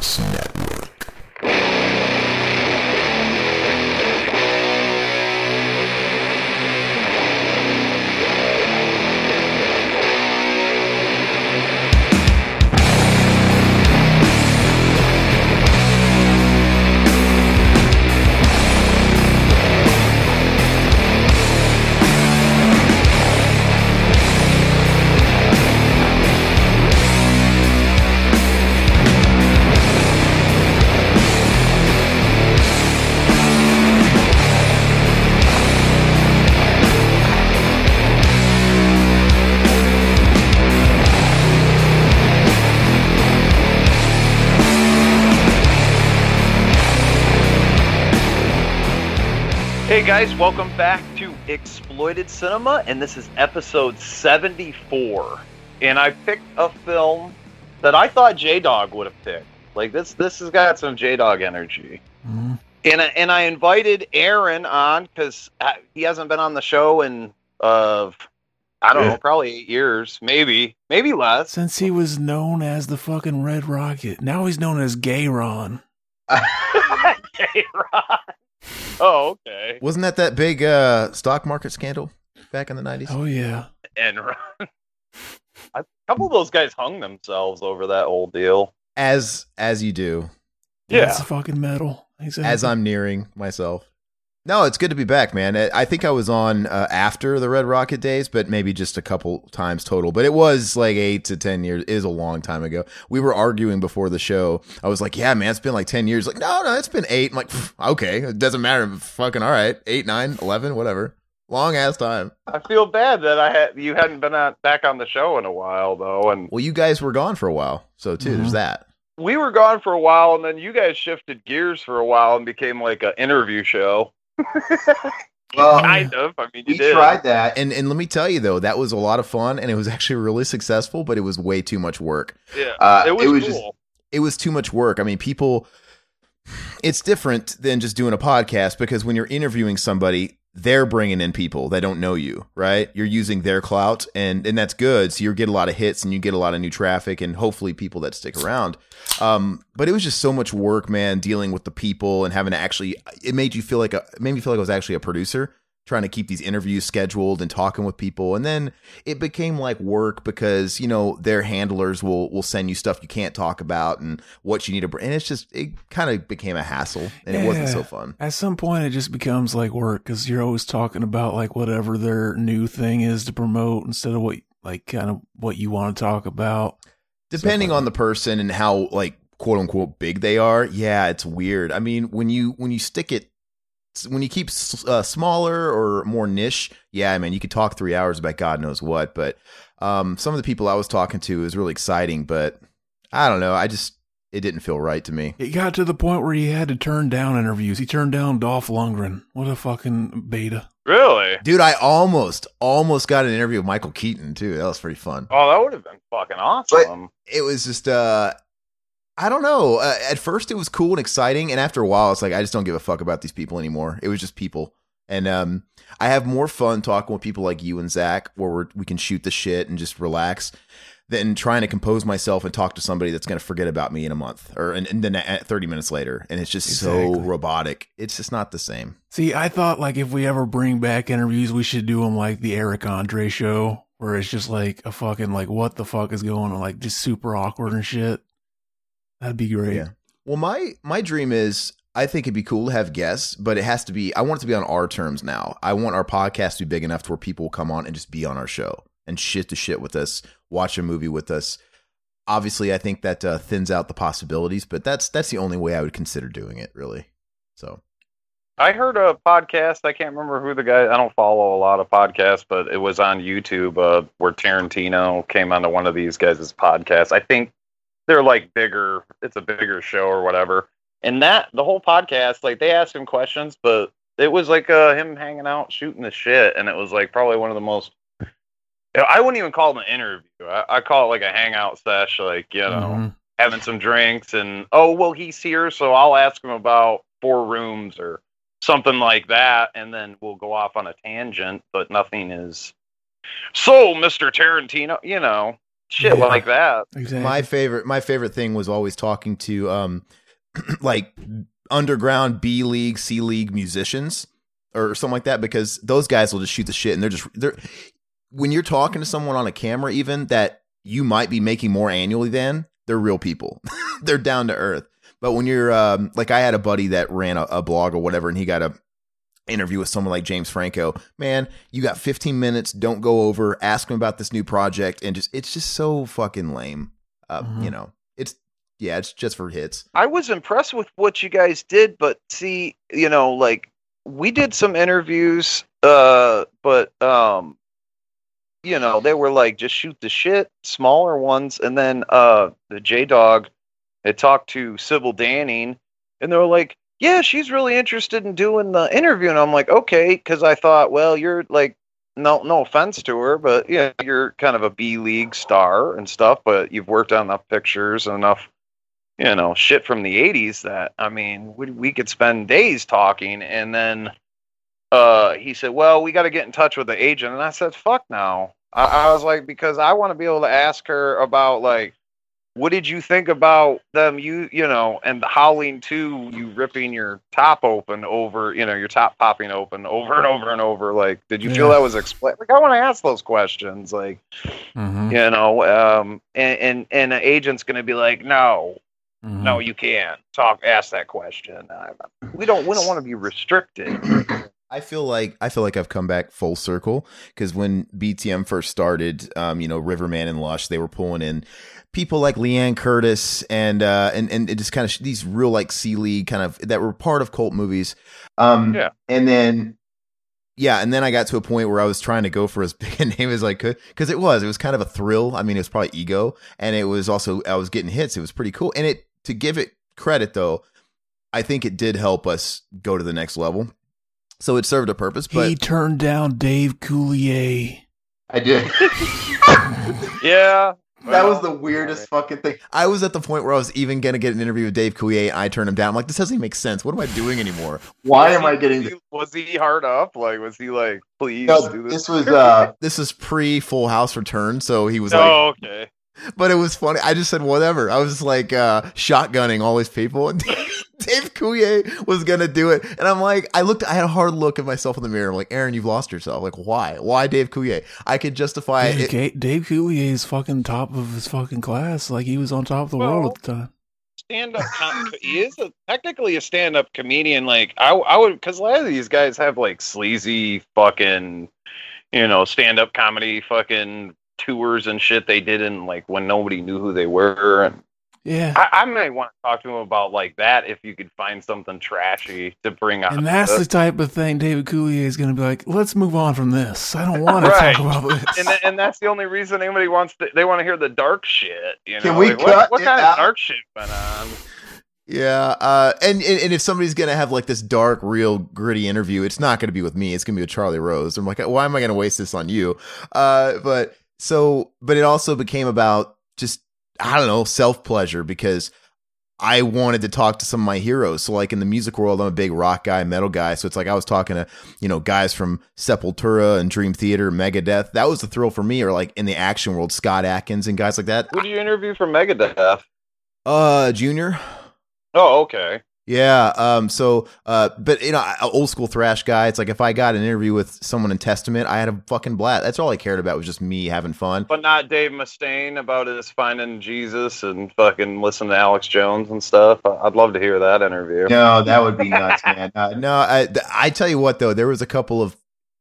House Network. Guys, welcome back to Exploited Cinema, and this is episode 74. And I picked a film that I thought J Dog would have picked. Like this, this has got some J Dog energy. Mhm. And I, and I invited Aaron on because he hasn't been on the show in of I don't know, probably eight years, maybe, maybe less. Since he was known as the fucking Red Rocket, now he's known as Gay Ron. J Ron. Oh, okay. Wasn't that that big uh, stock market scandal back in the 90s? Oh yeah. And A couple of those guys hung themselves over that whole deal. As as you do, That's fucking metal. Exactly. as I'm nearing myself. No, it's good to be back, man. I I think I was on uh, after the Red Rocket days, but maybe just a couple times total. But it was like eight to ten years. It is a long time ago. We were arguing before the show. I was like, "Yeah, man, it's been like ten years." Like, no, no, it's been eight. I'm like, okay, it doesn't matter. Fucking all right, eight, nine, eleven, whatever. Long ass time. I feel bad that I had you hadn't been on, back on the show in a while though, and Well, you guys were gone for a while, so too. Mhm. There's that. we were gone for a while, and then you guys shifted gears for a while and became like an interview show. Well, kind of. I mean, you we tried that. And and let me tell you though, that was a lot of fun, and it was actually really successful. But it was way too much work. Yeah, Uh, it was, it was cool. just- It was too much work. I mean, people. It's different than just doing a podcast because when you're interviewing somebody, they're bringing in people that don't know you, right? You're using their clout, and and that's good. So you get a lot of hits, and you get a lot of new traffic, and hopefully people that stick around. Um, but it was just so much work, man, dealing with the people and having to actually. It made you feel like a. It made me feel like I was actually a producer trying to keep these interviews scheduled and talking with people. And then it became like work because you know their handlers will will send you stuff you can't talk about and what you need to bring and it's just it kind of became a hassle and it wasn't so fun. At some point, it just becomes like work because you're always talking about like whatever their new thing is to promote instead of what like kind of what you want to talk about. depending like on the person and how like quote unquote big they are yeah it's weird. I mean when you when you stick it when you keep uh, smaller or more niche yeah man you could talk three hours about god knows what but um some of the people i was talking to is really exciting but i don't know i just it didn't feel right to me It got to the point where he had to turn down interviews. He turned down Dolph Lundgren. What a fucking beta. really. dude i almost almost got an interview with michael keaton too that was pretty fun Oh, that would have been fucking awesome. it was just uh I don't know. Uh, at first it was cool and exciting and after a while it's like I just don't give a fuck about these people anymore. It was just people. And um I have more fun talking with people like you and Zach where we're, we can shoot the shit and just relax than trying to compose myself and talk to somebody that's going to forget about me in a month or and, and then at 30 minutes later and it's just so robotic. It's just not the same. See, I thought like if we ever bring back interviews, we should do them like the Eric Andre show, where it's just like a fucking like what the fuck is going on, like just super awkward and shit. That'd be great. Yeah. Well, my my dream is I think it'd be cool to have guests, but it has to be I want it to be on our terms now. I want our podcast to be big enough to where people will come on and just be on our show and shit to shit with us, watch a movie with us. Obviously, I think that uh, thins out the possibilities, but that's that's the only way I would consider doing it, really. So I heard a podcast. I can't remember who the guy. I don't follow a lot of podcasts, but it was on YouTube uh, where Tarantino came onto one of these guys' podcasts. I think they're like bigger. It's a bigger show or whatever. And that the whole podcast, like they asked him questions, but it was like uh, him hanging out, shooting the shit, and it was like probably one of the most. I wouldn't even call it an interview. I, I call it like a hangout sesh, like you know Mhm. having some drinks and oh well he's here so i'll ask him about four rooms or something like that and then we'll go off on a tangent but nothing is so mr tarantino you know shit Yeah. like that. Exactly. my favorite my favorite thing was always talking to um like underground B league, C league musicians or something like that because those guys will just shoot the shit and they're just they're when you're talking to someone on a camera even that you might be making more annually than they're real people. they're down to earth. But when you're um like I had a buddy that ran a, a blog or whatever and he got a interview with someone like James Franco, man, you got 15 minutes, don't go over, ask him about this new project and just it's just so fucking lame. Uh, Mhm. you know. It's yeah, it's just for hits. I was impressed with what you guys did, but see, you know, like we did some interviews, uh, but um, you know, they were like just shoot the shit, smaller ones, and then uh, the J Dog had talked to Sybil Danning, and they were like, "Yeah, she's really interested in doing the interview," and I'm like, "Okay," because I thought, well, you're like. No, no offense to her, but yeah, you're kind of a B league star and stuff. But you've worked on enough pictures and enough you know shit from the 80s that i mean we, we could spend days talking and then uh he said well we got to get in touch with the agent and i said fuck no i, I was like because i want to be able to ask her about like what did you think about them you you know and the howling 2 you ripping your top open over you know your top popping open over and over and over like did you feel that was explained like i want to ask those questions like Mhm. you know um and and, and an agent's gonna be like no Mhm. no, you can't talk. Ask that question. Uh, we don't. We don't want to be restricted. I feel like I feel like I've come back full circle because when BTM first started, um, you know, Riverman and Lush, they were pulling in people like Leanne Curtis and uh, and and it just kind of these real like C League kind of that were part of cult movies. Um, Yeah. and then yeah, and then I got to a point where I was trying to go for as big a name as I could because it was it was kind of a thrill. I mean, it was probably ego, and it was also I was getting hits. It was pretty cool, and it to give it credit though, I think it did help us go to the next level. So it served a purpose, but he turned down Dave Coulier. I did. Yeah, that was the weirdest fucking thing. I was at the point where I was even going to get an interview with Dave Coulier, I turned him down. I'm like, this doesn't even make sense. What am I doing anymore? Why was am he- I getting Was this? he, was he hard up? Like, was he like, please No, do this? this was uh This is pre Full House return, so he was like, oh, okay. but it was funny. I just said whatever. I was just like uh, shotgunning all these people, and Dave Coulier was gonna do it, and I'm like, I looked, I had a hard look at myself in the mirror. I'm like, Aaron, you've lost yourself. Like, why? Why Dave Coulier? I could justify Dude, it. Ga- Dave Coulier is fucking top of his fucking class. Like he was on top of the world at the time. Stand up. Com- he is a, technically a stand up comedian. Like, I, I would, because a lot of these guys have like sleazy fucking, you know, stand up comedy fucking tours and shit they did in like when nobody knew who they were. And Yeah. I, I may want to talk to him about like that if you could find something trashy to bring up. And that's the type of thing David Coulier is going to be like, let's move on from this. I don't want to talk about this. and, th- and that's the only reason anybody wants to. They want to hear the dark shit. You know, Can we Like, cut what, what it kind out? of dark shit went on? Yeah, uh, and, and and if somebody's gonna have like this dark, real, gritty interview, it's not gonna be with me. It's gonna be with Charlie Rose. I'm like, why am I gonna waste this on you? Uh, but so, but it also became about just I don't know self pleasure because I wanted to talk to some of my heroes. So like in the music world, I'm a big rock guy, metal guy. So it's like I was talking to you know guys from Sepultura and Dream Theater, Megadeth. That was the thrill for me. Or like in the action world, Scott Adkins and guys like that. Who did you interview for Megadeth? Uh, Junior. Oh, okay. Yeah. Um. So, uh, but you know, I- old school thrash guy. It's like if I got an interview with someone in Testament, I had a fucking blast. That's all I cared about was just me having fun. But not Dave Mustaine about his finding Jesus and fucking listen to Alex Jones and stuff. I'd love to hear that interview. no, that would be nuts, man. Uh, No, I, I tell you what though, there was a couple of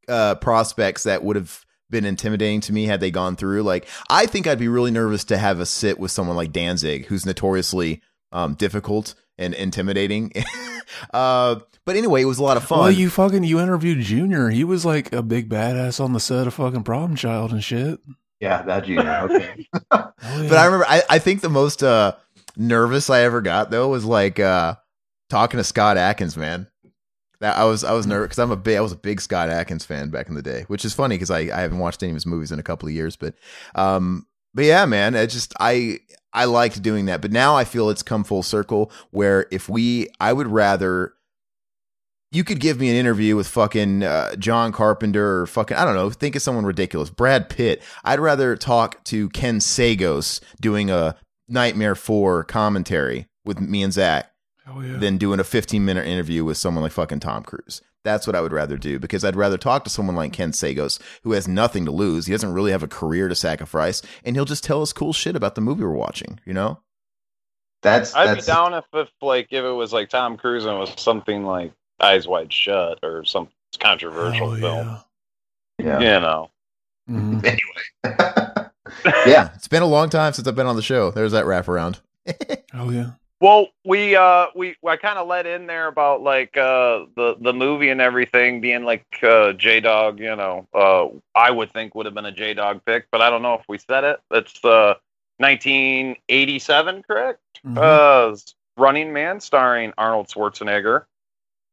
uh, prospects that would have been intimidating to me had they gone through. Like, I think I'd be really nervous to have a sit with someone like Danzig, who's notoriously um, difficult and intimidating. uh, but anyway, it was a lot of fun. Well, you fucking you interviewed Junior. He was like a big badass on the set of fucking Problem Child and shit. yeah, that junior. Okay. Oh, yeah. But I remember, I, I think the most uh, nervous I ever got though was like uh, talking to Scott Adkins, man. That I was I was nervous because I'm a big I was a big Scott Adkins fan back in the day, which is funny because I, I haven't watched any of his movies in a couple of years, but um but yeah, man, it just I I liked doing that, but now I feel it's come full circle where if we I would rather you could give me an interview with fucking uh, John Carpenter or fucking I don't know, think of someone ridiculous, Brad Pitt. I'd rather talk to Ken Sagoes doing a Nightmare Four commentary with me and Zach Oh yeah. than doing a 15 minute interview with someone like fucking Tom Cruise. That's what I would rather do because I'd rather talk to someone like Ken Sagoes who has nothing to lose. He doesn't really have a career to sacrifice, and he'll just tell us cool shit about the movie we're watching. You know? That's I'd that's be down if, if like if it was like Tom Cruise and it was something like Eyes Wide Shut or some controversial Oh, film. yeah. yeah. You know. Mhm. Yeah. It's been a long time since I've been on the show. There's that wraparound. Oh yeah. Well, we uh we I kind of let in there about like uh the the movie and everything being like uh J Dog, you know. Uh I would think would have been a J Dog pick, but I don't know if we said it. It's uh 1987, correct? Mhm. Uh Running Man starring Arnold Schwarzenegger.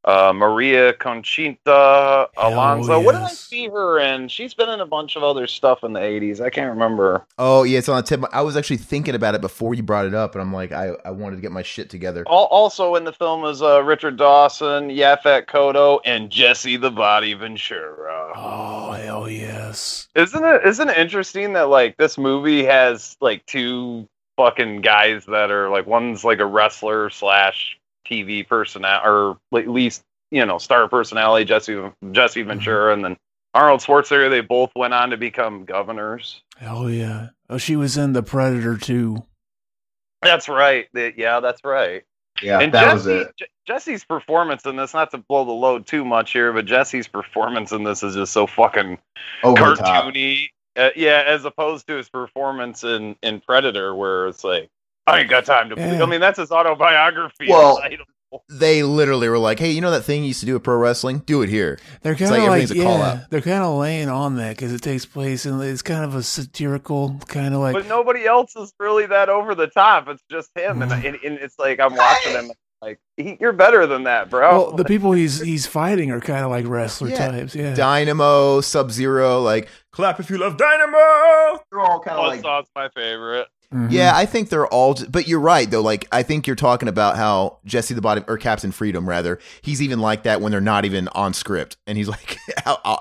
Uh, Maria Conchita Alonso. What did I see her in? She's been in a bunch of other stuff in the 80s. I can't remember. Oh, yeah, it's on the tip. I was actually thinking about it before you brought it up, and I'm like, I, I wanted to get my shit together. Also in the film is uh, Richard Dawson, Yaphet Kotto, and Jesse the Body Ventura. Oh hell yes. Isn't it isn't it interesting that like this movie has like two fucking guys that are like one's like a wrestler slash TV personality or at least you know star personality Jesse Jesse Ventura and then Arnold Schwarzenegger. They both went on to become governors. Hell yeah. Oh, she was in the Predator too. That's right. Yeah, that's right. Yeah, and that Jesse, was it. Je- Jesse's performance in this, not to blow the load too much here, but Jesse's performance in this is just so fucking Over cartoony. Uh, yeah, as opposed to his performance in in Predator, where it's like, I ain't got time to. Yeah. I mean, that's his autobiography. Well- They literally were like, hey, you know that thing you used to do with pro wrestling? Do it here. They're kind of like, everything's a call yeah, they're kind of laying on that because it takes place and it's kind of a satirical kind of like but nobody else is really that over the top. It's just him, and, Mm. and, and it's like I'm watching him. Like he, you're better than that, bro. well, the people he's he's fighting are kind of like wrestler Yeah. types. Yeah. Dynamo, Sub Zero, like, clap if you love Dynamo. They're all kind of Oh, like Saul's my favorite. Mhm. Yeah, I think they're all. But you're right, though. Like, I think you're talking about how Jesse the Body or Captain Freedom, rather, he's even like that when they're not even on script, and he's like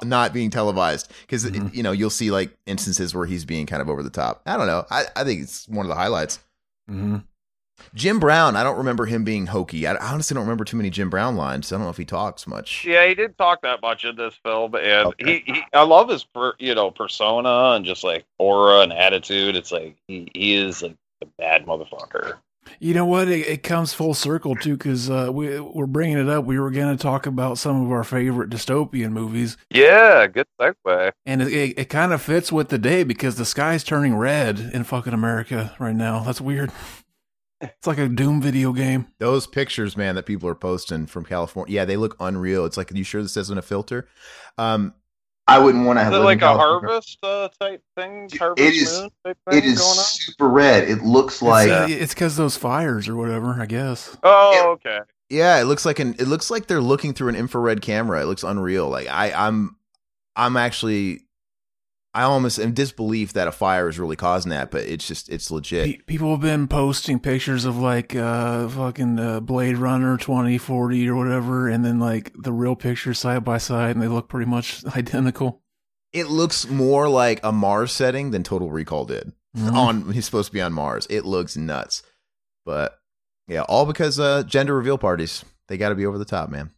not being televised because Mhm. you know you'll see like instances where he's being kind of over the top. I don't know. I, I think it's one of the highlights. Mhm. Jim Brown, I don't remember him being hokey. I honestly don't remember too many Jim Brown lines. So I don't know if he talks much. Yeah, he did talk that much in this film, and Okay. he, he I love his per, you know persona and just like aura and attitude. It's like he, he is like a bad motherfucker. You know what? It, it comes full circle too because uh, we we're bringing it up. We were going to talk about some of our favorite dystopian movies, Yeah, good segue. and it, it, it kind of fits with the day because the sky's turning red in fucking America right now. That's weird. It's like a Doom video game. Those pictures, man, that people are posting from California, yeah, they look unreal. It's like, are you sure this isn't a filter? Um, I wouldn't want to have Is it like a harvest uh, type thing? Dude, Harvest it is- moon type thing It is going on? super red. It looks like it's, uh, it's because those fires or whatever. I guess. Oh, okay. Yeah, it looks like an it looks like they're looking through an infrared camera. It looks unreal. Like I I'm I'm actually I almost in disbelief that a fire is really causing that, but it's just it's legit. Pe- people have been posting pictures of like uh fucking uh, Blade Runner 2040 or whatever, and then like the real pictures side by side, and they look pretty much identical. It looks more like a Mars setting than Total Recall did. Mhm. On he's supposed to be on Mars. It looks nuts. But yeah, all because uh gender reveal parties. They got to be over the top, man.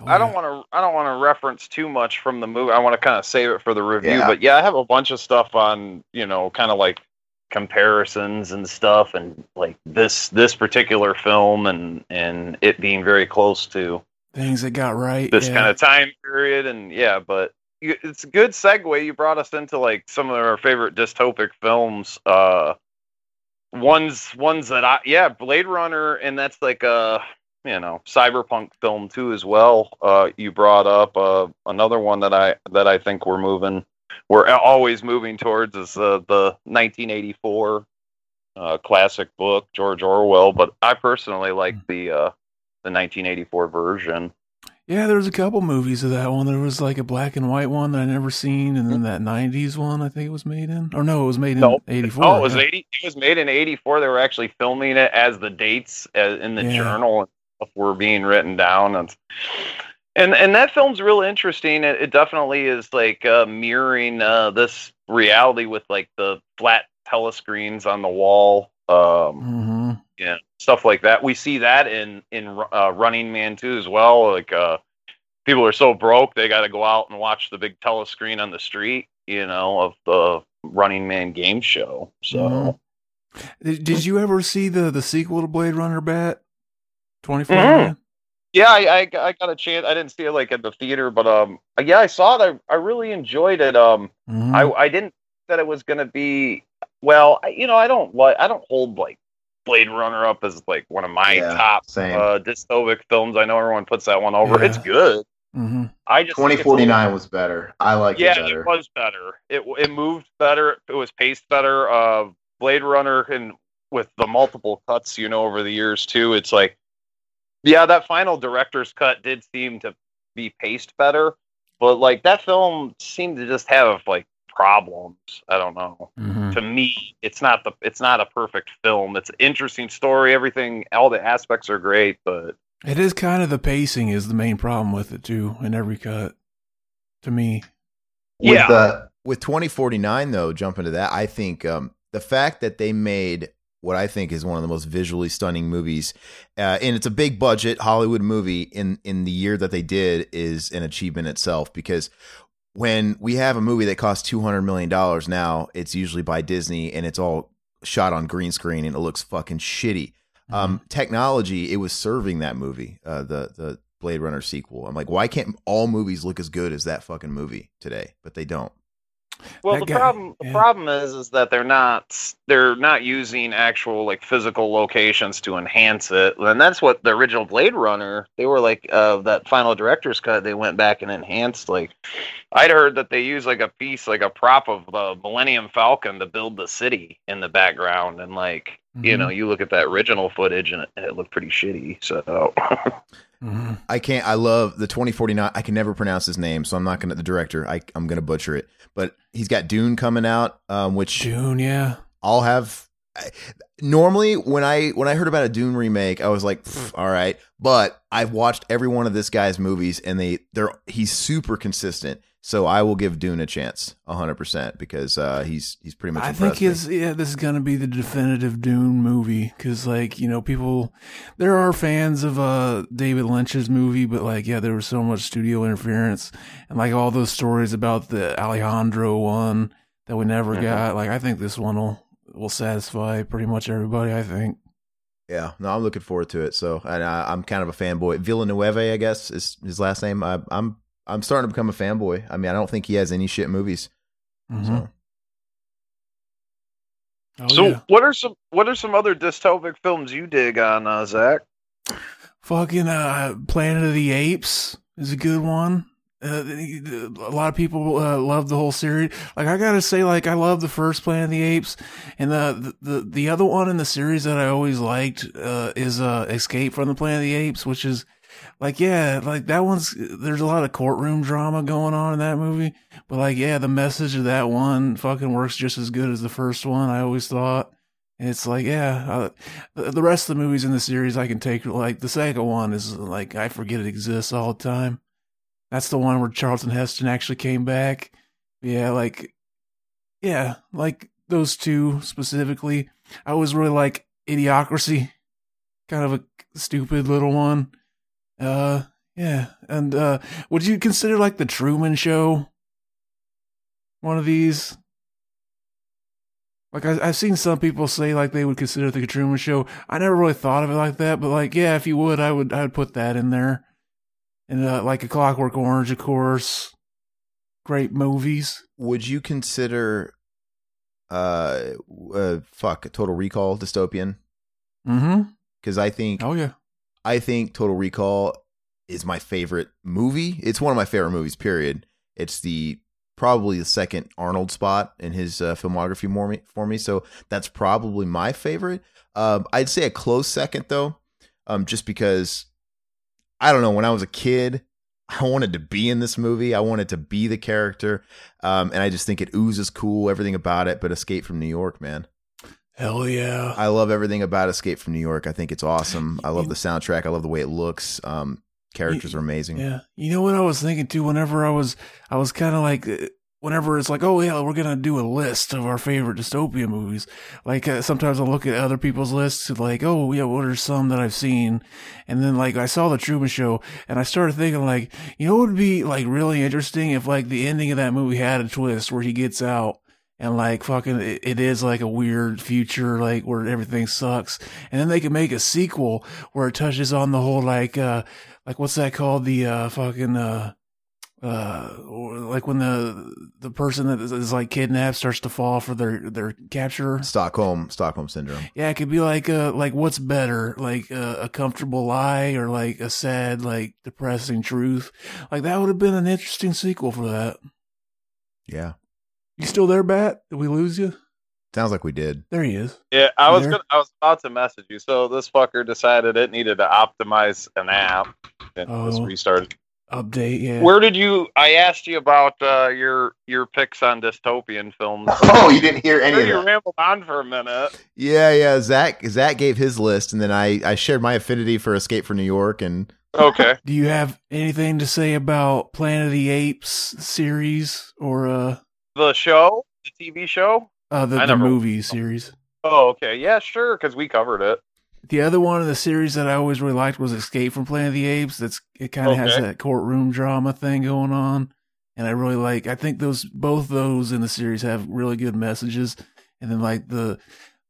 Oh, I don't yeah. want to. I don't want to reference too much from the movie. I want to kind of save it for the review. Yeah. But yeah, I have a bunch of stuff on you know, kind of like comparisons and stuff, and like this this particular film and and it being very close to things that got right. this yeah. kind of time period. And yeah, but you, it's a good segue. You brought us into like some of our favorite dystopic films. Uh, ones ones that I yeah, Blade Runner, and that's like a you know cyberpunk film too as well. Uh, you brought up uh, another one that I that I think we're moving we're always moving towards is uh, the 1984 uh, classic book George Orwell, but I personally like the uh, the 1984 version. Yeah, there was a couple movies of that one. There was like a black and white one that I never seen, and then that '90s one I think it was made in. Or no, it was made in Nope. '84. Oh, it was yeah. 80. It was made in 84. They were actually filming it as the dates uh, in the Yeah. journal were being written down, and And and that film's real interesting. It, it definitely is like uh, mirroring uh, this reality with like the flat telescreens on the wall, um, hmm yeah, stuff like that. We see that in in uh, Running Man too as well. Like uh, people are so broke they got to go out and watch the big telescreen on the street, you know, of the Running Man game show. So. Mhm. Did, did you ever see the the sequel to Blade Runner Bat? Twenty Mhm. Yeah, I, I I got a chance. I didn't see it like at the theater, but um, yeah, I saw it. I, I really enjoyed it. Um, Mm-hmm. I I didn't think that it was gonna be well. I, you know, I don't like I don't hold like Blade Runner up as like one of my Yeah, top same. uh, dystopic films. I know everyone puts that one over. Yeah. It's good. hmm I just think it's a little- 2049 was better. I like yeah, it better. it was better. It it moved better. It was paced better. Uh, Blade Runner and with the multiple cuts, you know, over the years too. It's like, yeah, that final director's cut did seem to be paced better, but like that film seemed to just have like problems. I don't know. hmm To me, it's not the it's not a perfect film. It's an interesting story. Everything, all the aspects are great, but It is kind of the pacing is the main problem with it too in every cut. To me, With yeah, the with 2049 though jump into that i think um, the fact that they made what i think is one of the most visually stunning movies uh, and it's a big budget hollywood movie in in the year that they did is an achievement itself because when we have a movie that costs 200 million dollars now it's usually by disney and it's all shot on green screen and it looks fucking shitty. Um, technology it was serving that movie uh, the the blade runner sequel. I'm like why can't all movies look as good as that fucking movie today? But they don't Well, That the guy- problem the yeah. problem is is that they're not they're not using actual like physical locations to enhance it, and that's what the original Blade Runner. They were like uh, that final director's cut. They went back and enhanced like I'd heard that they used like a piece like a prop of the Millennium Falcon to build the city in the background, and like you Mhm. know you look at that original footage and it, it looked pretty shitty. So hmm I can't. I love the 2049. I can never pronounce his name, so I'm not gonna. The director, I, I'm gonna butcher it. But he's got Dune coming out, um, which Dune, yeah. I'll have. I- Normally, when I when I heard about a Dune remake, I was like, all right. But I've watched every one of this guy's movies, and they they're he's super consistent. So I will give Dune a chance, hundred percent, because uh, he's he's pretty much. I think is yeah, this is gonna be the definitive Dune movie because like you know people, there are fans of uh David Lynch's movie, but like yeah, there was so much studio interference and like all those stories about the Alejandro one that we never Mhm. got. Like I think this one will will satisfy pretty much everybody. I think. Yeah, no, I'm looking forward to it. So, and I, I'm kind of a fanboy. Villanueva, I guess, is his last name. I, I'm I'm starting to become a fanboy. I mean, I don't think he has any shit movies. Mhm. So, Oh, so yeah. what are some what are some other dystopic films you dig on, uh, Zach? Fucking uh, Planet of the Apes is a good one. Uh, a lot of people uh, love the whole series. Like I gotta say, like I love the first Planet of the Apes, and the the the other one in the series that I always liked uh, is uh, Escape from the Planet of the Apes, which is like yeah, like that one's. There's a lot of courtroom drama going on in that movie, but like yeah, the message of that one fucking works just as good as the first one. I always thought. And it's like, yeah, uh, the, rest of the movies in the series I can take. Like the second one is like I forget it exists all the time. That's the one where Charlton Heston actually came back. Yeah, like, yeah, like those two specifically. I was really like Idiocracy, kind of a stupid little one. Uh, yeah, and uh, would you consider like the Truman Show one of these? Like I, I've seen some people say like they would consider the Truman Show. I never really thought of it like that, but like yeah, if you would, I would I would put that in there. And uh, like a Clockwork Orange, of course, great movies. would you consider, uh, uh fuck, Total Recall dystopian? Mm-hmm. Because I think Oh yeah. I think Total Recall is my favorite movie. It's one of my favorite movies. Period. It's the probably the second Arnold spot in his uh, filmography for me, for me. So that's probably my favorite. Um, I'd say a close second though, um, just because I don't know. When I was a kid, I wanted to be in this movie. I wanted to be the character, um, and I just think it oozes cool. Everything about it, but Escape from New York, man. Hell yeah. I love everything about Escape from New York. I think it's awesome. I love the soundtrack. I love the way it looks. Um, Characters are amazing. Yeah. You know what I was thinking too? Whenever I was, I was kind of like, uh, whenever it's like, oh yeah, we're gonna do a list of our favorite dystopia movies. Like uh, sometimes I look at other people's lists, like, oh yeah, what are some that I've seen? And then like I saw the Truman Show, and I started thinking like, you know, it would be like really interesting if like the ending of that movie had a twist where he gets out. And like fucking, it, it is like a weird future, like where everything sucks. And then they could make a sequel where it touches on the whole like, uh, like what's that called? The uh, fucking uh, uh, like when the the person that is, is like kidnapped starts to fall for their their capture. Stockholm Stockholm syndrome. Yeah, it could be like uh like what's better, like uh, a comfortable lie or like a sad, like depressing truth. Like that would have been an interesting sequel for that. Yeah. You still there, Bat? Did we lose you? Sounds like we did. There he is. Yeah, I was There? gonna. I was about to message you. So this fucker decided it needed to optimize an app and just Oh. restarted. Update, yeah. Where did you? I asked you about uh, your your picks on dystopian films. Oh, you didn't hear any Sure, of you that. rambled on for a minute. Yeah, yeah. Zach Zach gave his list, and then I I shared my affinity for Escape from New York, and Okay. Do you have anything to say about Planet of the Apes series or uh, the show, the TV show. uh the, I the movie series? Oh, okay. Yeah, sure. Because we covered it. The other one in the series that I always really liked was Escape from Planet of the Apes. That's it kind of has that courtroom drama thing going on, and I really like. I think those both those in the series have really good messages, and then like the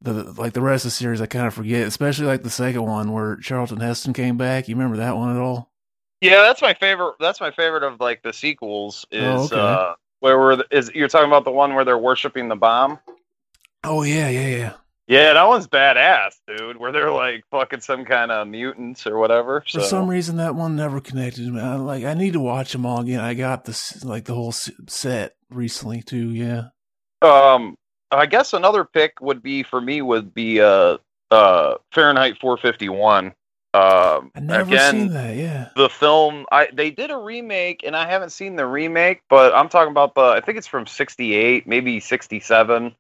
the like the rest of the series I kind of forget, especially like the second one where Charlton Heston came back. You remember that one at all? Yeah, that's my favorite. That's my favorite of like the sequels. Is Oh, okay. uh, where we're is you're talking about the one where they're worshiping the bomb? Oh yeah, yeah, yeah. Yeah, that one's badass, dude. Where they're like fucking some kind of mutants or whatever. For some reason, that one never connected to me. I, like I need to watch them all again. I got this like the whole set recently too. Yeah. Um, I guess another pick would be for me would be uh uh Fahrenheit 451. Um, I never again, seen that. Yeah. the film I they did a remake and I haven't seen the remake, but I'm talking about the I think it's from 68, maybe 67.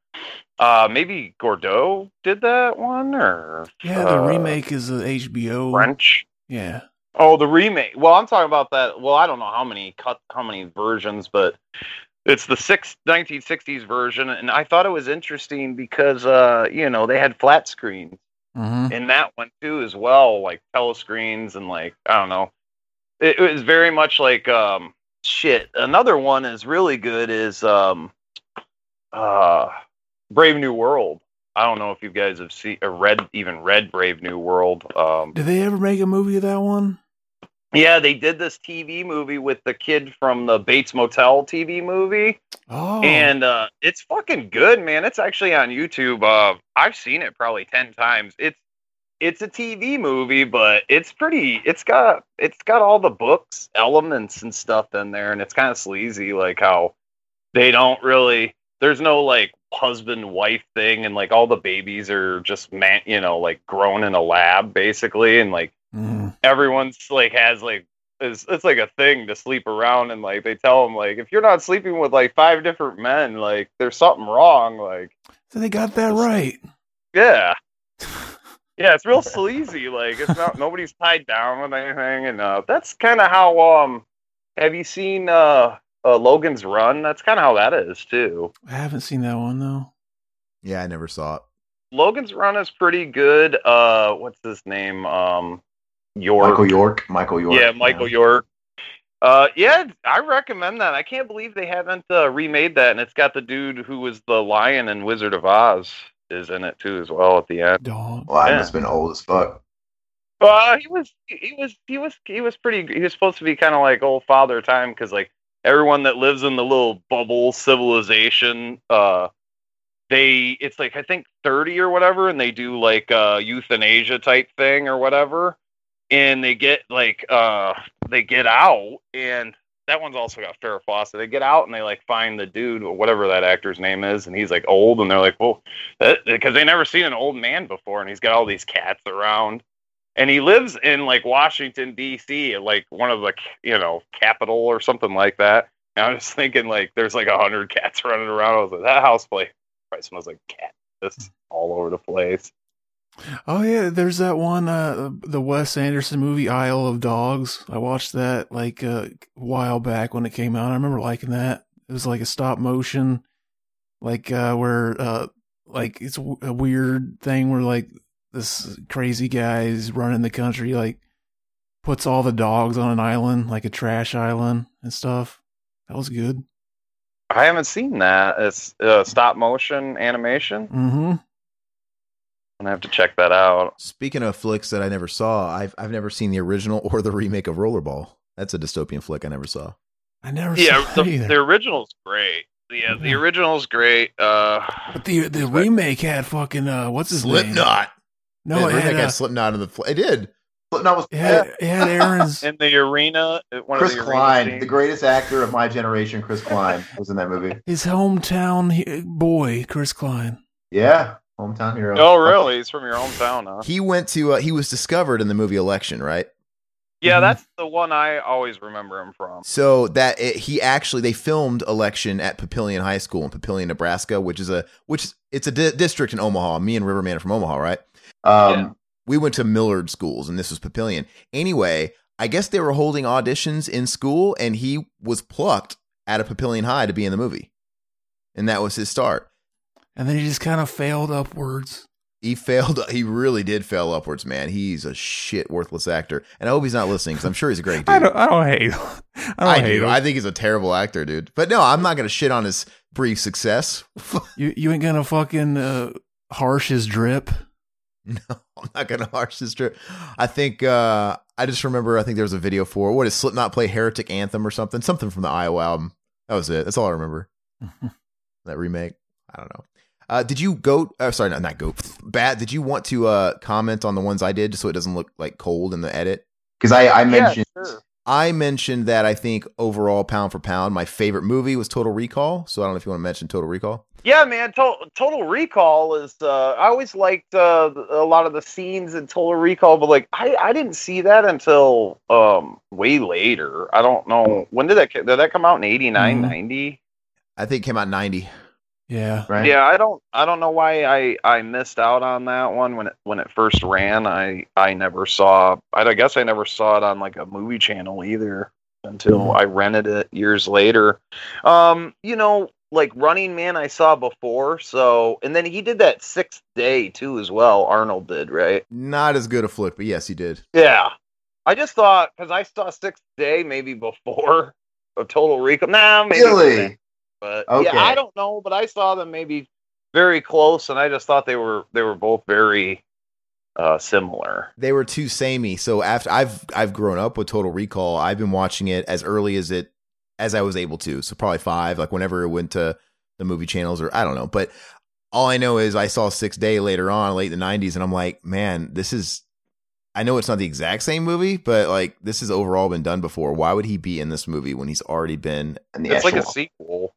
Uh maybe Godard did that one or Yeah, the uh, remake is a HBO. French. Yeah. Oh, the remake. Well, I'm talking about that. Well, I don't know how many cut how many versions, but it's the six, 1960s version and I thought it was interesting because uh, you know, they had flat screens hmm in that one too as well like telescreens and like i don't know. It, it was very much like um shit. Another one is really good is um uh brave new world. I don't know if you guys have seen or read even read brave new world um. Did they ever make a movie of that one? Yeah they did this tv movie with the kid from the bates motel tv movie Oh. and uh, it's fucking good, man. It's actually on YouTube. Uh, I've seen it probably ten times. It's it's a TV movie, but it's pretty. It's got it's got all the books elements and stuff in there, and it's kind of sleazy, like how they don't really. There's no like husband wife thing, and like all the babies are just man, you know, like grown in a lab basically, and like Mhm. everyone's like has like it's, it's like a thing to sleep around and like they tell them like if you're not sleeping with like five different men like there's something wrong like So they got that right. yeah yeah it's real sleazy like it's not nobody's tied down with anything and uh that's kind of how um have you seen uh, uh logan's run that's kind of how that is too I haven't seen that one though. yeah, I never saw it. logan's run is pretty good uh what's his name um york Michael York. Michael York. Yeah, Michael York. Uh, yeah, I recommend that. I can't believe they haven't uh, remade that, and it's got the dude who was the lion in Wizard of Oz is in it too as well at the end. Dog. Well, I Yeah. must have been old as fuck. Uh, he was, he was, he was, he was pretty. He was supposed to be kind of like old father time because like everyone that lives in the little bubble civilization, uh, they it's like I think thirty or whatever, and they do like uh euthanasia type thing or whatever, and they get like uh they get out and. That one's also got Farrah Fawcett. They get out and they like find the dude, or whatever that actor's name is, and he's like old, and they're like, "Well," because they never seen an old man before, and he's got all these cats around, and he lives in like Washington D.C., like one of the you know capital or something like that. And I was thinking like there's like a hundred cats running around. I was like that house play probably smells like cat all over the place. Oh yeah, there's that one, uh, the Wes Anderson movie Isle of Dogs. I watched that like uh, a while back when it came out. I remember liking that. It was like a stop motion, like uh, where uh, like it's a weird thing where like this crazy guy is running the country, like puts all the dogs on an island, like a trash island and stuff. That was good. I haven't seen that. It's uh, stop motion animation. Mm-hmm. I'm gonna have to check that out. Speaking of flicks that I never saw, I've I've never seen the original or the remake of Rollerball. That's a dystopian flick I never saw. I never Yeah, saw the, either. the original's great. Yeah, the original's great. Uh, but the the remake had fucking uh, what's his name? Slipknot. No, the it remake had, had uh, Slipknot in the. Fl- it did. Slipknot was it had, it had Aaron's. in the arena, one Chris of the Klein, scenes. the greatest actor of my generation. Chris Klein was in that movie. his hometown he- boy, Chris Klein. Yeah, hometown hero. Oh, really? He's from your hometown, huh? He went to. Uh, he was discovered in the movie Election, right? Yeah, Mhm. that's the one I always remember him from. So that it, he actually they filmed Election at Papillion High School in Papillion, Nebraska, which is a which it's a di- district in Omaha. Me and Riverman are from Omaha, right? Um, Yeah. we went to Millard schools and this was Papillion. Anyway, I guess they were holding auditions in school and he was plucked out of Papillion High to be in the movie. And that was his start. And then he just kind of failed upwards. He failed. He really did fail upwards, man. He's a shit worthless actor. And I hope he's not listening because I'm sure he's a great dude. I don't. I don't hate. him. I don't I hate do. him. I think he's a terrible actor, dude. But no, I'm not going to shit on his brief success. you you ain't gonna fucking uh, harsh his drip. No, I'm not gonna harsh his drip. I think uh I just remember I think there was a video for what is Slipknot play Heretic Anthem or something, something from the Iowa album. That was it. That's all I remember. that remake. I don't know. Uh, did you go? Uh, sorry, not not go. Bad. Did you want to uh comment on the ones I did, just so it doesn't look like cold in the edit? because I, I mentioned yeah, sure. I mentioned that I think overall, pound for pound, my favorite movie was Total Recall. So I don't know if you want to mention Total Recall. Yeah, man. To- Total Recall is. Uh, I always liked uh, a lot of the scenes in Total Recall, but like I, I didn't see that until um, way later. I don't know when did that did that come out in 89, Mhm. 90? I think it came out ninety. Yeah. right. Yeah, I don't I don't know why I I missed out on that one when it when it first ran. I I never saw I, I guess I never saw it on like a movie channel either until Mhm. I rented it years later. Um, you know, like Running Man I saw before, so and then he did that sixth day too as well, Arnold did, right? Not as good a flick, but yes, he did. Yeah. I just thought because I saw Sixth Day maybe before a Total Recall. Nah, maybe Really? But Okay. yeah, I don't know, but I saw them maybe very close, and I just thought they were they were both very uh, similar. they were too samey. So after I've I've grown up with Total Recall, I've been watching it as early as it as I was able to. So probably five, like whenever it went to the movie channels or I don't know. But all I know is I saw Six Day later on, late in the nineties, and I'm like, man, this is I know it's not the exact same movie, but like this has overall been done before. Why would he be in this movie when he's already been And the It's like a actual- sequel.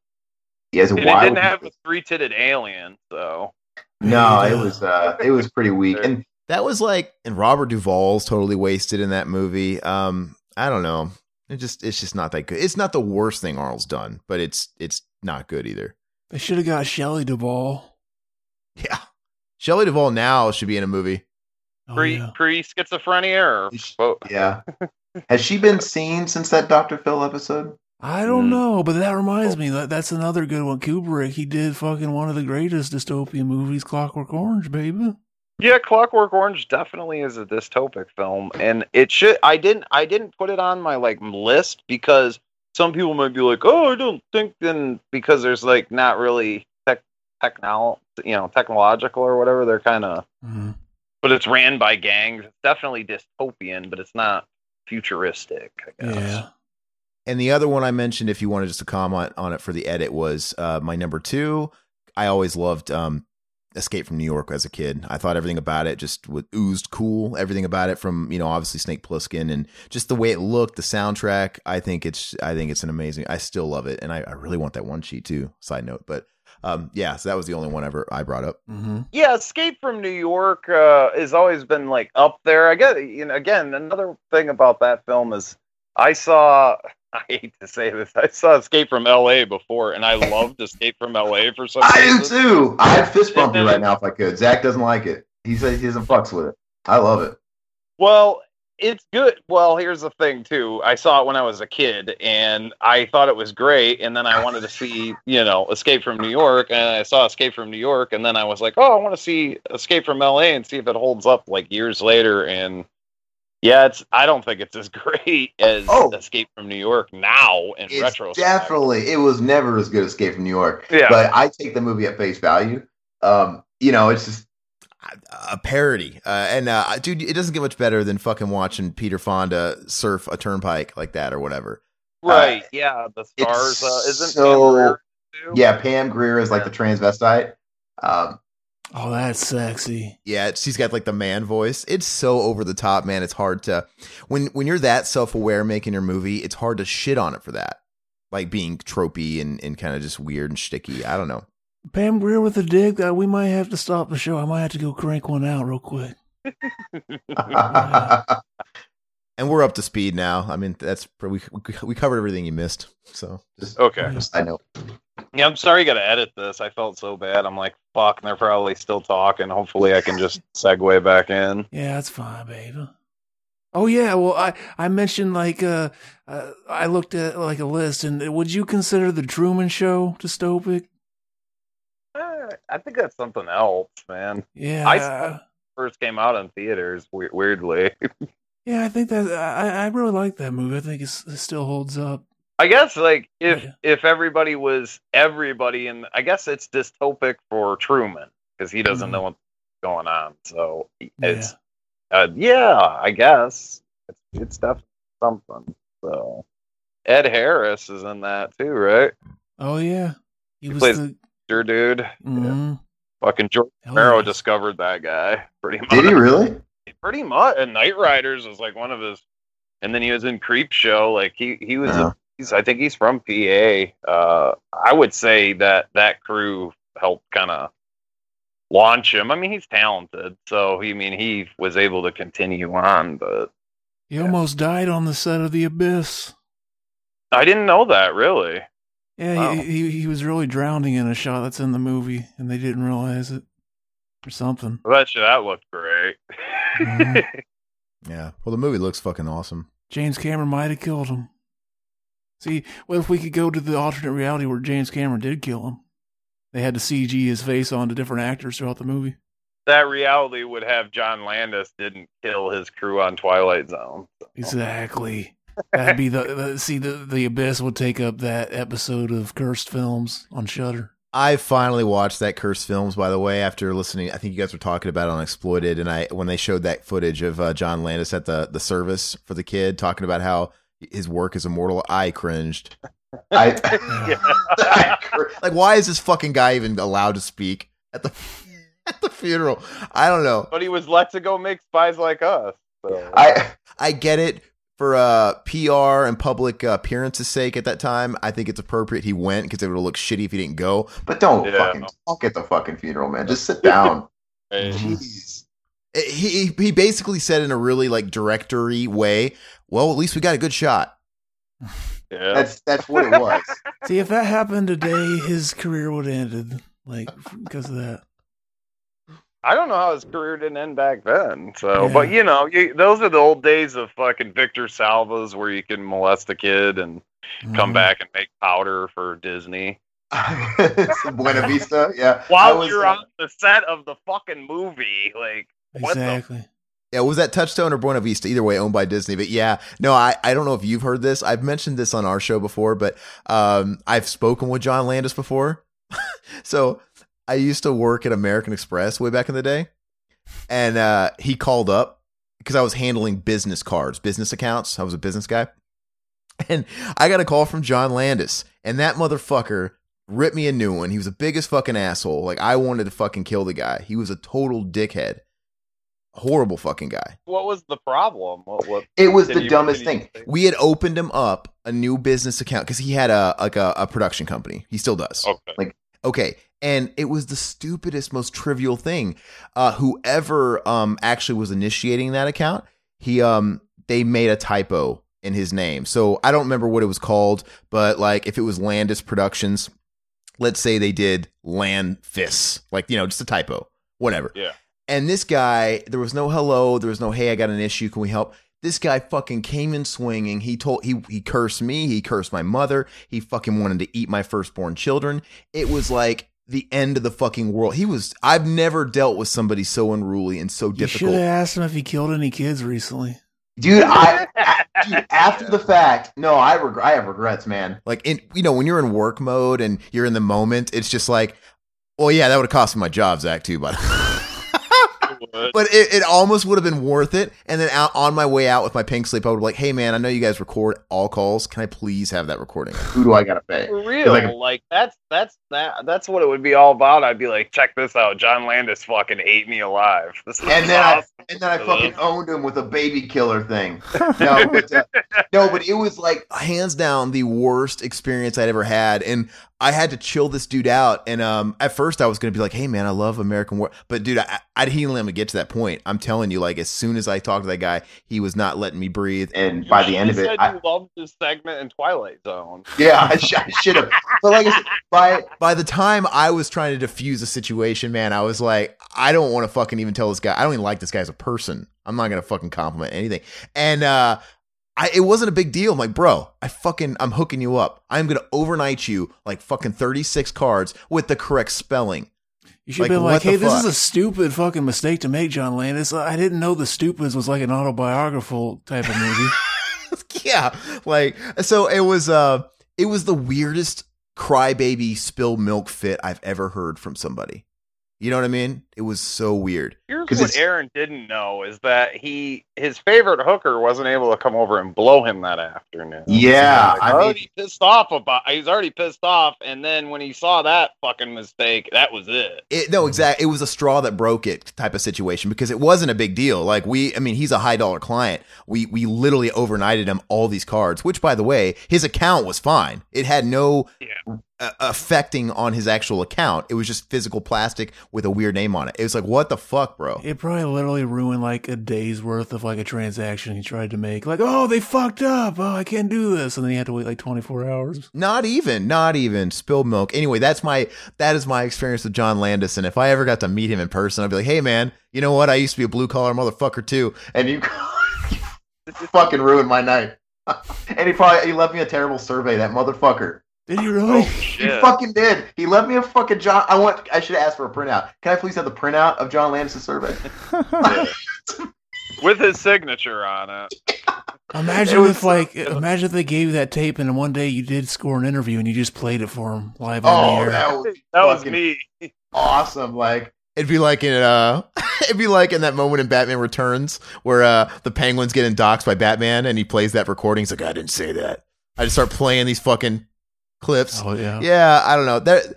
He has a And it didn't have a three-titted alien, so no, it was uh, it was pretty weak. And that was like and Robert Duvall's totally wasted in that movie. Um, I don't know. It just it's just not that good. It's not the worst thing Arnold's done, but it's it's not good either. They should have got Shelley Duvall. Yeah. Shelley Duvall now should be in a movie. Oh, pre yeah. pre schizophrenia or both. yeah, has she been seen since that Doctor Phil episode? I don't Mm. know, but that reminds me that that's another good one. Kubrick, he did fucking one of the greatest dystopian movies, Clockwork Orange, baby. Yeah, Clockwork Orange definitely is a dystopic film, and it should. I didn't. I didn't put it on my like list because some people might be like, "Oh, I don't think." Then because there's like not really tech, technol, you know, technological or whatever. They're kind of, Mhm. but it's ran by gangs. It's definitely dystopian, but it's not futuristic. I guess. Yeah. And the other one I mentioned, if you wanted just to comment on it for the edit, was uh, my number two. I always loved um, Escape from New York as a kid. I thought everything about it just was oozed cool. Everything about it, from you know, obviously Snake Plissken and just the way it looked, the soundtrack. I think it's, I think it's an amazing. I still love it, and I, I really want that one sheet too. Side note, but um, yeah, so that was the only one ever I brought up. hmm Yeah, Escape from New York uh, has always been like up there. I guess you know. Again, another thing about that film is I saw. I hate to say this. I saw Escape from L.A. before, and I loved Escape from L.A. for some reason. I do too. I'd fist bump you right now if I could. Zach doesn't like it. He says he doesn't fucks with it. I love it. Well, it's good. Well, here's the thing too. I saw it when I was a kid, and I thought it was great. And then I wanted to see, you know, Escape from New York, and I saw Escape from New York, and then I was like, oh, I want to see Escape from L.A. and see if it holds up like years later. And yeah, it's. I don't think it's as great as Oh. Escape from New York now in It's retrospect. definitely it was never as good as Escape from New York. Yeah. But I take the movie at face value. Um, you know, it's just a parody. Uh, and uh, dude, it doesn't get much better than fucking watching Peter Fonda surf a turnpike like that or whatever. right. yeah, the stars. Uh, isn't so- Pam Grier too? yeah, Pam Grier is like Yeah. the transvestite. Um, Oh, that's sexy. Yeah, she's got like the man voice. It's so over the top, man. It's hard to when when you're that self aware making your movie. It's hard to shit on it for that, like being tropey and, and kind of just weird and sticky. I don't know. Pam Grier with a dick. Uh, we might have to stop the show. I might have to go crank one out real quick. And we're up to speed now. I mean, that's we we covered everything you missed. So just, Okay. just I know. Yeah, I'm sorry you got to edit this. I felt so bad. I'm like, fuck, and they're probably still talking. Hopefully, I can just segue back in. Yeah, that's fine, baby. Oh yeah, well I I mentioned like uh, uh I looked at like a list and would you consider the Truman Show dystopic? Eh, I think that's something else, man. Yeah. I- First came out in theaters, weirdly. yeah, I think that I I really like that movie. I think it's, it still holds up. I guess like if Yeah. if everybody was everybody, and I guess it's dystopic for Truman because he doesn't Mhm. know what's going on. So it's uh, yeah, I guess it's it's definitely something. So Ed Harris is in that too, right? Oh yeah. He was plays- the Sure, dude. mhm. Fucking George Hell Romero yeah. discovered that guy pretty much. Did he really? Pretty much. And Knightriders was like one of his. And then he was in Creepshow. Like he he was. Yeah. A, he's I think he's from PA. Uh, I would say that that crew helped kind of launch him. I mean, he's talented, so he I mean he was able to continue on. But He almost died on the set of The Abyss. I didn't know that really. Yeah, Wow. he, he he was really drowning in a shot that's in the movie, and they didn't realize it or something. I bet you that looked great. Mhm. yeah. Well, the movie looks fucking awesome. James Cameron might have killed him. See, what if we could go to the alternate reality where James Cameron did kill him? They had to CG his face onto different actors throughout the movie. that reality would have John Landis didn't kill his crew on Twilight Zone. Exactly. That'd be the, the see the the abyss would take up that episode of cursed films on Shutter. I finally watched that cursed films. By the way, after listening, I think you guys were talking about it on Exploited, and I when they showed that footage of uh, John Landis at the the service for the kid, talking about how his work is immortal, I cringed. I, Yeah. Like, why is this fucking guy even allowed to speak at the at the funeral? I don't know. but he was let to go make spies like us. So. I, I get it for uh, PR and public uh, appearance's sake. At that time, I think it's appropriate he went because it would look shitty if he didn't go. but don't Yeah. fucking talk at the fucking funeral, man. Just sit down. Jeez. He he basically said in a really like directory way. Well, at least we got a good shot. yeah. That's that's what it was. See, if that happened today, his career would have ended like because of that. I don't know how his career didn't end back then. So, Yeah. but you know, you, those are the old days of fucking Victor Salvas, where you can molest a kid and come Mhm. back and make powder for Disney Buena Vista, yeah. While was, you're uh, on the set of the fucking movie. Like, what the Exactly. Yeah, was that Touchstone or Buena Vista? Either way, owned by Disney. But yeah, no, I, I don't know if you've heard this. I've mentioned this on our show before, but um, I've spoken with John Landis before. so I used to work at American Express way back in the day, and uh, he called up because I was handling business cards, business accounts. I was a business guy, and I got a call from John Landis, and that motherfucker ripped me a new one. He was the biggest fucking asshole. Like I wanted to fucking kill the guy. He was a total dickhead. Horrible fucking guy. what was the problem? What, what It was the dumbest did thing. we had opened him up a new business account because he had a like a, a production company. He still does. Okay. Okay. And it was the stupidest, most trivial thing. Uh, whoever um actually was initiating that account, he um they made a typo in his name. So I don't remember what it was called, but like if it was Landis Productions, let's say they did Landfis, like you know, just a typo, whatever. Yeah. And this guy, there was no hello, there was no hey, I got an issue, can we help? This guy fucking came in swinging. He told he he cursed me, he cursed my mother, he fucking wanted to eat my firstborn children. It was like the end of the fucking world. He was I've never dealt with somebody so unruly and so You should difficult. have asked him if he killed any kids recently. Dude, I dude, after the fact, no, I regret. I have regrets, man. Like in you know, when you're in work mode and you're in the moment, it's just like, well, yeah, that would have cost me my job, Zach, too, but but it, it almost would have been worth it. And then out on my way out with my pink slip, I would be like, hey man, I know you guys record all calls. Can I please have that recording? Who do I gotta pay? For real, Like- like, that's that's that that's what it would be all about. I'd be like, check this out, John Landis fucking ate me alive. And then I and then I fucking owned him with a baby killer thing. No, but, uh, no, but it was like Hands down, the worst experience I'd ever had. And I had to chill this dude out. And um, at first, I was going to be like, hey man, I love American War. But dude, I, I didn't let him get to that point. I'm telling you, like, as soon as I talked to that guy, he was not letting me breathe. and by the end of it, said I, you loved this segment in Twilight Zone. yeah, I, sh- I should have. But like I said, by By the time I was trying to defuse the situation, man, I was like, I don't want to fucking even tell this guy. I don't even like this guy as a person. I'm not gonna fucking compliment anything. And uh I, it wasn't a big deal. I'm like, bro, I fucking, I'm hooking you up. I'm gonna overnight you like fucking 36 cards with the correct spelling. You should Like, be like, hey, this is a stupid fucking mistake to make, John Landis. I didn't know The Stupids was like an autobiographical type of movie. yeah, like so it was. uh It was the weirdest crybaby spill milk fit I've ever heard from somebody. You know what I mean? It was so weird. Here's what it's- Aaron didn't know is that he his favorite hooker wasn't able to come over and blow him that afternoon. yeah, He's I mean, already pissed off about. He's already pissed off, and then when he saw that fucking mistake, that was it. It, no, exactly. It was a straw that broke it type of situation because it wasn't a big deal. Like we, I mean, he's a high dollar client. We we literally overnighted him all these cards. Which, by the way, his account was fine. It had no Yeah. Uh, affecting on his actual account. It was just physical plastic with a weird name on it. It was like, what the fuck, bro? it probably literally ruined like a day's worth of like a transaction he tried to make. Like, oh, they fucked up. Oh, I can't do this. And then he had to wait like 24 hours. Not even, not even spilled milk. Anyway, that's my that is my experience with John Landis. And if I ever got to meet him in person, I'd be like, hey man, you know what? I used to be a blue collar motherfucker too. and you fucking ruined my night. and he probably he left me a terrible survey. That motherfucker. Did he really? Oh He fucking did. He left me a fucking John. I want. I should ask for a printout. Can I please have the printout of John Landis' survey? With his signature on it. Imagine It if like, so- imagine if they gave you that tape and one day you did score an interview and you just played it for him live on Oh, the air. that was That was me. awesome. Like, It'd be like in uh it'd be like in that moment in Batman Returns where uh the penguin's getting doxxed by Batman and he plays that recording. He's like, I didn't say that. I just start playing these fucking clips. Oh yeah. Yeah, I don't know. That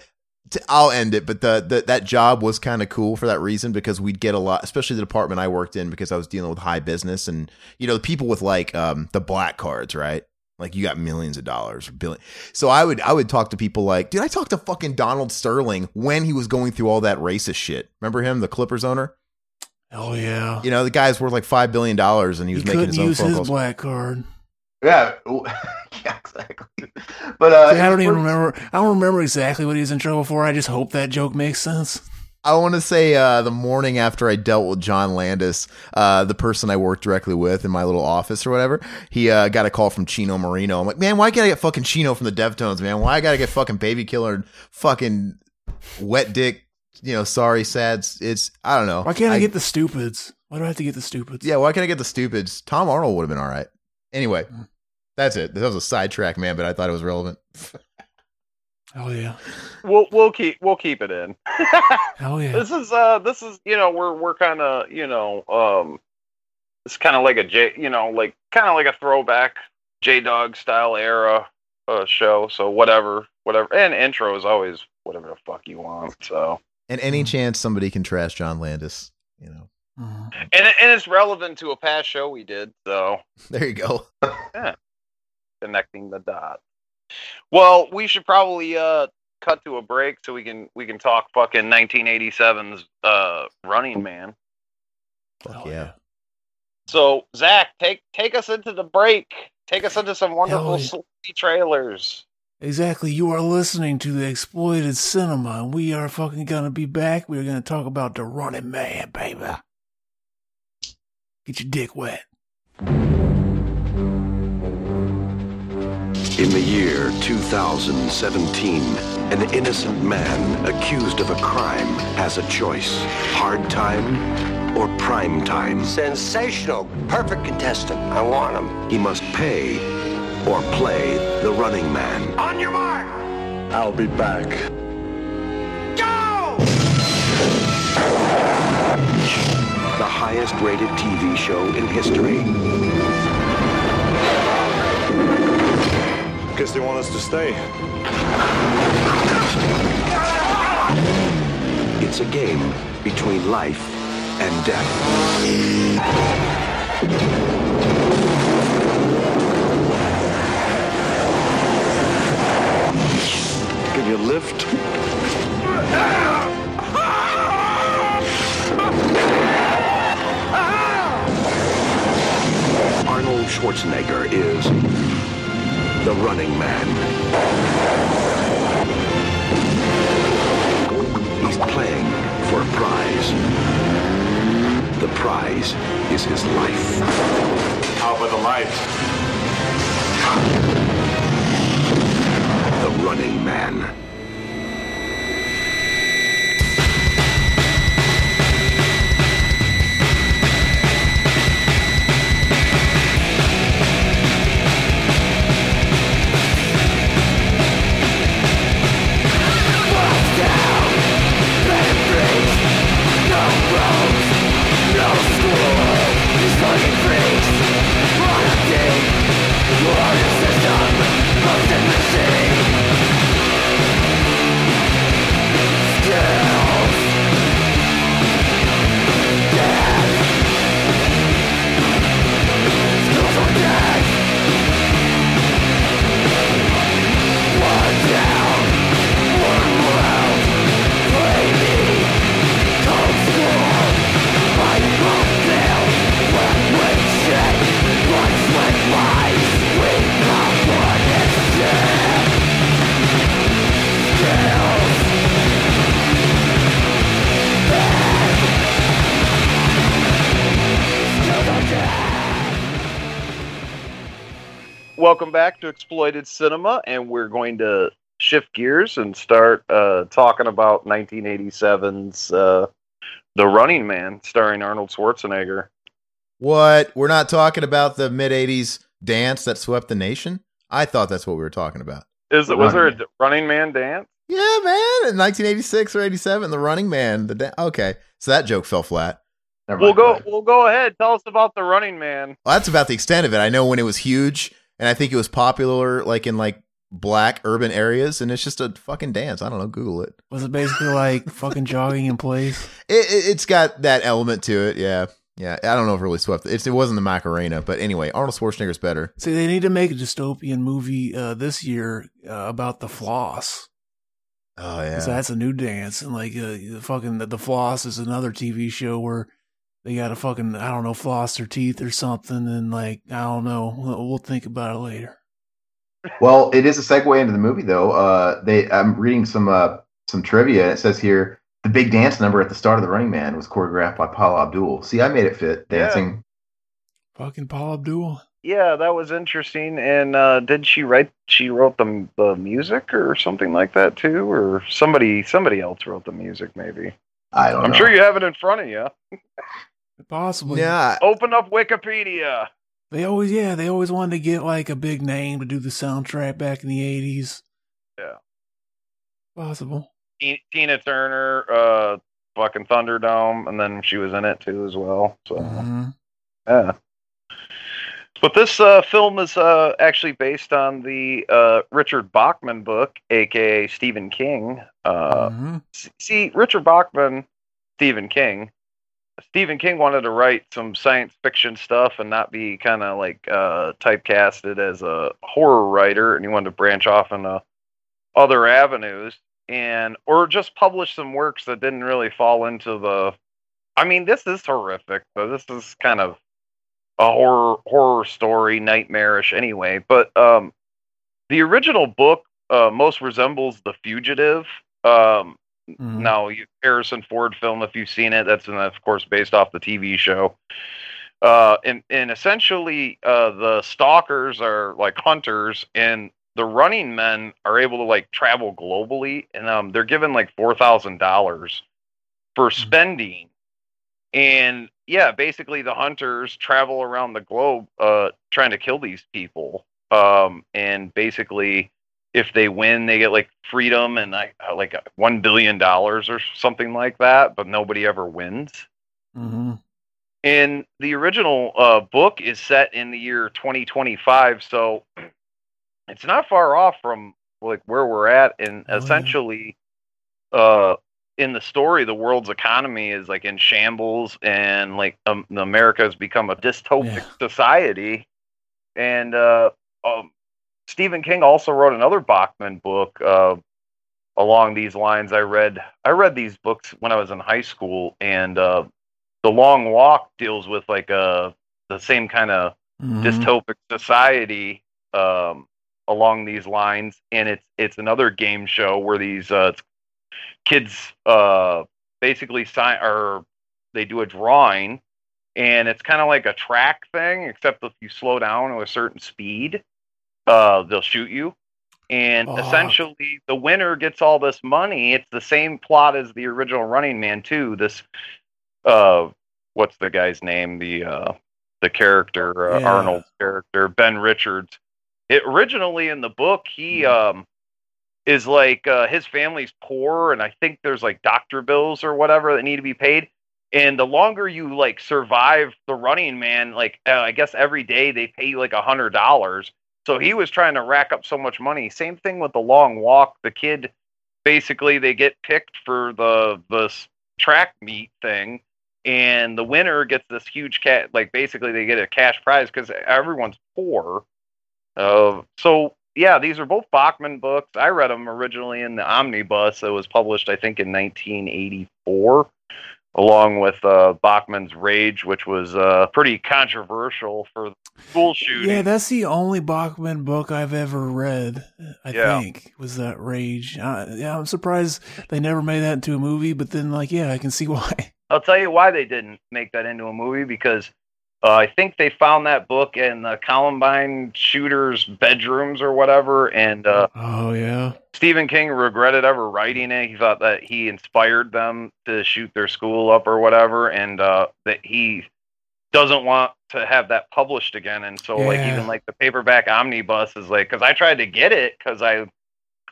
t- I'll end it, but the, the that job was kind of cool for that reason because we'd get a lot, especially the department I worked in because I was dealing with high business and you know the people with like um the black cards, right? Like you got millions of dollars, billion. So I would I would talk to people like, dude, I talked to fucking Donald Sterling when he was going through all that racist shit. Remember him, the Clippers owner? Oh yeah. You know, the guy's worth like five billion dollars and he He, was making his own use phone his calls. black card. Yeah, yeah, exactly. But uh, See, I don't even remember. I don't remember exactly what he was in trouble for. I just hope that joke makes sense. I want to say uh, the morning after I dealt with John Landis, uh, the person I worked directly with in my little office or whatever, he uh, got a call from Chino Moreno. I'm like, man, why can't I get fucking Chino from the Deftones, man? Why I gotta get fucking Baby Killer and fucking Wet Dick? You know, sorry, sad. It's I don't know. Why can't I, get the stupids? Why do I have to get the stupids? Yeah, why can't I get the stupids? Tom Arnold would have been all right. Anyway, that's it. That was a sidetrack, man, but I thought it was relevant. Oh yeah. We'll we'll keep we'll keep it in. Oh yeah. this is uh this is you know we're we're kind of you know um it's kind of like a J you know like kind of like a throwback J Dog style era uh show. So whatever whatever and intro is always whatever the fuck you want. So And any chance somebody can trash John Landis, you know, Mhm. and and it's relevant to a past show we did. So there you go. Connecting the dots. Well, we should probably uh cut to a break so we can we can talk fucking 1987's uh Running Man. Fuck Oh, yeah. So Zach, take take us into the break. Take us into some wonderful yeah. sleepy trailers. Exactly. You are listening to the exploited cinema, and we are fucking gonna be back. We're gonna talk about the running man, baby. Get your dick wet. In the year 2017, an innocent man accused of a crime has a choice hard time or prime time. Sensational. Perfect contestant. I want him. He must pay or play the running man. On your mark. I'll be back. Go! The highest rated TV show in history. Guess they want us to stay. It's a game between life and death. Give you a lift? Arnold Schwarzenegger is the running man. He's playing for a prize. The prize is his life. How about the lights? The running man. System of the machine Welcome back to Exploited Cinema, and we're going to shift gears and start uh, talking about 1987's uh, The Running Man, starring Arnold Schwarzenegger. What? We're not talking about the mid 80s dance that swept the nation? I thought that's what we were talking about. Is The was there a Running Running Man dance? Yeah, man. In 1986 or 87, The Running Man. The da- okay. So that joke fell flat. Never We'll go. ahead. We'll go ahead. Tell us about the Running Man. Well, that's about the extent of it. I know when it was huge, and I think it was popular like in like black urban areas, and it's just a fucking dance. I don't know. Google it. Was it basically like fucking jogging in place? It, it it's got that element to it. Yeah, yeah. I don't know if it really swept. It's, it wasn't the Macarena, but anyway, Arnold Schwarzenegger's better. See, they need to make a dystopian movie uh, this year uh, about the floss. Oh yeah. 'Cause that's a new dance, and like uh, fucking the, the floss is another TV show where they got to fucking I don't know floss their teeth or something, and like I don't know. We'll, we'll think about it later. Well, it is a segue into the movie, though. Uh, they I'm reading some uh, some trivia. It says here the big dance number at the start of the Running Man was choreographed by Paula Abdul. See, I made it fit Yeah. dancing. Fucking Paula Abdul. Yeah, that was interesting. And uh, did she write? She wrote the the music or something like that too, or somebody somebody else wrote the music. Maybe. I don't I'm know. sure you have it in front of you. Possibly. Yeah. Open up Wikipedia. They always, yeah, they always wanted to get like a big name to do the soundtrack back in the 80s. Yeah. Possible. Tina Turner, uh, fucking Thunderdome, and then she was in it too as well. So Mhm. yeah. But this uh, film is uh, actually based on the uh, Richard Bachman book, aka Stephen King. Uh, Mhm. see, Richard Bachman, Stephen King. Stephen King wanted to write some science fiction stuff and not be kind of like uh, typecasted as a horror writer, and he wanted to branch off into other avenues and or just publish some works that didn't really fall into the. I mean, this is horrific, but this is kind of a horror horror story, nightmarish anyway. But um, the original book uh, most resembles The Fugitive. Um, Mhm. Now, you, Harrison Ford film, if you've seen it, that's, of course, based off the TV show. Uh, and, and essentially, uh, the stalkers are like hunters, and the running men are able to like travel globally, and um, they're given like four thousand dollars for spending. And yeah, basically, the hunters travel around the globe, uh, trying to kill these people. Um, and basically, if they win, they get like freedom and like uh, like one billion dollars or something like that. But nobody ever wins. Mhm. And the original uh, book is set in the year 2025, so it's not far off from like where we're at. And Oh, yeah. essentially, uh, in the story, the world's economy is like in shambles, and like um, America has become a dystopic Yeah. society. And uh, um, Stephen King also wrote another Bachman book uh, along these lines. I read I read these books when I was in high school, and uh, the Long Walk deals with like uh, the same kind of Mhm. dystopic society um, along these lines, and it's it's another game show where these uh, kids uh, basically sign or they do a drawing, and it's kind of like a track thing, except if you slow down to a certain speed, uh, they'll shoot you. And Fuck. essentially, the winner gets all this money. It's the same plot as the original Running Man too. This, uh, what's the guy's name? The uh, the character uh, Yeah. Arnold's character Ben Richards. It originally in the book he um is like uh, his family's poor and I think there's like doctor bills or whatever that need to be paid. And the longer you like survive the running man, like uh, I guess every day they pay you like a hundred dollars. So he was trying to rack up so much money. Same thing with the long walk. The kid basically they get picked for the the track meet thing and the winner gets this huge cat like basically they get a cash prize because everyone's poor uh, so yeah these are both bachman books i read them originally in the omnibus that was published i think in 1984 along with uh, bachman's rage which was uh, pretty controversial for school shooting Yeah, that's the only Bachman book I've ever read. I Yeah. think was that Rage. Uh, yeah, I'm surprised they never made that into a movie. But then, like, yeah, I can see why. I'll tell you why they didn't make that into a movie because uh, I think they found that book in the Columbine shooters' bedrooms or whatever, and uh, Oh yeah, Stephen King regretted ever writing it. He thought that he inspired them to shoot their school up or whatever, and uh, that he doesn't want to have that published again. And so, like, even like the paperback omnibus is like, because I tried to get it because I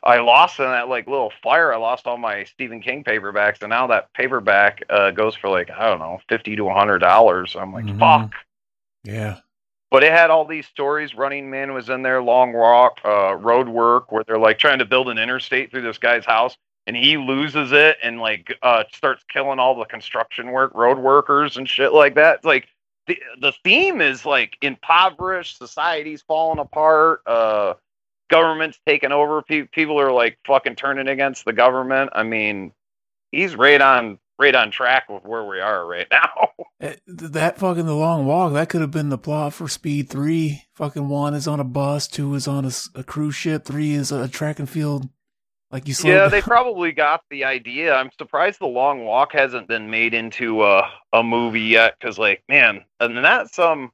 I lost in that like little fire. I lost all my Stephen King paperbacks, and now that paperback uh, goes for like I don't know, fifty to hundred dollars. I'm like, Mhm. fuck. yeah. But it had all these stories. Running Man was in there, Long Walk, uh, Road Work, where they're like trying to build an interstate through this guy's house, and he loses it and like uh, starts killing all the construction work, road workers and shit like that. It's like the the theme is like impoverished, society's falling apart, uh, government's taking over. Pe- people are like fucking turning against the government. I mean, he's right on right on track with where we are right now. Eh, That fucking the long walk. That could have been the plot for Speed Three. Fucking one is on a bus, two is on a cruise ship, three is a track and field. Like you yeah, down. they probably got the idea. I'm surprised the Long Walk hasn't been made into a a movie yet. Because like, man, and that's um,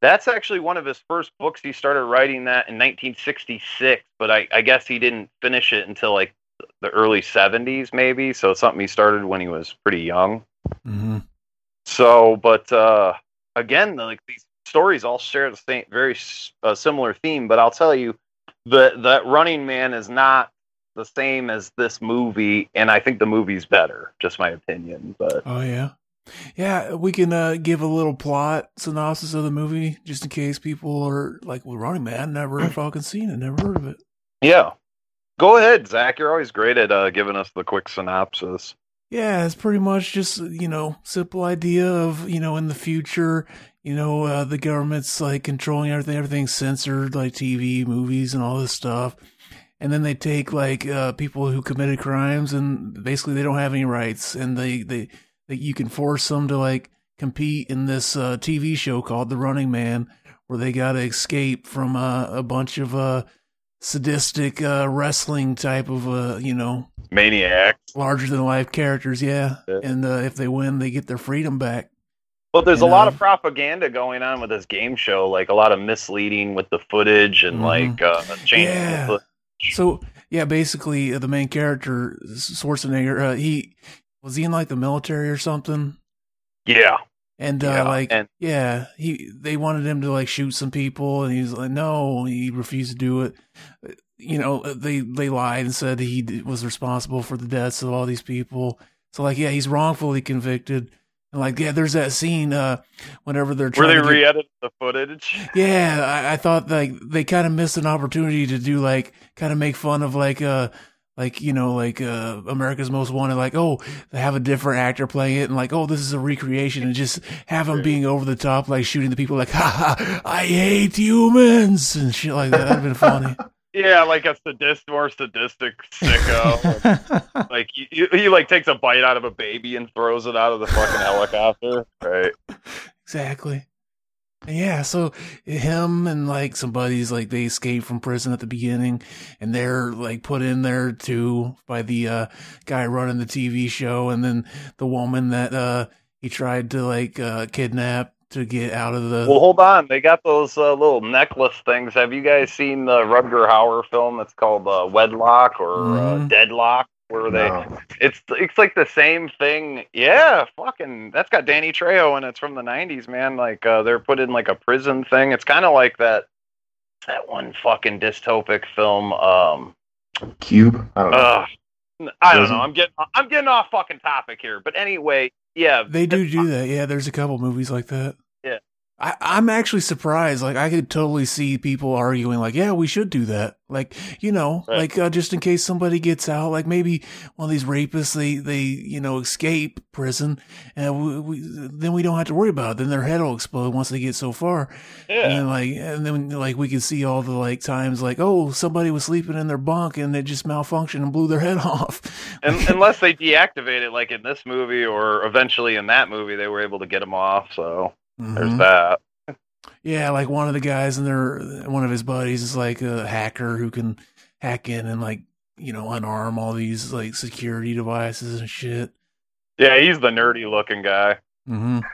that's actually one of his first books. He started writing that in 1966, but I I guess he didn't finish it until like the early 70s, maybe. So it's something he started when he was pretty young. Mhm. So, but uh, again, like these stories all share the same, very uh, similar theme. But I'll tell you, the that Running Man is not the same as this movie, and I think the movie's better. Just my opinion, but Oh yeah, yeah. We can uh, give a little plot synopsis of the movie just in case people are like, "Well, Running Man, never fucking seen it, never heard of it." yeah. Go ahead, Zach. You're always great at uh, giving us the quick synopsis. Yeah, it's pretty much just you know simple idea of you know in the future, you know uh, the government's like controlling everything, everything's censored like TV, movies, and all this stuff, and then they take like uh, people who committed crimes and basically they don't have any rights, and they they, they you can force them to like compete in this uh, TV show called The Running Man, where they got to escape from uh, a bunch of uh, sadistic uh, wrestling type of uh, you know Maniac. larger than life characters. Yeah, Yeah. and uh, if they win, they get their freedom back. Well, there's You a lot of propaganda going on with this game show, like a lot of misleading with the footage and Mhm. like uh, changing Yeah. the So yeah, basically uh, the main character Schwarzenegger, uh, he was he in like the military or something, Yeah. and uh, Yeah, like and- yeah, he they wanted him to like shoot some people, and he's like, no, he refused to do it. You know, uh, they they lied and said he was responsible for the deaths of all these people. So like, yeah, he's wrongfully convicted. And like, yeah, there's that scene uh, whenever they're Where trying they to get- re-edited the footage. yeah, I, I thought like they kind of missed an opportunity to do like kind of make fun of like uh like you know like uh America's Most Wanted like oh they have a different actor playing it and like oh this is a recreation and just have them being over the top like shooting the people like ha ha I hate humans and shit like that that'd been funny. Yeah, like a sadist, more sadistic sicko. like he, he, he like takes a bite out of a baby and throws it out of the fucking helicopter. Right. Exactly. Yeah, so him and like some buddies, like they escape from prison at the beginning and they're like put in there too by the uh guy running the TV show and then the woman that uh he tried to like uh kidnap to get out of the Well, hold on. They got those uh, little necklace things. Have you guys seen the Rutger Hauer film? It's called uh, Wedlock or uh, Mhm. Deadlock, where they No. it's it's like the same thing. Yeah, fucking. That's got Danny Trejo and it's from the '90s, man. Like uh, they're put in like a prison thing. It's kind of like that that one fucking dystopic film. Um, Cube. I don't know. uh, I don't know. I'm getting I'm getting off fucking topic here, but anyway, yeah, They do do that. Yeah, there's a couple movies like that. I, I'm actually surprised. Like, I could totally see people arguing, like, yeah, we should do that. Like, you know, Right. like, uh, just in case somebody gets out, like maybe one of these rapists, they, they, you know, escape prison and we, we, then we don't have to worry about it. Then their head will explode once they get so far. And yeah. then, like, and then, like, we can see all the, like, times, like, oh, somebody was sleeping in their bunk and it just malfunctioned and blew their head off. Un unless they deactivate it, like in this movie or eventually in that movie, they were able to get him off. So there's Mhm. that. Yeah, like one of the guys and their one of his buddies is like a hacker who can hack in and like you know unarm all these like security devices and shit. Yeah, he's the nerdy looking guy. hmm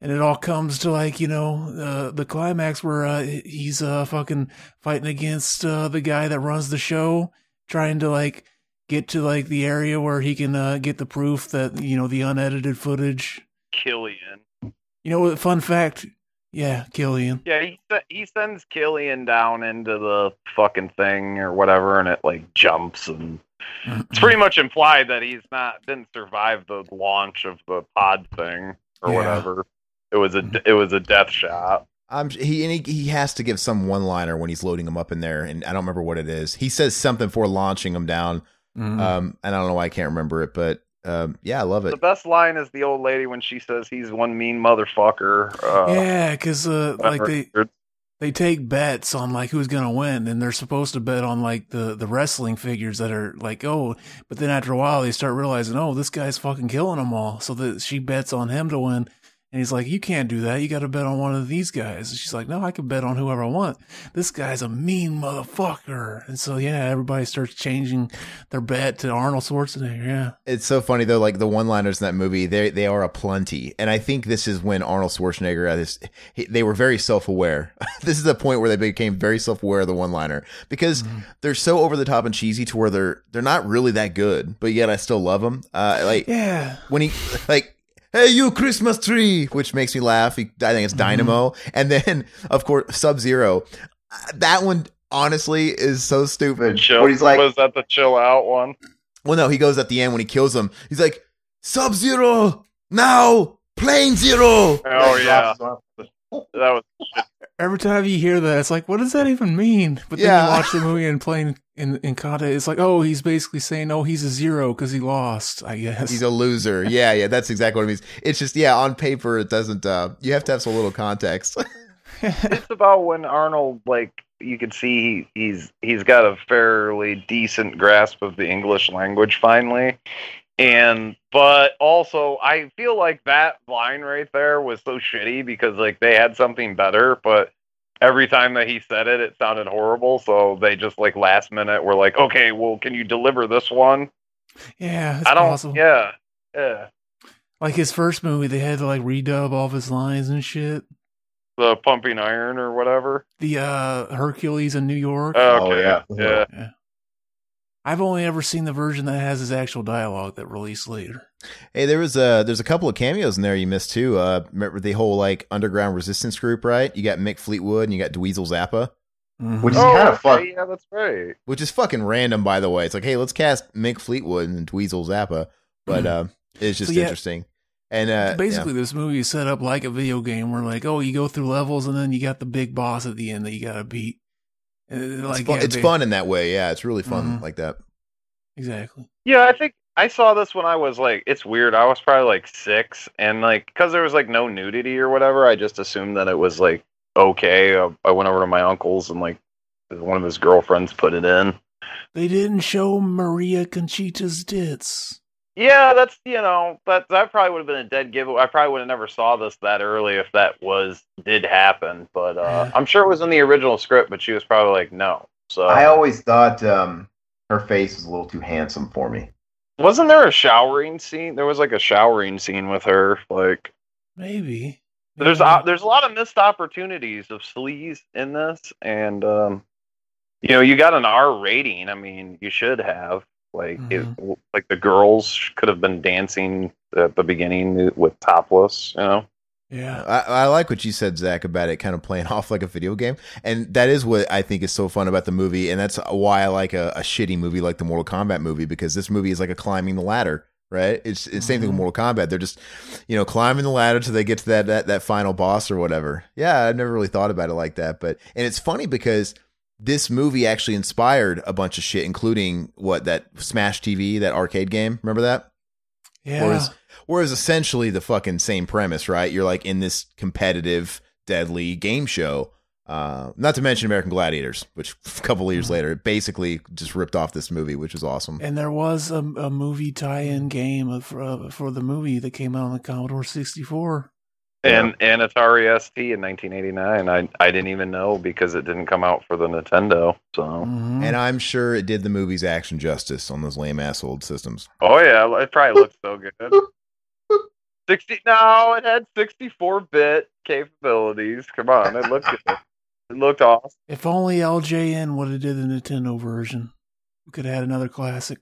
And it all comes to like you know uh, the climax where uh, he's uh fucking fighting against uh, the guy that runs the show, trying to like get to like the area where he can uh, get the proof that you know the unedited footage. Killian. You know, what? fun fact. Yeah, Killian. Yeah, he he sends Killian down into the fucking thing or whatever, and it like jumps, and it's pretty much implied that he's not didn't survive the launch of the pod thing or Yeah. whatever. It was a it was a death shot. I'm he and he, he has to give some one liner when he's loading him up in there, and I don't remember what it is. He says something for launching him down, Mhm. um, and I don't know why I can't remember it, but um, yeah, I love it. The best line is the old lady when she says he's one mean motherfucker. Uh, yeah, because uh, like they they take bets on like who's gonna win, and they're supposed to bet on like the the wrestling figures that are like oh, but then after a while they start realizing oh this guy's fucking killing them all, so that she bets on him to win. And he's like, "You can't do that. You got to bet on one of these guys." And she's like, "No, I can bet on whoever I want. This guy's a mean motherfucker." And so, yeah, everybody starts changing their bet to Arnold Schwarzenegger. Yeah, It's so funny though, like the one-liners in that movie, they they are a plenty, and I think this is when Arnold Schwarzenegger this, he, they were very self-aware. this is the point where they became very self-aware of the one-liner because they're so over the top and cheesy to where they're they're not really that good, but yet I still love them. Uh, like yeah, when he like. Hey, you Christmas tree, which makes me laugh. He, I think it's Dynamo, and then of course Sub Zero. Uh, that one honestly is so stupid. Chill. What he's like- was that the chill out one? Well, no, he goes at the end when he kills him. He's like, Sub Zero, now, Plain Zero. Oh yeah, that was Every time you hear that, it's like, what does that even mean? But then Yeah. you watch the movie and playing in in context, it's like, oh, he's basically saying, oh, he's a zero because he lost. I guess. He's a loser. Yeah, yeah, that's exactly what it means. It's just, yeah, on paper, it doesn't, uh, you have to have some little context. it's about when Arnold like you can see he, he's he's got a fairly decent grasp of the English language finally. And but also I feel like that line right there was so shitty because like they had something better, but every time that he said it, it sounded horrible. So they just like last minute were like, okay, well, can you deliver this one? Yeah, it's I don't. possible. Yeah, yeah. Like his first movie, they had to like redub all of his lines and shit. The pumping iron or whatever. The uh Hercules in New York. Oh, Oh, yeah. yeah. yeah. I've only ever seen the version that has his actual dialogue that released later. Hey, there was a there's a couple of cameos in there you missed too. Uh, remember the whole like underground resistance group, right? You got Mick Fleetwood and you got Dweezil Zappa, Mhm. Which is Oh, kind of fun. Yeah, that's right. which is fucking random, by the way. It's like, hey, let's cast Mick Fleetwood and Dweezil Zappa, but uh, it's just So, yeah. interesting. And uh, Basically, this movie is set up like a video game where, like, oh, you go through levels and then you got the big boss at the end that you got to beat. And, like, it's, fun, yeah, it's ba- fun in that way. Yeah, it's really fun Mhm. like that. Exactly. Yeah, I think I saw this when I was like, it's weird. I was probably like six, and like, because there was like no nudity or whatever, I just assumed that it was like okay. I, I went over to my uncle's and like one of his girlfriends put it in. They didn't show Maria Conchita's tits. Yeah, that's you know that that probably would have been a dead giveaway. I probably would have never saw this that early if that was did happen. But uh, Yeah. I'm sure it was in the original script, but she was probably like no. So I always thought um, her face was a little too handsome for me. wasn't there a showering scene? There was like a showering scene with her. Like Maybe. there's Yeah. uh, there's a lot of missed opportunities of sleaze in this, and um, you know you got an R rating. I mean, you should have like it, like the girls could have been dancing at the beginning with topless. You know. yeah. I, I like what you said, Zach, about it kind of playing off like a video game, and that is what I think is so fun about the movie, and that's why I like a, a shitty movie like the Mortal Kombat movie because this movie is like a climbing the ladder, right? It's it's same thing with Mhm. Mortal Kombat. They're just you know climbing the ladder till they get to that that that final boss or whatever. Yeah, I've never really thought about it like that, but and it's funny because this movie actually inspired a bunch of shit, including what that Smash TV, that arcade game. Remember that? Yeah. Whereas, whereas essentially the fucking same premise, right? You're like in this competitive, deadly game show. Uh, not to mention American Gladiators, which a couple of Mm-hmm. years later it basically just ripped off this movie, which was awesome. and there was a, a movie tie-in game of, uh, for the movie that came out on the Commodore 64. And and Atari ST in 1989. I I didn't even know because it didn't come out for the Nintendo. So Mhm. And I'm sure it did the movie's action justice on those lame ass old systems. oh yeah, it probably looked so good. 60 no, it had 64 bit capabilities. Come on, it looked good. It looked awesome. if only LJN would have did the Nintendo version, we could have had another classic.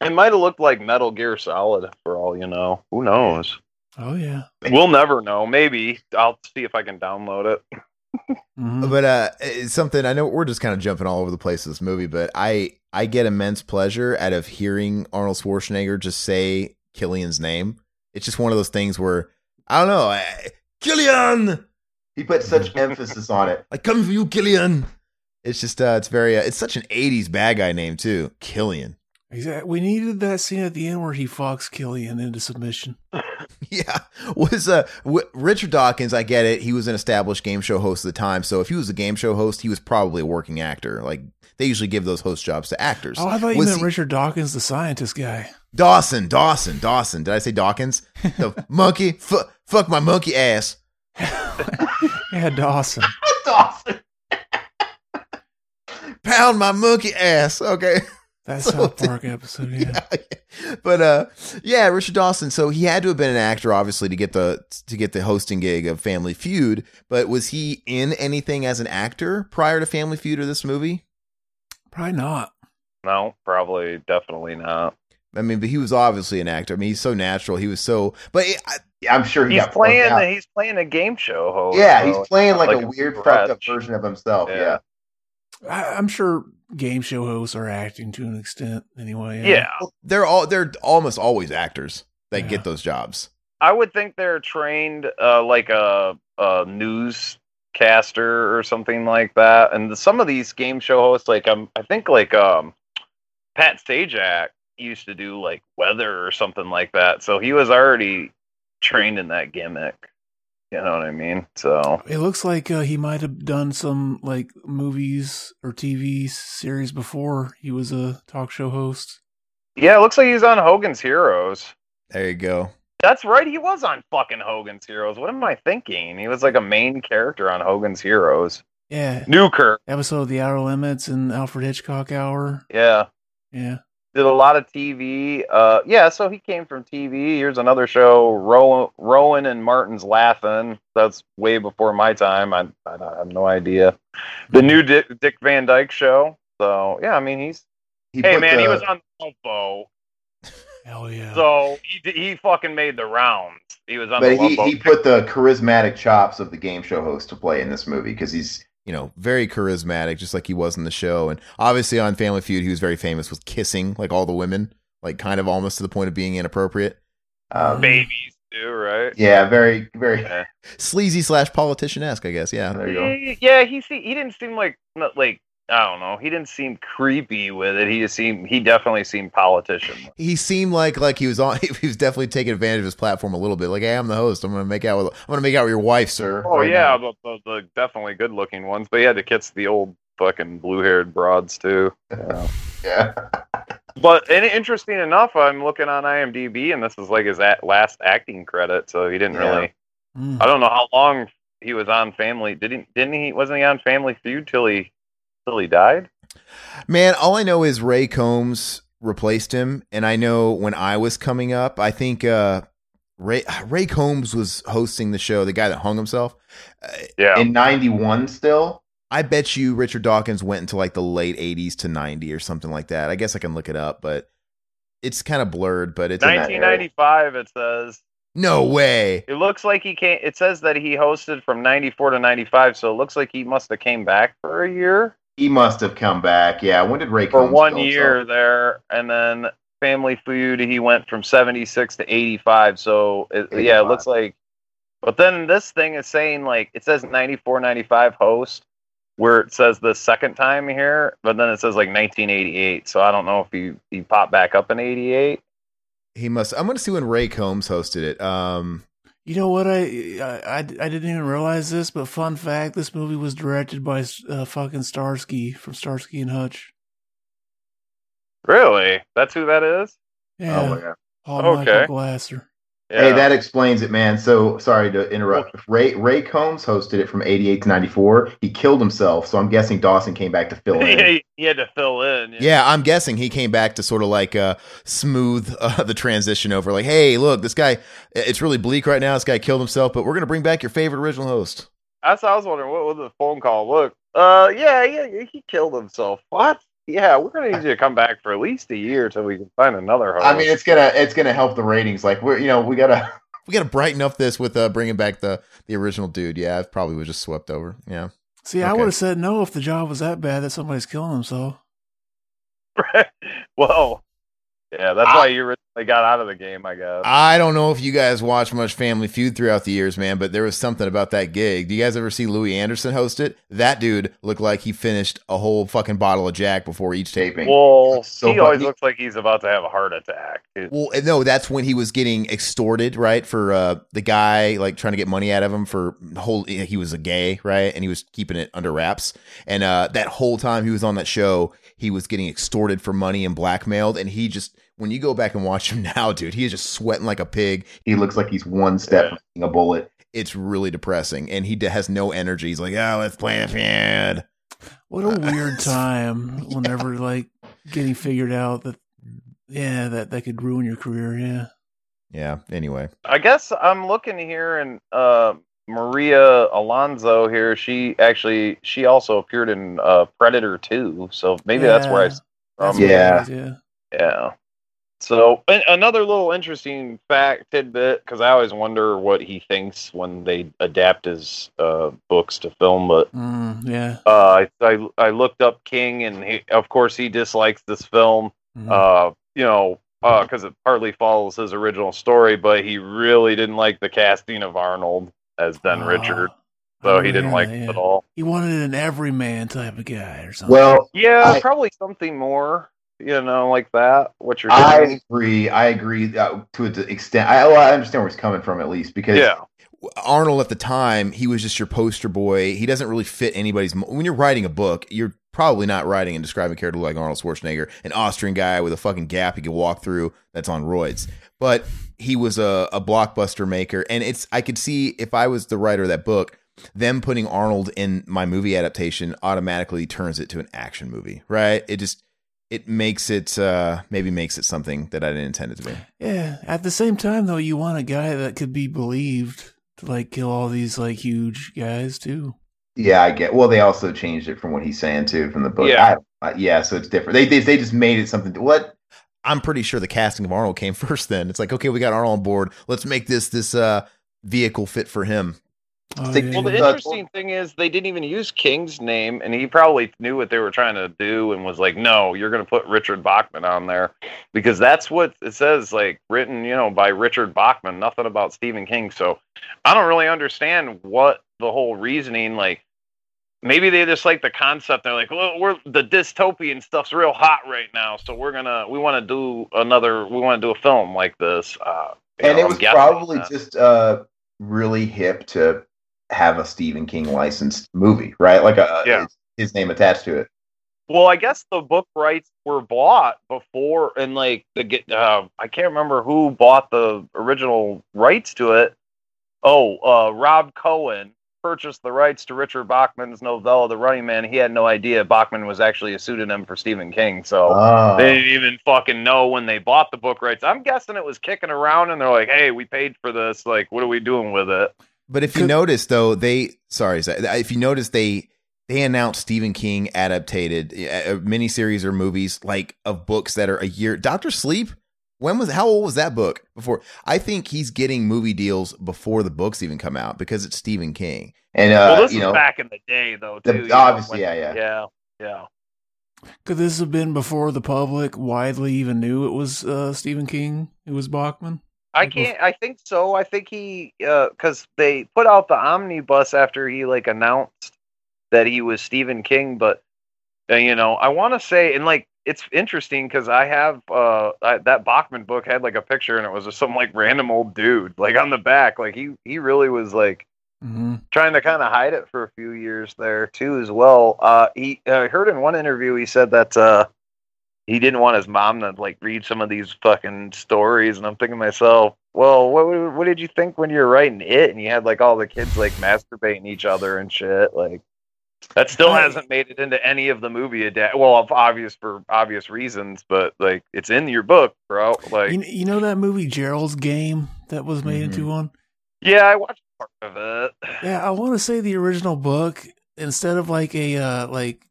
It might have looked like Metal Gear Solid for all you know. Who knows? Oh yeah. We'll never know. Maybe I'll see if I can download it. Mhm. But uh, it's something I know we're just kind of jumping all over the place in this movie, but I I get immense pleasure out of hearing Arnold Schwarzenegger just say Killian's name. It's just one of those things where I don't know, I, Killian. He put such emphasis on it. I come for you, Killian. It's just uh, it's very uh, it's such an '80s bad guy name too, Killian. Exactly. We needed that scene at the end where he fucks Killian into submission. Yeah, was uh w- Richard Dawkins? I get it. He was an established game show host at the time, so if he was a game show host, he was probably a working actor. Like they usually give those host jobs to actors. Oh, I thought you Was meant he- Richard Dawkins, the scientist guy. Dawson, Dawson, Dawson. Did I say Dawkins? The monkey, Fu fuck my monkey ass. Yeah, Dawson. Dawson. Pound my monkey ass. Okay. That So South did- Park episode. Yeah. Yeah. But uh yeah, Richard Dawson. So he had to have been an actor obviously to get the to get the hosting gig of Family Feud, but was he in anything as an actor prior to Family Feud or this movie? Probably not. No, probably, definitely not. I mean, but he was obviously an actor. I mean, he's so natural. He was so but it, I, I'm sure he He's got playing. plucked out. He's playing a game show host. Yeah, so he's playing like, like a a weird, fucked up version of himself. Yeah. Yeah. I, I'm sure game show hosts are acting to an extent anyway. yeah. they're all they're almost always actors that Yeah. get those jobs. I would think they're trained uh, like a, a newscaster or something like that. And some of these game show hosts, like um, I think like um, Pat Sajak used to do like weather or something like that. So he was already trained in that gimmick. You know what I mean? So It looks like uh, he might have done some like movies or TV series before he was a talk show host. yeah, it looks like he's on Hogan's Heroes. There you go. That's right, he was on fucking Hogan's Heroes. What am I thinking? He was like a main character on Hogan's Heroes. Yeah, Newkirk. episode of The Outer Limits and Alfred Hitchcock Hour. Yeah. Yeah, Did a lot of TV. Uh, yeah, so he came from TV. Here's another show, Rowan, Rowan and Martin's Laugh-In. That's way before my time. I, I, I have no idea. The new Dick, Dick Van Dyke show. So yeah, I mean he's He hey put man, he was on the Love hell yeah. So he he fucking made the rounds. He was on But the he, he put the charismatic chops of the game show host to play in this movie because he's you know, very charismatic, just like he was in the show. And obviously on Family Feud, he was very famous with kissing like all the women, like kind of almost to the point of being inappropriate. um, babies too, right? yeah, very very. Yeah. Sleazy slash politician esque, I guess. Yeah. There you go. Yeah, he se- he didn't seem like like I don't know. He didn't seem creepy with it. He just seemed he definitely seemed politician. He seemed like like he was on. He was definitely taking advantage of his platform a little bit. Like, hey, I'm the host. I'm gonna make out with. I'm gonna make out with your wife, sir. Oh right yeah, now." the, the, the definitely good looking ones. But he had to kiss the old fucking blue haired broads too. Yeah. But and interesting enough, I'm looking on IMDb, and this is like his at last acting credit. So he didn't Yeah. really. Mm. I don't know how long he was on Family. Didn't didn't he? Wasn't he on Family Feud till he till he died? Man, all I know is Ray Combs replaced him, and I know when I was coming up, I think uh, Ray Ray Combs was hosting the show. The guy that hung himself. Uh, Yeah. In '91, still. I bet you Richard Dawson went into like the late '80s to '90 or something like that. I guess I can look it up, but it's kind of blurred. But it's 1995. It says. no way. It looks like he came. It says that he hosted from '94 to '95, so it looks like he must have came back for a year He must have come back. Yeah. When did Ray for Combs one year himself? there, and then Family Feud he went from '76 to '85. So it, yeah, it looks like. But then this thing is saying like it says '94, '95 host, where it says the second time here, but then it says like 1988. So I don't know if he he popped back up in '88. He must. I'm going to see when Ray Combs hosted it. Um, You know what? I, I I didn't even realize this, but fun fact: this movie was directed by uh, fucking Starsky from Starsky and Hutch. Really? That's who that is? Yeah, Oh my god. Paul Okay. Michael Glaser. Hey, that explains it, man. So sorry to interrupt. Ray Ray Combs hosted it from '88 to '94. He killed himself, so I'm guessing Dawson came back to fill in. he, he had to fill in. yeah, I'm guessing he came back to sort of like uh, smooth uh, the transition over. Like, hey, look, this guy. It's really bleak right now. This guy killed himself, but we're going to bring back your favorite original host. That's what I was wondering. What was the phone call? Look, uh, yeah, yeah, he killed himself. What? Yeah, we're gonna need you to come back for at least a year till we can find another host. I mean, it's gonna it's gonna help the ratings. Like we're you know we gotta We got to brighten up this with uh, bringing back the the original dude. Yeah, I probably was just swept over. Yeah. See, I would have said no if the job was that bad that somebody's killing himself. well, yeah, that's why you originally got out of the game, I guess. I don't know if you guys watch much Family Feud throughout the years, man, but there was something about that gig. Do you guys ever see Louie Anderson host it? That dude looked like he finished a whole fucking bottle of Jack before each taping. well, So he always looks like he's about to have a heart attack. dude. Well, no, that's when he was getting extorted, right? For uh, the guy like trying to get money out of him for whole. He was a gay, right? And he was keeping it under wraps. And uh, that whole time he was on that show, he was getting extorted for money and blackmailed. And he just, when you go back and watch him now, dude, he is just sweating like a pig. He looks like he's one step from hitting a bullet. It's really depressing, and he has no energy. He's like, "Oh, let's play a feud." What a weird time whenever like getting figured out that yeah, that that could ruin your career, yeah. Yeah. Anyway, I guess I'm looking here, and uh, Maria Alonso here. She actually she also appeared in uh, Predator 2, so maybe that's where I. Yeah. s- That's Um, yeah. yeah. Yeah. So another little interesting fact tidbit because I always wonder what he thinks when they adapt his uh, books to film. But Mm, yeah. uh, I, I I looked up King, and he, of course he dislikes this film. Mhm. Uh, you know, because it partly follows his original story, but he really didn't like the casting of Arnold as Ben Oh, Richard, I so he didn't remember like that, it at all. He wanted an everyman type of guy or something. Well, Yeah, I- probably something more. You know, like that. What you're I agree. I agree uh, to an extent. I, well, I understand where he's coming from at least because Yeah. Arnold at the time, he was just your poster boy. He doesn't really fit anybody's. mo- When you're writing a book, you're probably not writing and describing a character like Arnold Schwarzenegger, an Austrian guy with a fucking gap he could walk through that's on roids. But he was a, a blockbuster maker, and it's I could see if I was the writer of that book, them putting Arnold in my movie adaptation automatically turns it to an action movie, right? It just it makes it uh maybe makes it something that I didn't intend it to be. Yeah. At the same time, though, you want a guy that could be believed to like kill all these like huge guys too. Yeah, I get. Well, they also changed it from what he's saying too from the book. Yeah. I, uh, yeah. So it's different. They, they they just made it something. What? I'm pretty sure the casting of Arnold came first then. It's like, okay, we got Arnold on board. Let's make this this uh vehicle fit for him. Oh, They- yeah, Well, the yeah. Interesting thing is they didn't even use King's name, and he probably knew what they were trying to do, and was like, "No, you're going to put Richard Bachman on there because that's what it says, like written, you know, by Richard Bachman. Nothing about Stephen King." So I don't really understand what the whole reasoning. Like, maybe they just like the concept. They're like, "Well, we're the dystopian stuff's real hot right now, so we're gonna we want to do another. We want to do a film like this." Uh, And know, it was probably that. just uh really hip to have a Stephen King licensed movie, right? Like a Yeah. his name attached to it. Well, I guess the book rights were bought before, and like the get, uh, I can't remember who bought the original rights to it. Oh, uh, Rob Cohen purchased the rights to Richard Bachman's novella, The Running Man. He had no idea Bachman was actually a pseudonym for Stephen King, so Oh. they didn't even fucking know when they bought the book rights. I'm guessing it was kicking around, and they're like, "Hey, we paid for this. Like, what are we doing with it?" But if you notice, though, they sorry, Zach, if you notice, they they announced Stephen King adapted uh, miniseries or movies like of books that are a year. Doctor Sleep. When was how old was that book before? I think he's getting movie deals before the books even come out because it's Stephen King. and uh, well, this you was know, back in the day, though. the- Too, know, obviously, when- yeah, yeah. yeah, yeah. Could this have been before the public widely even knew it was uh, Stephen King? It was Bachman. I can't. I think so. I think he, because they put out the omnibus after he like announced that he was Stephen King. But uh, you know, I want to say, and like, it's interesting because I have uh I, that Bachman book had like a picture, and it was just some like random old dude like on the back. Like he he really was like hmm trying to kind of hide it for a few years there too as well. Uh, he I heard in one interview he said that uh, he didn't want his mom to like read some of these fucking stories, and I'm thinking to myself, well, what what did you think when you were writing it and you had like all the kids like masturbating each other and shit like. That still I- hasn't made it into any of the movie adapt. Well, of obvious for obvious reasons, but like it's in your book, bro. Like, You, you know that movie Gerald's Game that was made Mhm. into one? yeah, I watched part of it. Yeah, I want to say the original book instead of like a uh like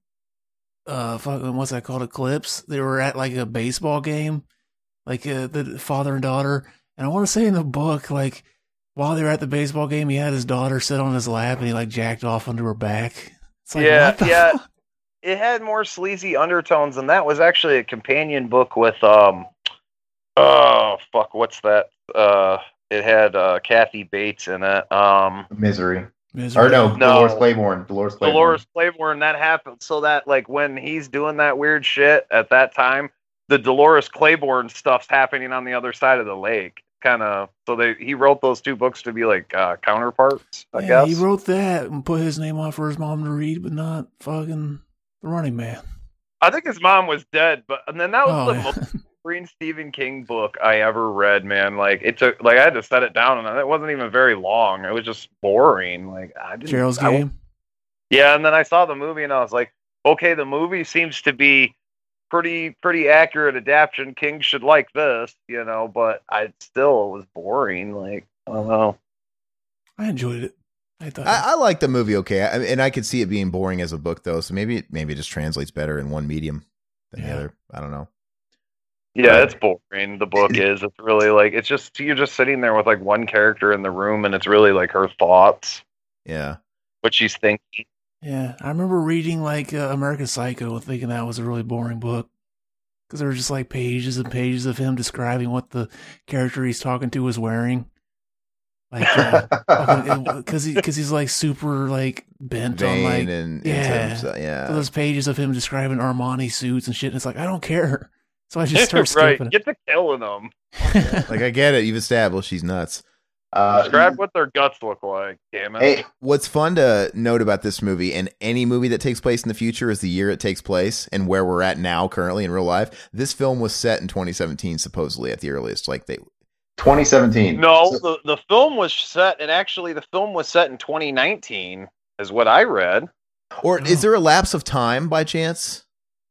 uh fucking what's that called eclipse they were at like a baseball game like uh, the father and daughter and I want to say in the book like while they were at the baseball game he had his daughter sit on his lap and he like jacked off onto her back it's like Yeah, yeah. fuck? it had more sleazy undertones, and that was actually a companion book with um, oh fuck, what's that? Uh, it had uh Kathy Bates in it. Um, Misery. Misery. Or no, No. Dolores Claiborne. Dolores Claiborne. Dolores Claiborne. That happened so that like when he's doing that weird shit at that time, the Dolores Claiborne stuff's happening on the other side of the lake. Kind of. So they he wrote those two books to be like uh, counterparts. I yeah, guess. he wrote that and put his name on for his mom to read but not fucking the running man I think his mom was dead, but and then that was oh the yeah. most boring Stephen King book I ever read, man. Like it took, like I had to set it down, and it wasn't even very long. It was just boring. Like I didn't. Gerald's I- game yeah, and then I saw the movie, and I was like, okay, the movie seems to be pretty, pretty accurate adaptation. King should like this, you know, but I still it was boring. Like I don't know. I enjoyed it I thought I, I like the movie okay, I, and I could see it being boring as a book though. So maybe it maybe it just translates better in one medium than the other. I don't know. Yeah, it's boring. The book is. It's really like it's just you're just sitting there with like one character in the room, and it's really like her thoughts, Yeah, what she's thinking. Yeah, I remember reading like uh, American Psycho and thinking that was a really boring book because there were just like pages and pages of him describing what the character he's talking to was wearing, like because he because he's like super like bent on like and yeah. himself, yeah. those pages of him describing Armani suits and shit. And it's like I don't care, so I just start right, skipping get to killing them. Like I get it. You've established she's nuts. Uh, Describe what their guts look like. Damn it. hey, What's fun to note about this movie and any movie that takes place in the future is the year it takes place and where we're at now currently in real life. This film was set in 2017 supposedly at the earliest. Like they 2017. No, So- the the film was set, and actually, the film was set in 2019, is what I read. Or is there a lapse of time by chance?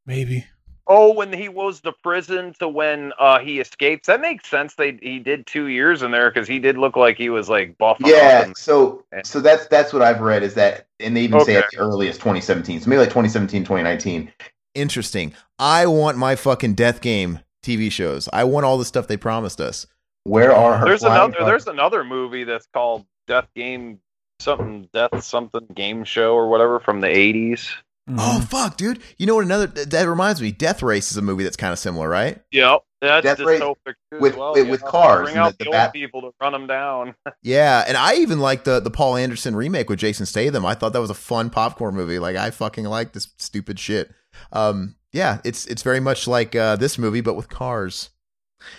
Maybe. Oh, when he was the prison to when uh, he escapes, that makes sense. They he did two years in there because he did look like he was like buff. yeah, and- so so that's that's what I've read is that, and they even say Okay. at the earliest 2017, so maybe like 2017, 2019. Interesting. I want my fucking Death Game TV shows. I want all the stuff they promised us. Where are her? there's another cars? there's another movie that's called Death Game something Death something game show or whatever from the 80s. Mhm. Oh fuck, dude! You know what? Another that that reminds me. Death Race is a movie that's kind of similar, right? Yep, that's Death Race too with- well, with- yeah. with cars Bring out the- the, the old bat- people to run them down. Yeah, and I even like the the Paul Anderson remake with Jason Statham. I thought that was a fun popcorn movie. Like I fucking like this stupid shit. Um, yeah, it's it's very much like uh, this movie, but with cars.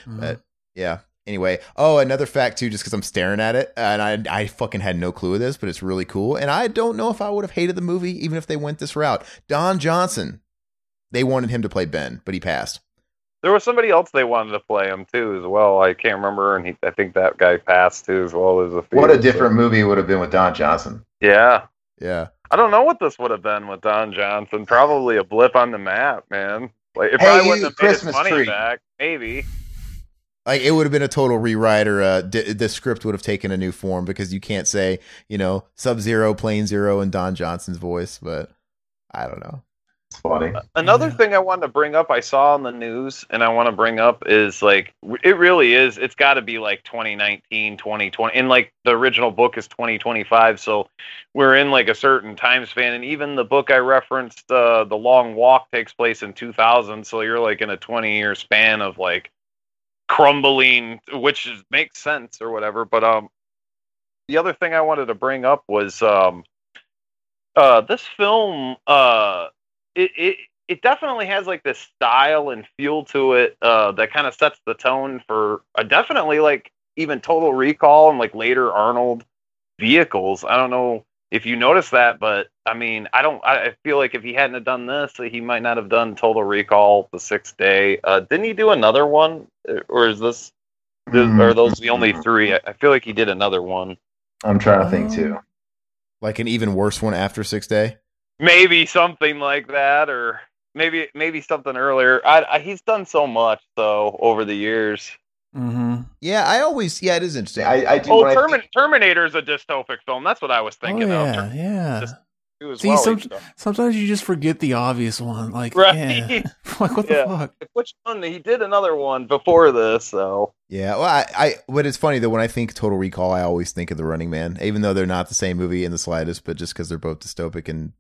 Mhm. But yeah. Anyway, oh, another fact too, just because I'm staring at it, and I I fucking had no clue of this, but it's really cool. And I don't know if I would have hated the movie even if they went this route. Don Johnson, they wanted him to play Ben, but he passed. There was somebody else they wanted to play him too as well. I can't remember, and he, I think that guy passed too as well. There's a few, What a so- different movie it would have been with Don Johnson. Yeah, Yeah. I don't know what this would have been with Don Johnson. Probably a blip on the map, man. Like if Hey, I wouldn't have made his Christmas money tree. back, maybe. Like it would have been a total rewrite, or uh, d- the script would have taken a new form because you can't say, you know, Sub Zero, Plain Zero, and Don Johnson's voice. But I don't know. It's funny. Another Yeah. thing I wanted to bring up, I saw on the news, and I want to bring up is like it really is. It's got to be like 2019, 2020, and like the original book is 2025. So we're in like a certain time span, and even the book I referenced, uh, the Long Walk, takes place in 2000. So you're like in a 20 year span of like crumbling, which makes sense or whatever. But um, the other thing I wanted to bring up was um, uh, this film uh it, it it definitely has like this style and feel to it uh, that kind of sets the tone for uh, definitely like even Total Recall and like later Arnold vehicles. I don't know if you notice that, but I mean, I don't. I I feel like if he hadn't have done this, he might not have done Total Recall the sixth day. Uh, didn't he do another one, Uh, or is this? th- Are those the only three? I I feel like he did another one. I'm trying to think too. Like an even worse one after Six Day. maybe something like that or maybe maybe something earlier I, I he's done so much though over the years Mm-hmm. Yeah, I always. Yeah, it is interesting. I, I do. oh when I Termin- think- terminator's a dystopic film that's what i was Oh thinking of yeah, Terminator yeah. Just- See, well, some- Sometimes you just forget the obvious one. Like, Right. yeah. like what Yeah. the fuck? which one he did another one before this so Yeah, well, I, I, but it's funny that when I think Total Recall, I always think of The Running Man, even though they're not the same movie in the slightest, but just because they're both dystopic and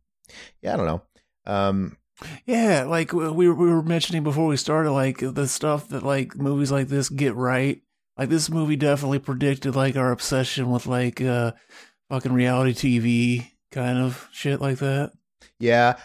yeah, I don't know. Um, Yeah, like we we were mentioning before we started, like the stuff that like movies like this get right. Like this movie definitely predicted like our obsession with like uh fucking reality TV kind of shit like that. yeah,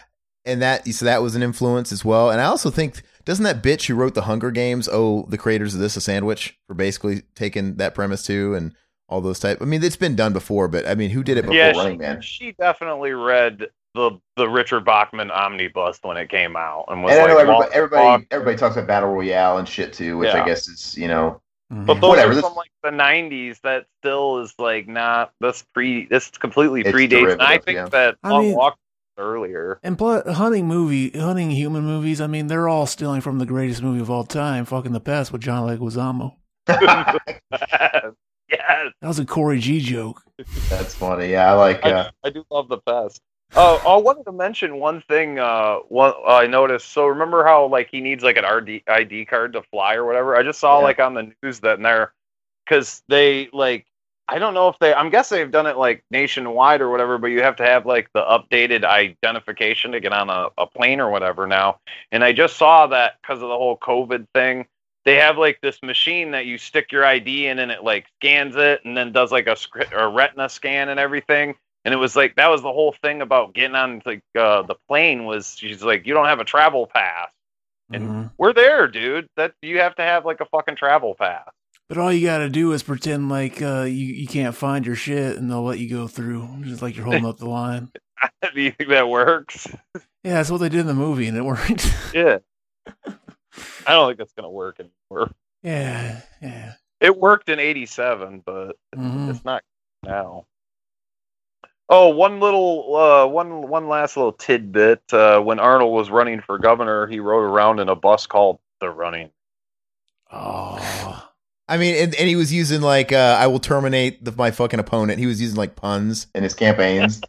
and that so that was an influence as well. And I also think doesn't that bitch who wrote the Hunger Games owe the creators of this a sandwich for basically taking that premise too and all those type. I mean, it's been done before, but I mean, who did it before? yeah Running Man. she definitely read the the richard bachman omnibus when it came out and was And I know like everybody, Long everybody, Walk. everybody talks about battle royale and shit too, which Yeah. I guess is you know Mhm. But those Whatever, are from like the '90s. That still is like not. This pre. This completely It's predates. And I think yeah. that I Long mean- Walk earlier. And plus, hunting movie, hunting human movies. I mean, they're all stealing from the greatest movie of all time, "Fucking the Pest" with John Leguizamo. yes, That was a Corey G joke. that's funny. Yeah, I like. I, Uh, I do love the pest. Oh, I wanted to mention one thing. Uh, one I noticed. So remember how like he needs like an RD, ID card to fly or whatever. I just saw Yeah. like on the news that they're because they like I don't know if they. I'm guessing they've done it like nationwide or whatever, but you have to have like the updated identification to get on a, a plane or whatever now. And I just saw that because of the whole COVID thing. They have like this machine that you stick your ID in and it like scans it and then does like a, script or retina scan and everything and it was like that was the whole thing about getting on like uh, the plane was she's like you don't have a travel pass and Mhm. we're there dude that you have to have like a fucking travel pass But all you got to do is pretend like uh, you you can't find your shit, and they'll let you go through, just like you're holding up the line. do you think that works Yeah, that's what they did in the movie, and it worked. yeah i don't think that's gonna work anymore yeah, yeah. It worked in '87, but Mhm. it's not now. Oh, one little, uh, one one last little tidbit. Uh, when Arnold was running for governor, he rode around in a bus called the Running. Oh, I mean, and, and he was using like, uh, I will terminate the, my fucking opponent. He was using like puns. in his campaigns.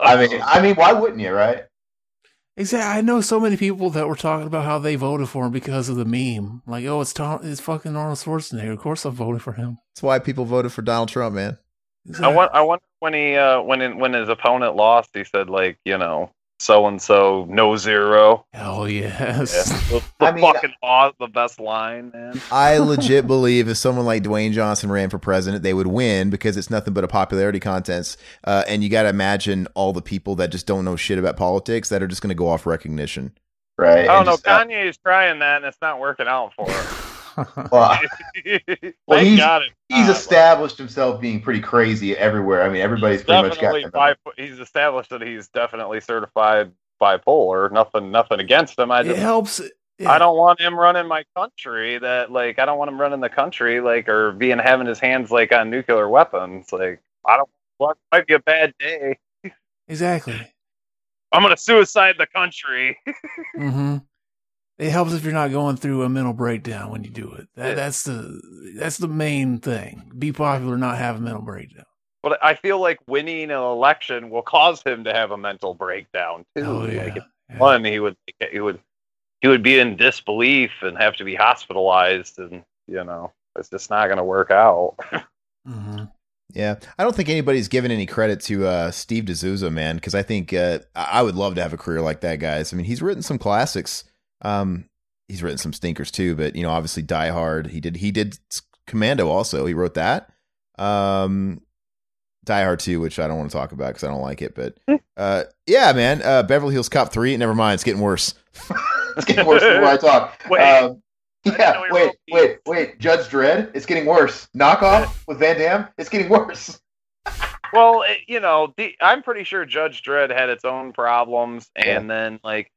I mean, I mean, why wouldn't you, right? exactly. I know so many people that were talking about how they voted for him because of the meme. Like, oh, it's Tom, it's fucking Arnold Schwarzenegger. Of course, I'm voting for him. That's why people voted for Donald Trump, man. I want. I wonder when he, uh, when in, when his opponent lost, he said like, you know, so and so, no zero. Hell Yeah. yes. The, the I mean, fucking law, the best line, man. I legit believe if someone like Dwayne Johnson ran for president, they would win because it's nothing but a popularity contest. Uh, and you got to imagine all the people that just don't know shit about politics that are just going to go off recognition. Right. I don't And know. just, uh, trying that, and it's not working out for him. well, Well, he's- God it's he's established himself being pretty crazy everywhere. I mean, everybody's pretty much got him. bi- he's established that he's definitely certified bipolar. Nothing, nothing against him. I it just, helps. yeah. I don't want him running my country. That like, I don't want him running the country like, or being having his hands like on nuclear weapons. Like, I don't. What might be a bad day. Exactly. I'm gonna suicide the country. hmm It helps if you're not going through a mental breakdown when you do it. That, Yeah. That's the that's the main thing. Be popular, not have a mental breakdown. But I feel like winning an election will cause him to have a mental breakdown too. Oh yeah. Like, yeah. one, he would he would he would be in disbelief and have to be hospitalized, and you know it's just not going to work out. hmm Yeah, I don't think anybody's given any credit to uh, Steve D'Souza, man, because I think uh, I I would love to have a career like that, guys. I mean, he's written some classics. Um, he's written some stinkers too, but you know, obviously Die Hard. He did. He did Commando also. He wrote that. Um, Die Hard two, which I don't want to talk about because I don't like it. But uh, yeah, man, uh, Beverly Hills Cop three. Never mind, it's getting worse. It's getting worse the more I talk. Wait. Um, yeah, know he wait, wait, wait. Judge Dredd, it's getting worse. Knockoff with Van Damme, it's getting worse. well, it, you know, the, I'm pretty sure Judge Dredd had its own problems, and then like.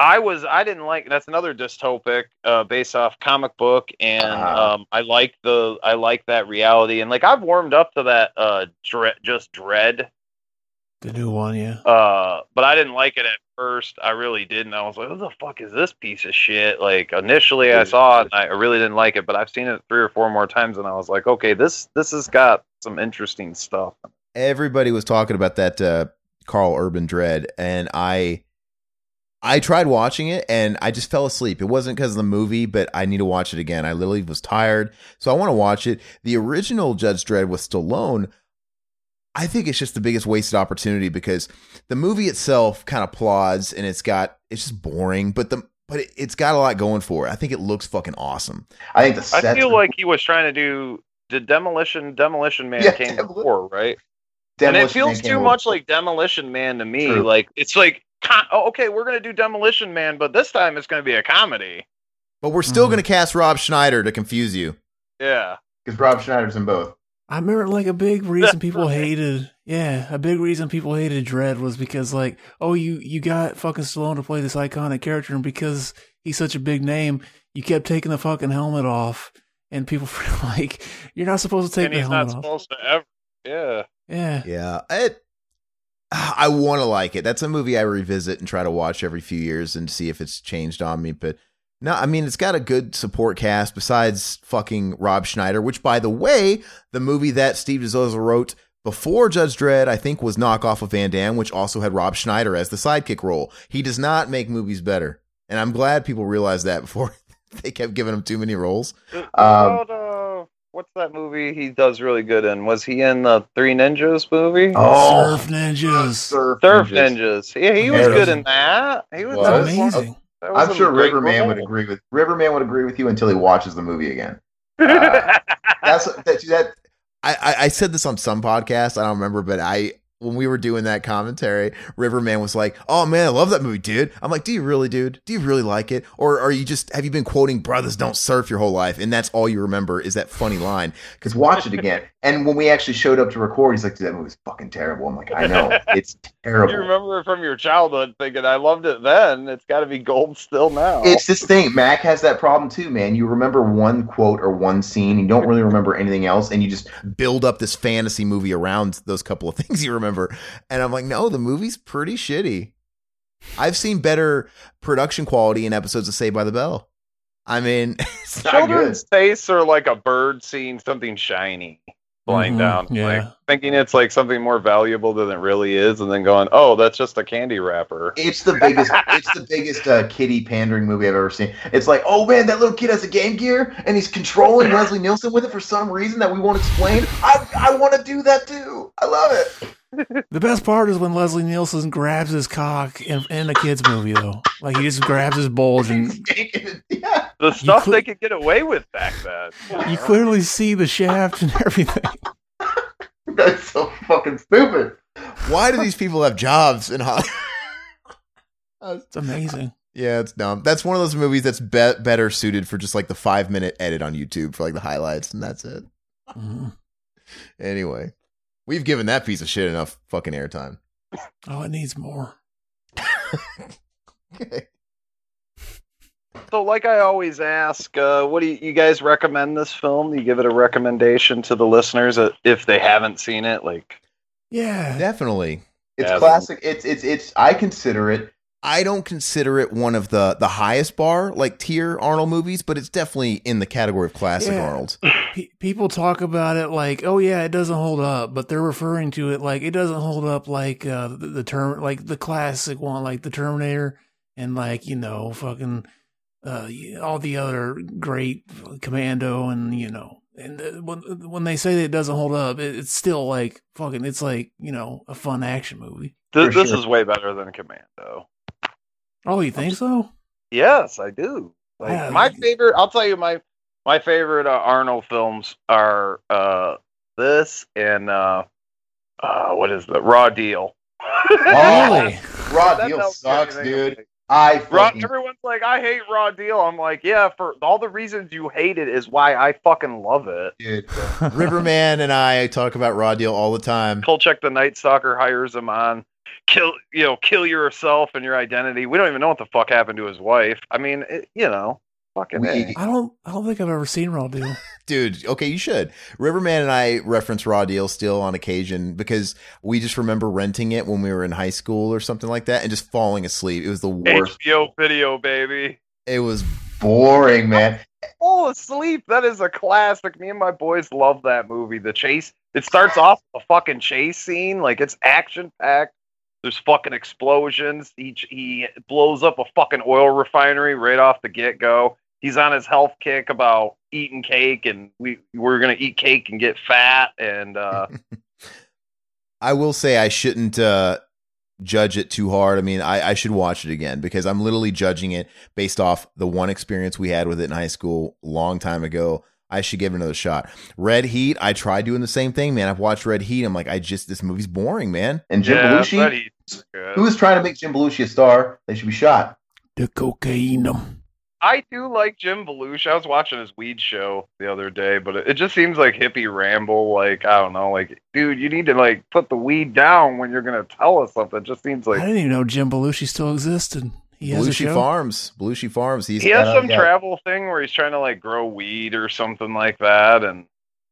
I was I didn't like that's another dystopic uh, based off comic book and Ah. um, I like the I like that reality and like I've warmed up to that uh Dredd just Dredd The new one, yeah. Uh, but I didn't like it at first. I really didn't. I was like, "What the fuck is this piece of shit?" Like initially, I saw it, and I really didn't like it. But I've seen it three or four more times, and I was like, "Okay, this this has got some interesting stuff." everybody was talking about that uh, Karl Urban Dredd, and I I tried watching it and I just fell asleep. It wasn't because of the movie, but I need to watch it again. I literally was tired, so I want to watch it. The original Judge Dredd with Stallone. I think it's just the biggest wasted opportunity because the movie itself kind of plods and it's got it's just boring, but the but it, it's got a lot going for it. I think it looks fucking awesome. I think the I feel are- like he was trying to do the demolition. Demolition Man Yeah, came Demoli- before, right? Demolition and it feels too over- much like Demolition Man to me. True. Like it's like, co- oh, okay, we're gonna do Demolition Man, but this time it's gonna be a comedy. But we're still Mhm. going to cast Rob Schneider to confuse you. Yeah. because Rob Schneider's in both. I remember like a big reason people hated yeah, a big reason people hated Dredd was because like, oh you you got fucking Stallone to play this iconic character and because he's such a big name, you kept taking the fucking helmet off and people feel like you're not supposed to take and the he's not helmet off. supposed to ever. Yeah. Yeah. Yeah, it. I want to like it. That's a movie I revisit and try to watch every few years and see if it's changed on me. But no, I mean it's got a good support cast besides fucking Rob Schneider, which by the way, the movie that Steve D'Souza wrote before Judge Dredd, I think, was knockoff of Van Damme, which also had Rob Schneider as the sidekick role. He does not make movies better, and I'm glad people realized that before they kept giving him too many roles. Um, uh, what's that movie he does really good in? Was he in the Three Ninjas movie? Oh, Surf ninjas. Surf, Surf Ninjas. Ninjas. Yeah, he was good in that. He was, Well, that That's was amazing. that was I'm sure great Riverman would agree with Riverman would agree with you until he watches the movie again. Uh, That's that. that I, I, I said this on some podcast. I don't remember, but I when we were doing that commentary, Riverman was like, "Oh man, I love that movie, dude." I'm like, "Do you really, dude? Do you really like it, or are you just have you been quoting "Brothers Don't Surf" your whole life, and that's all you remember is that funny line?" Because watch it again. And when we actually showed up to record, he's like, "Dude, that movie's fucking terrible." I'm like, "I know, it's terrible." You remember it from your childhood thinking, I loved it then. It's got to be gold still now. It's this thing. Mac has that problem too, man. You remember one quote or one scene, you don't really remember anything else, and you just Build up this fantasy movie around those couple of things you remember. And I'm like, no, the movie's pretty shitty. I've seen better production quality in episodes of Saved by the Bell. I mean, it's not Children's tastes are like a bird seeing something shiny flying Mhm, down, yeah. like thinking it's like something more valuable than it really is, and then going, "Oh, that's just a candy wrapper." It's the biggest. it's the biggest uh, kitty pandering movie I've ever seen. It's like, oh man, that little kid has a Game Gear and he's controlling Leslie Nielsen with it for some reason that we won't explain. I I want to do that too. I love it. The best part is when Leslie Nielsen grabs his cock in, in a kids movie, though. Like he just grabs his bulge, and yeah, The stuff cl- they could get away with back then. you clearly see the shaft and everything. that's so fucking stupid. why do these people have jobs in Hollywood? It's amazing. yeah, it's dumb. That's one of those movies that's be- better suited for just like the five minute edit on YouTube for like the highlights, and that's it. Mhm. Anyway, we've given that piece of shit enough fucking airtime. Oh, it needs more. Okay. So, like I always ask, uh, what do you, you guys recommend this film? You give it a recommendation to the listeners uh, if they haven't seen it. Like, Yeah. Definitely. It's Yeah. classic. It's it's it's. I consider it. I don't consider it one of the the highest bar like tier Arnold movies, but it's definitely in the category of classic Yeah. Arnold. Pe- people talk about it like, oh yeah, it doesn't hold up, but they're referring to it like it doesn't hold up like uh, the, the term, like the classic one, like the Terminator, and like you know, fucking uh, all the other great Commando, and you know, and uh, when when they say that it doesn't hold up, it, it's still like fucking, it's like you know, a fun action movie. th- For this sure. is way better than Commando. Oh, you think so? Yes, I do. Like Yeah. my favorite, I'll tell you my my favorite uh, Arnold films are uh, this and uh, uh, what is the Raw Deal. Really? Raw Deal sucks, dude. I fucking everyone's like, I hate Raw Deal. I'm like, yeah, for all the reasons you hate it is why I fucking love it. dude. Riverman and I talk about Raw Deal all the time. Kolchak the Night Stalker hires him on. Kill, you know, kill yourself and your identity. We don't even know what the fuck happened to his wife. I mean, it, you know, fucking. We- A. I don't, I don't think I've ever seen Raw Deal. Dude, okay, you should. Riverman and I reference Raw Deal still on occasion because we just remember renting it when we were in high school or something like that and just falling asleep. It was the worst. HBO video, baby. It was Boring, man. Fall asleep. That is a classic. Me and my boys love that movie. The chase. It starts off with a fucking chase scene. Like it's action packed. There's fucking explosions. He he blows up a fucking oil refinery right off the get go. He's on his health kick about eating cake, and we we're gonna eat cake and get fat. And uh, I will say I shouldn't uh, judge it too hard. I mean, I, I should watch it again because I'm literally judging it based off the one experience we had with it in high school long time ago. I should give it another shot. Red Heat, I tried doing the same thing, man. I've watched Red Heat. I'm like, I just this movie's boring, man. And Jim yeah, Belushi, who is trying to make Jim Belushi a star? They should be shot. The cocaine. I do like Jim Belushi. I was watching his weed show the other day, but it, it just seems like hippie ramble. Like I don't know, like dude, you need to like put the weed down when you're gonna tell us something. It just seems like I didn't even know Jim Belushi still existed. He has a Belushi show. Farms. Belushi Farms. He's he has uh, some yeah. travel thing where he's trying to like grow weed or something like that, and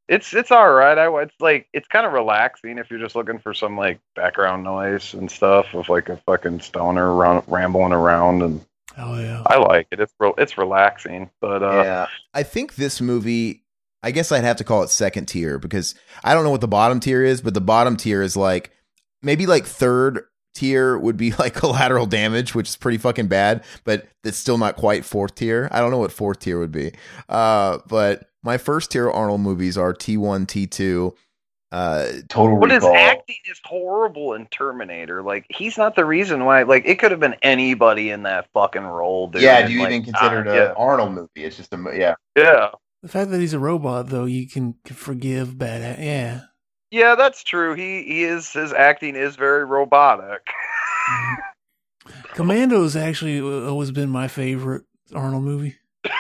it's it's all right. I it's like it's kind of relaxing if you're just looking for some like background noise and stuff of like a fucking stoner run, rambling around, and Oh yeah. I like it. It's real. It's relaxing, but uh, yeah. I think this movie, I guess I'd have to call it second tier because I don't know what the bottom tier is, but the bottom tier is like maybe like third tier would be like collateral damage, which is pretty fucking bad, but it's still not quite fourth tier. I don't know what fourth tier would be. Uh, but my first tier Arnold movies are T1, T2. Uh, Total But his acting is horrible in Terminator. Like he's not the reason why. Like it could have been anybody in that fucking role. Dude. yeah, do you like, even consider it uh, an yeah. Arnold movie? It's just a mo- yeah. yeah, The fact that he's a robot, though, you can forgive bad. Yeah. Yeah, that's true. He he is his acting is very robotic. Commando's actually uh, always been my favorite Arnold movie.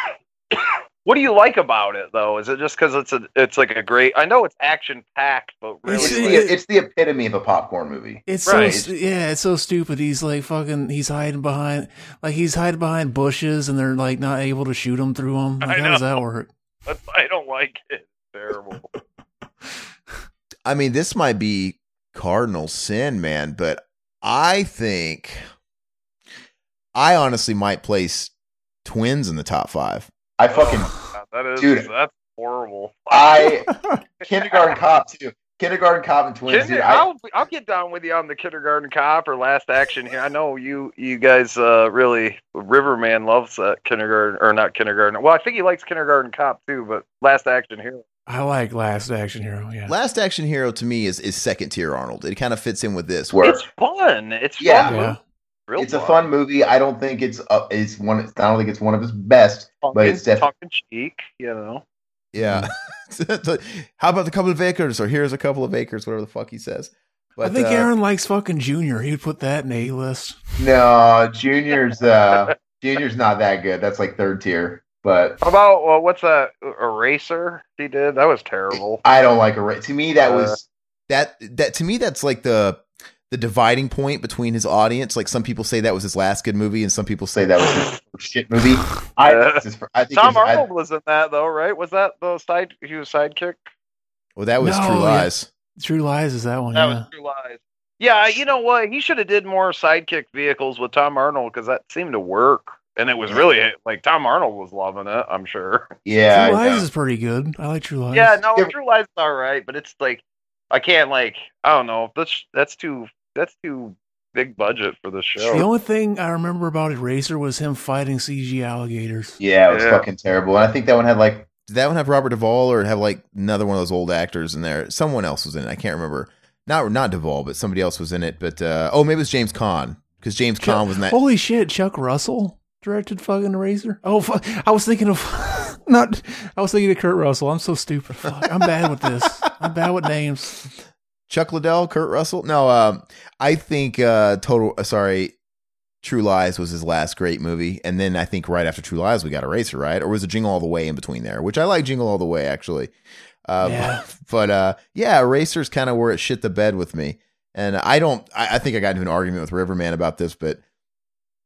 What do you like about it though? Is it just because it's a it's like a great? I know it's action packed, but really, It's It's- the, like, it's the epitome of a popcorn movie. It's Right. so yeah, it's so stupid. He's like fucking. He's hiding behind like he's hiding behind bushes, and they're like not able to shoot him through them. Like, I how does that work? that's, I don't like it. It's terrible. I mean, this might be cardinal sin, man, but I think I honestly might place twins in the top five. I fucking God, that is Dude. that's horrible. I kindergarten cop too. Kindergarten cop and twins. Kinder- dude, I, I'll I'll get down with you on the kindergarten cop or last action hero. I know you you guys uh, really Riverman loves that kindergarten or not kindergarten. Well, I think he likes kindergarten cop too, but last action hero. I like Last Action Hero. Yeah, Last Action Hero to me is is second tier Arnold. It kind of fits in with this. Work. It's fun. It's Yeah. fun. yeah. Real it's a fun movie. I don't think it's uh, it's one. I don't think it's one of his best, but it's definitely. tongue in cheek. You know. Yeah. How about the couple of acres? Or here's a couple of acres, whatever the fuck he says. But I think uh, Aaron likes fucking Junior. He'd put that in A list. No, Junior's uh, Junior's not that good. That's like third tier. But How about well, what's that uh, eraser he did? That was terrible. I don't like a. To me, that was uh, that that to me that's like the the dividing point between his audience. Like some people say that was his last good movie, and some people say say that was his shit movie. I, Yeah. I think Tom it's- I- Arnold was in that though, right? Was that the side? He was sidekick. well, that was No, True yeah. Lies. True Lies is that one. That yeah. was True Lies. Yeah, you know what? He should have did more sidekick vehicles with Tom Arnold because that seemed to work, and it was really like Tom Arnold was loving it. I'm sure. yeah, True Lies is pretty good. I like True Lies. Yeah, no, Yeah. True Lies is all right, but it's like I can't like I don't know. That's that's too that's too big budget for the show. The only thing I remember about Eraser was him fighting CG alligators. yeah, it was Yeah. fucking terrible. And I think that one had like Did that one have Robert Duvall or have like another one of those old actors in there? Someone else was in it. I can't remember. Not not Duvall, but somebody else was in it. But uh, oh, maybe it was James Caan because James Chuck- Caan was in that. Holy shit, Chuck Russell directed fucking Eraser. Oh, fuck. I was thinking of not. I was thinking of Kurt Russell. I'm so stupid. Fuck. I'm bad with this. I'm bad with names. Chuck Liddell, Kurt Russell. No, um, I think uh, total. Uh, sorry, True Lies was his last great movie, and then I think right after True Lies we got Eraser, right? Or was it Jingle All the Way in between there? Which I like Jingle All the Way actually. Uh, Yeah. But uh, yeah, Eraser's kind of where it shit the bed with me, and I don't. I, I think I got into an argument with Riverman about this, but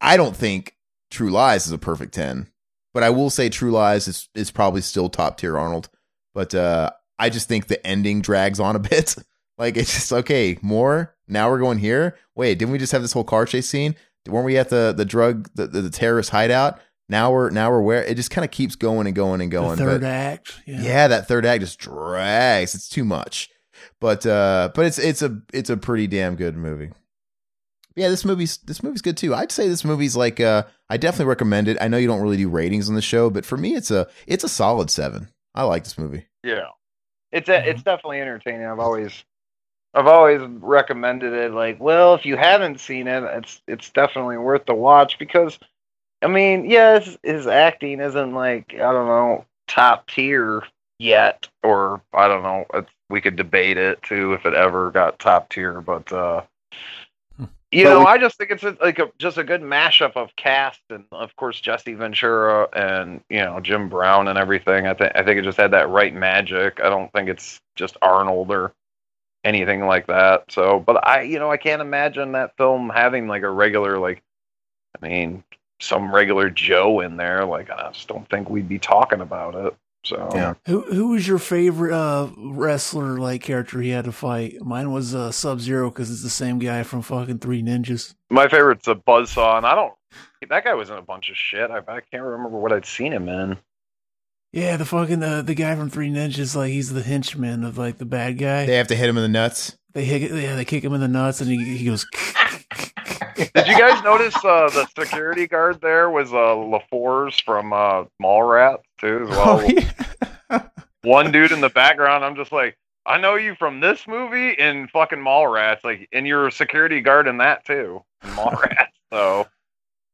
I don't think True Lies is a perfect ten. But I will say True Lies is is probably still top tier Arnold. But uh, I just think the ending drags on a bit. Like it's just okay, more. Now we're going here. Wait, didn't we just have this whole car chase scene? Weren't we at the the drug the, the, the terrorist hideout? Now we're now we're where it just kind of keeps going and going and going. the third but act. Yeah. yeah. that third act just drags. It's too much. But uh but it's it's a it's a pretty damn good movie. Yeah, this movie's this movie's good too. I'd say this movie's like uh I definitely recommend it. I know you don't really do ratings on the show, but for me it's a it's a solid 7. I like this movie. Yeah, it's a, it's definitely entertaining. I've always I've always recommended it. Like, well, if you haven't seen it, it's it's definitely worth the watch because, I mean, yes, his acting isn't like I don't know top tier yet, or I don't know. We could debate it too if it ever got top tier, but uh, you know, we- I just think it's a, like a, just a good mashup of cast and of course Jesse Ventura and you know Jim Brown and everything. I think I think it just had that right magic. I don't think it's just Arnold or anything like that. So, but I you know I can't imagine that film having like a regular like I mean some regular Joe in there. Like I just don't think we'd be talking about it. So Yeah. Who who was your favorite uh, wrestler like character he had to fight? Mine was uh, Sub Zero because it's the same guy from fucking Three Ninjas. my favorite's a Buzzsaw, and I don't. That guy was in a bunch of shit. I, I can't remember what I'd seen him in. Yeah, the fucking uh, the guy from Three Ninjas, like he's the henchman of like the bad guy. They have to hit him in the nuts. They hit, yeah, they kick him in the nuts, and he he goes. Did you guys notice uh, the security guard there was uh, LaFours from uh, Mallrats too as well? Oh, yeah. One dude in the background. I'm just like, I know you from this movie and fucking Mallrats, like, and you're a security guard in that too, in Mallrats. so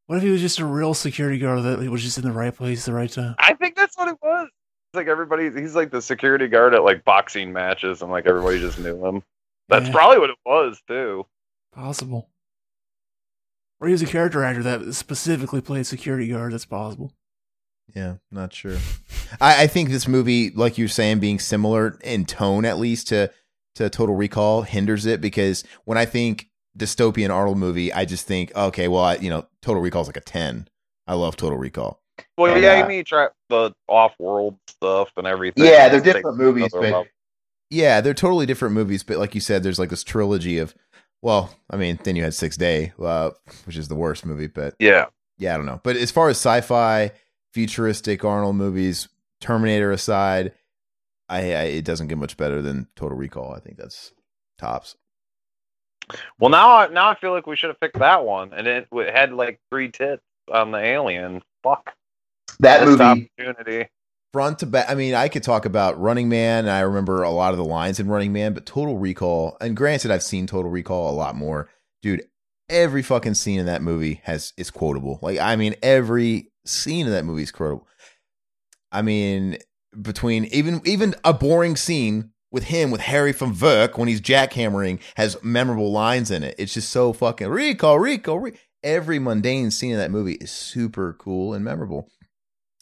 What if he was just a real security guard that was just in the right place the right time? I think that's what it was. It's like everybody. He's like the security guard at like boxing matches, and like everybody just knew him. That's Yeah. probably what it was too. Possible. Or he was a character actor that specifically played security guard. That's possible. Yeah, not sure. I, I think this movie, like you're saying, being similar in tone at least to to Total Recall hinders it because when I think dystopian Arnold movie, I just think, okay, well, I, you know, Total Recall is like a ten. I love Total Recall. Well, And, yeah, uh, you mean try the off-world stuff and everything. Yeah, they're different movies, but level. Yeah, they're totally different movies, but like you said, there's like this trilogy of. Well, I mean, then you had Six Day, uh, which is the worst movie, but yeah, yeah, I don't know. But as far as sci-fi, futuristic Arnold movies, Terminator aside, I, I it doesn't get much better than Total Recall. I think that's tops. Well, now I now I feel like we should have picked that one, and it w- had like three tits on the alien. Fuck that Missed movie. opportunity. Front to back. I mean, I could talk about Running Man. I remember a lot of the lines in Running Man, but Total Recall. And granted, I've seen Total Recall a lot more, dude. Every fucking scene in that movie has is quotable. Like, I mean, every scene in that movie is quotable. I mean, between even even a boring scene with him with Harry from Verk when he's jackhammering has memorable lines in it. It's just so fucking recall, recall, re-. every mundane scene in that movie is super cool and memorable.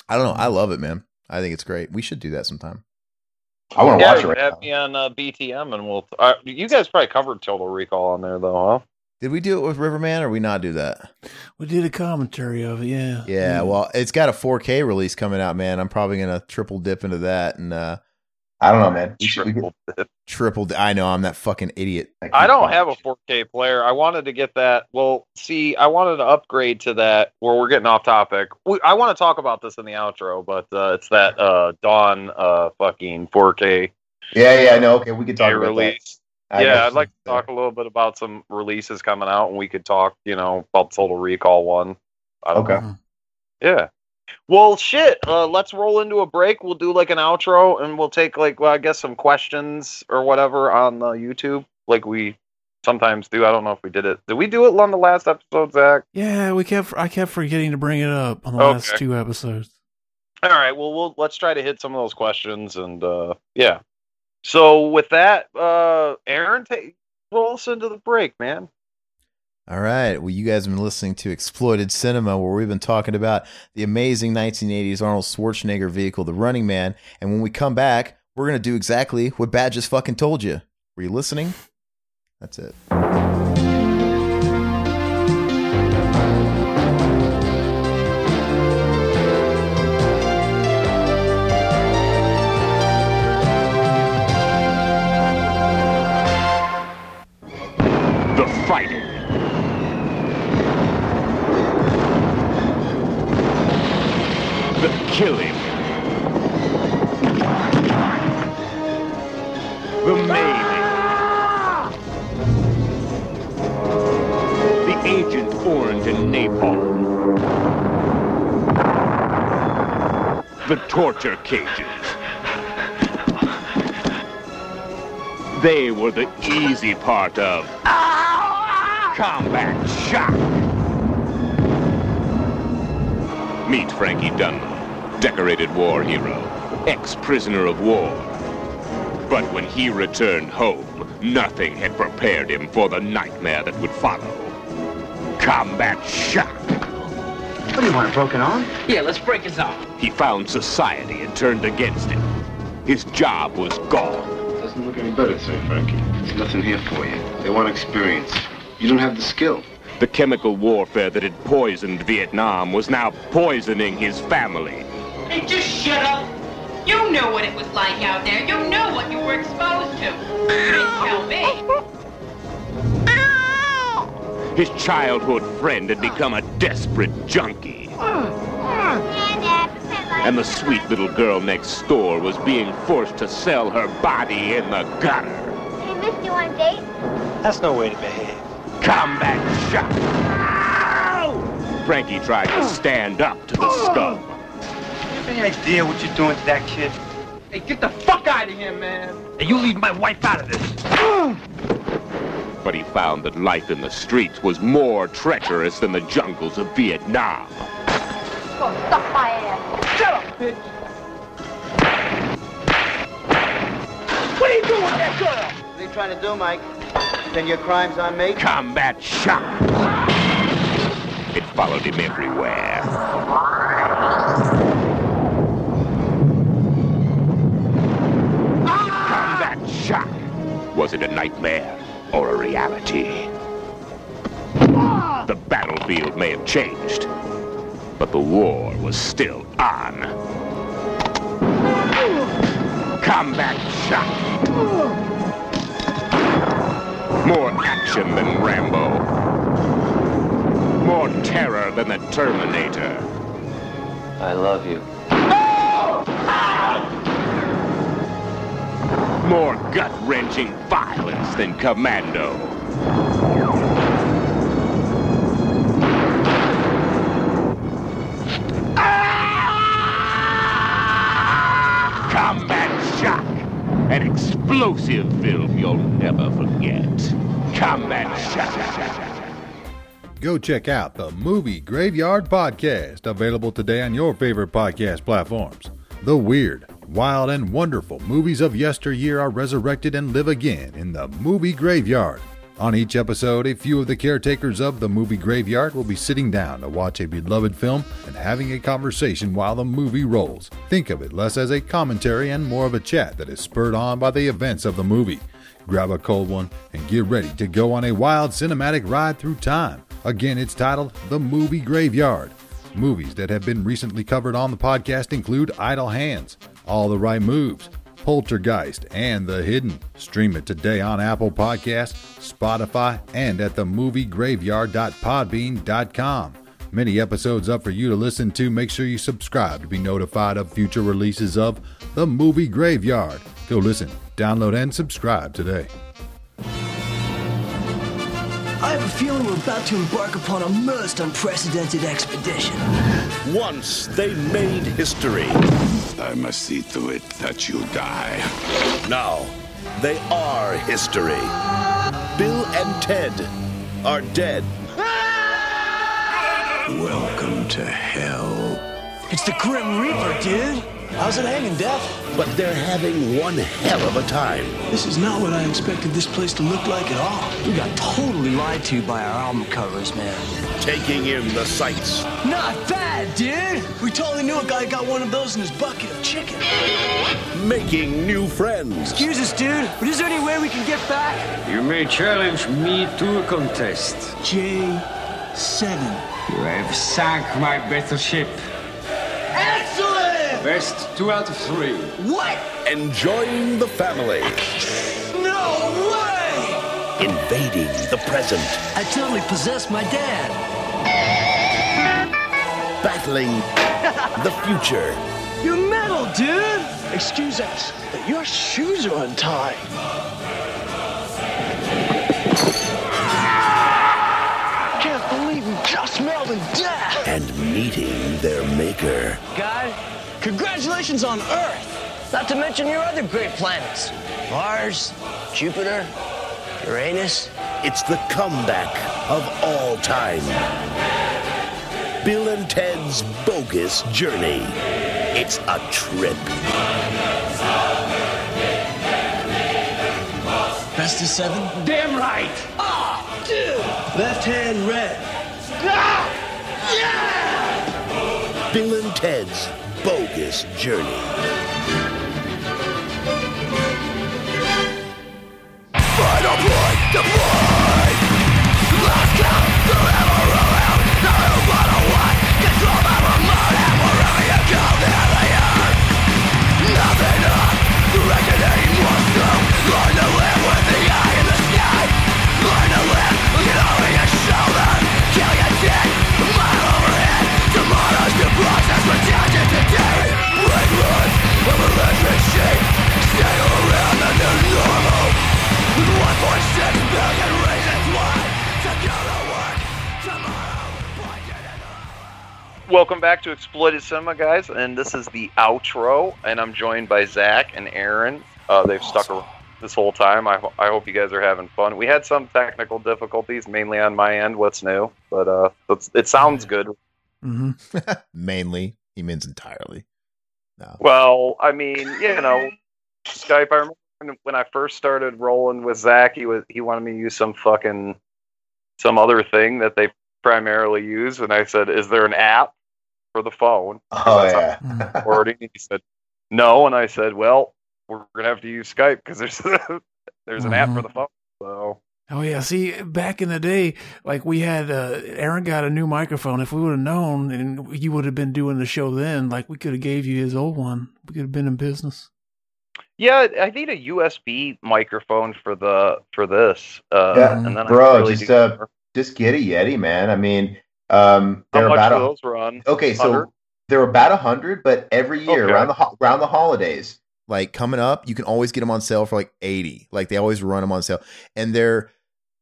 I don't know. I love it, man. I think it's great. We should do that sometime. I want to Yeah, watch it right have now. me on uh, BTM, and we'll. Uh, you guys probably covered Total Recall on there, though, huh? Did we do it with Riverman or we not do that? We did a commentary of it, yeah. Yeah, well, it's got a 4K release coming out, man. I'm probably gonna triple dip into that and uh I don't know, man. We should, we could, Triple dip. I know I'm that fucking idiot. I don't have a 4K player. I wanted to get that. Well, see, I wanted to upgrade to that. Where we're getting off topic. We, I want to talk about this in the outro, but uh, it's that uh, Dawn uh, fucking 4K Yeah, yeah, I know. Okay, we could talk about release. that. I yeah, I'd like to some- talk a little bit about some releases coming out, and we could talk, you know, about Total Recall one. I don't Okay. know. Yeah. Well, shit. Uh, let's roll into a break. We'll do like an outro, and we'll take like, well, I guess some questions or whatever on the YouTube, like we sometimes do. I don't know if we did it. Did we do it on the last episode, Zach? Yeah, we kept. I kept forgetting to bring it up on the last two episodes. All right. Well, we'll let's try to hit some of those questions, and uh, yeah. So with that, uh, Aaron, take roll us into the break, man. All right. Well, you guys have been listening to Exploited Cinema, where we've been talking about the amazing 1980s Arnold Schwarzenegger vehicle, The Running Man. And when we come back, we're going to do exactly what Bad just fucking told you. Were you listening? That's it. The killing. The maiming. The Agent Orange and Napalm. The torture cages. They were the easy part of combat shock. Meet Frankie Dunlop, decorated war hero, ex-prisoner of war. But when he returned home, nothing had prepared him for the nightmare that would follow. Combat shock. What do you want, a broken arm? Yeah, let's break his arm. He found society had turned against him. His job was gone. Doesn't look any better, sir, Frankie. There's nothing here for you. They want experience. You don't have the skill. The chemical warfare that had poisoned Vietnam was now poisoning his family. Hey, just shut up. You knew what it was like out there. You knew what you were exposed to. You didn't tell me. His childhood friend had become a desperate junkie. And the sweet little girl next door was being forced to sell her body in the gutter. Hey, miss, you want a date? That's no way to behave. Come Combat shock. Frankie tried to stand up to the scum. Any idea what you're doing to that kid? Hey, get the fuck out of here, man! Hey, you leave my wife out of this. But he found that life in the streets was more treacherous than the jungles of Vietnam. Go stuff my ass. Shut up, bitch! What are you doing with that girl? What are you trying to do, Mike? Then your crimes on me? Combat shock. It followed him everywhere. Was it a nightmare or a reality? The battlefield may have changed, but the war was still on. Combat shock. More action than Rambo. More terror than the Terminator. I love you. More gut-wrenching violence than Commando. Ah! Combat Shock. An explosive film you'll never forget. Combat Shock. Go check out the Movie Graveyard Podcast, available today on your favorite podcast platforms. The weird, wild, and wonderful movies of yesteryear are resurrected and live again in the Movie Graveyard. On each episode, a few of the caretakers of the movie graveyard will be sitting down to watch a beloved film and having a conversation while the movie rolls. Think of it less as a commentary and more of a chat that is spurred on by the events of the movie. Grab a cold one and get ready to go on a wild cinematic ride through time. Again, it's titled The Movie Graveyard. Movies that have been recently covered on the podcast include Idle Hands, All the Right Moves, Poltergeist, and The Hidden. Stream it today on Apple Podcasts, Spotify, and at themoviegraveyard.podbean.com. Many episodes up for you to listen to. Make sure you subscribe to be notified of future releases of The Movie Graveyard. Go listen, download, and subscribe today. I have a feeling we're about to embark upon a most unprecedented expedition. Once they made history. I must see to it that you die. Now, they are history. Bill and Ted are dead. Welcome to hell. It's the Grim Reaper, dude. How's it hanging, Death? But they're having one hell of a time. This is not what I expected this place to look like at all. We got totally lied to by our album covers, man. Taking in the sights. Not bad, dude. We totally knew a guy got one of those in his bucket of chicken. Making new friends. Excuse us, dude, but is there any way we can get back? You may challenge me to a contest. J7. You have sunk my battleship. Excellent! Best two out of three. What? Enjoying the family. No way! Invading the present. I totally possessed my dad. Battling the future. You're metal, dude! Excuse us, but your shoes are untied. Can't believe we just melded death! And meeting their maker. Guy, congratulations on Earth! Not to mention your other great planets Mars, Jupiter, Uranus. It's the comeback of all time. Bill and Ted's Bogus Journey. It's a trip. Best of seven? Damn right! Ah, dude! Left hand red. Ah! Yeah! Bill and Ted's Bogus Journey. Final point deployed. Last count Welcome back to Exploited Cinema, guys, and this is the outro. And I'm joined by Zach and Aaron. Uh, they've stuck around this whole time. I, ho- I hope you guys are having fun. We had some technical difficulties, mainly on my end. What's new? But uh, it sounds good. Mm-hmm. Mainly, he means entirely. No. Well, I mean, you know, Skype. I remember when- when I first started rolling with Zach, he was he wanted me to use some fucking some other thing that they primarily use, and I said, "Is there an app for the phone?" Oh, yeah. I'm recording. He said, "No," and I said, "Well, we're gonna have to use Skype because there's There's an app Mhm. for the phone. So Oh yeah, see, back in the day, like we had uh, Aaron got a new microphone. If we would have known, and you would have been doing the show then, like we could have gave you his old one. We could have been in business. yeah, I need a USB microphone for the for this. Uh, Yeah, and then bro, can really just uh, just get a Yeti, man. I mean, um, How they're much about those okay. So 100? they're about a hundred, but every year Okay. around the ho- around the holidays, like coming up, you can always get them on sale for like 80. Like they always run them on sale and they're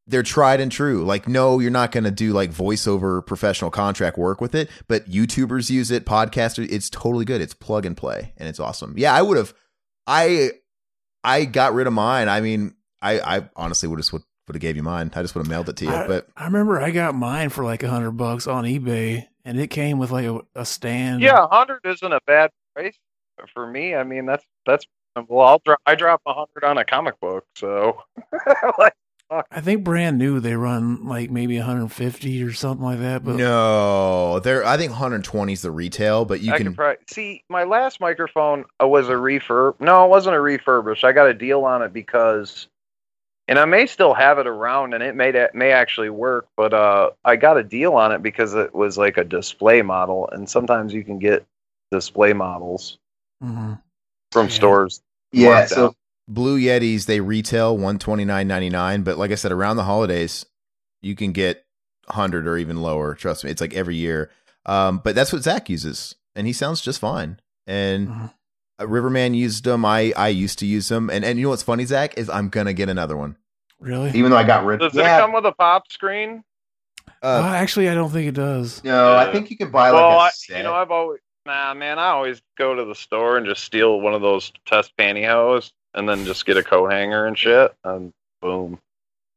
they're tried and true. Like no, you're not going to do like voiceover professional contract work with it, but YouTubers use it, podcasters, it's totally good. It's plug and play and it's awesome. Yeah, I would have I I got rid of mine. I mean, I I honestly would have would have gave you mine. I just would have mailed it to you, I, but I remember I got mine for like a hundred bucks on eBay, and it came with like a, a stand. Yeah, a hundred isn't a bad price for me. I mean, that's that's well, I'll drop. I drop a hundred on a comic book, so like. I think brand new they run like maybe 150 or something like that. But no, they're I think 120 is the retail, but you I can probably see my last microphone uh, was a refurb. No, it wasn't a refurbish. I got a deal on it because, and I may still have it around, and it may may actually work. But uh, I got a deal on it because it was like a display model, and sometimes you can get display models Mhm. from stores. yeah. So out. Blue Yetis they retail one twenty nine ninety nine, but like I said, around the holidays you can get hundred or even lower. Trust me, it's like every year. Um, but that's what Zach uses, and he sounds just fine. And Mhm. Uh, Riverman used them. I I used to use them, and and you know what's funny, Zach, is I'm gonna get another one. really, even though I got rid of Does it come with a pop screen? Uh, Uh, actually, I don't think it does. no, I think you can buy like well, a I, set. you know, I've always nah, man. I always go to the store and just steal one of those test pantyhose, and then just get a coat hanger and shit, and boom.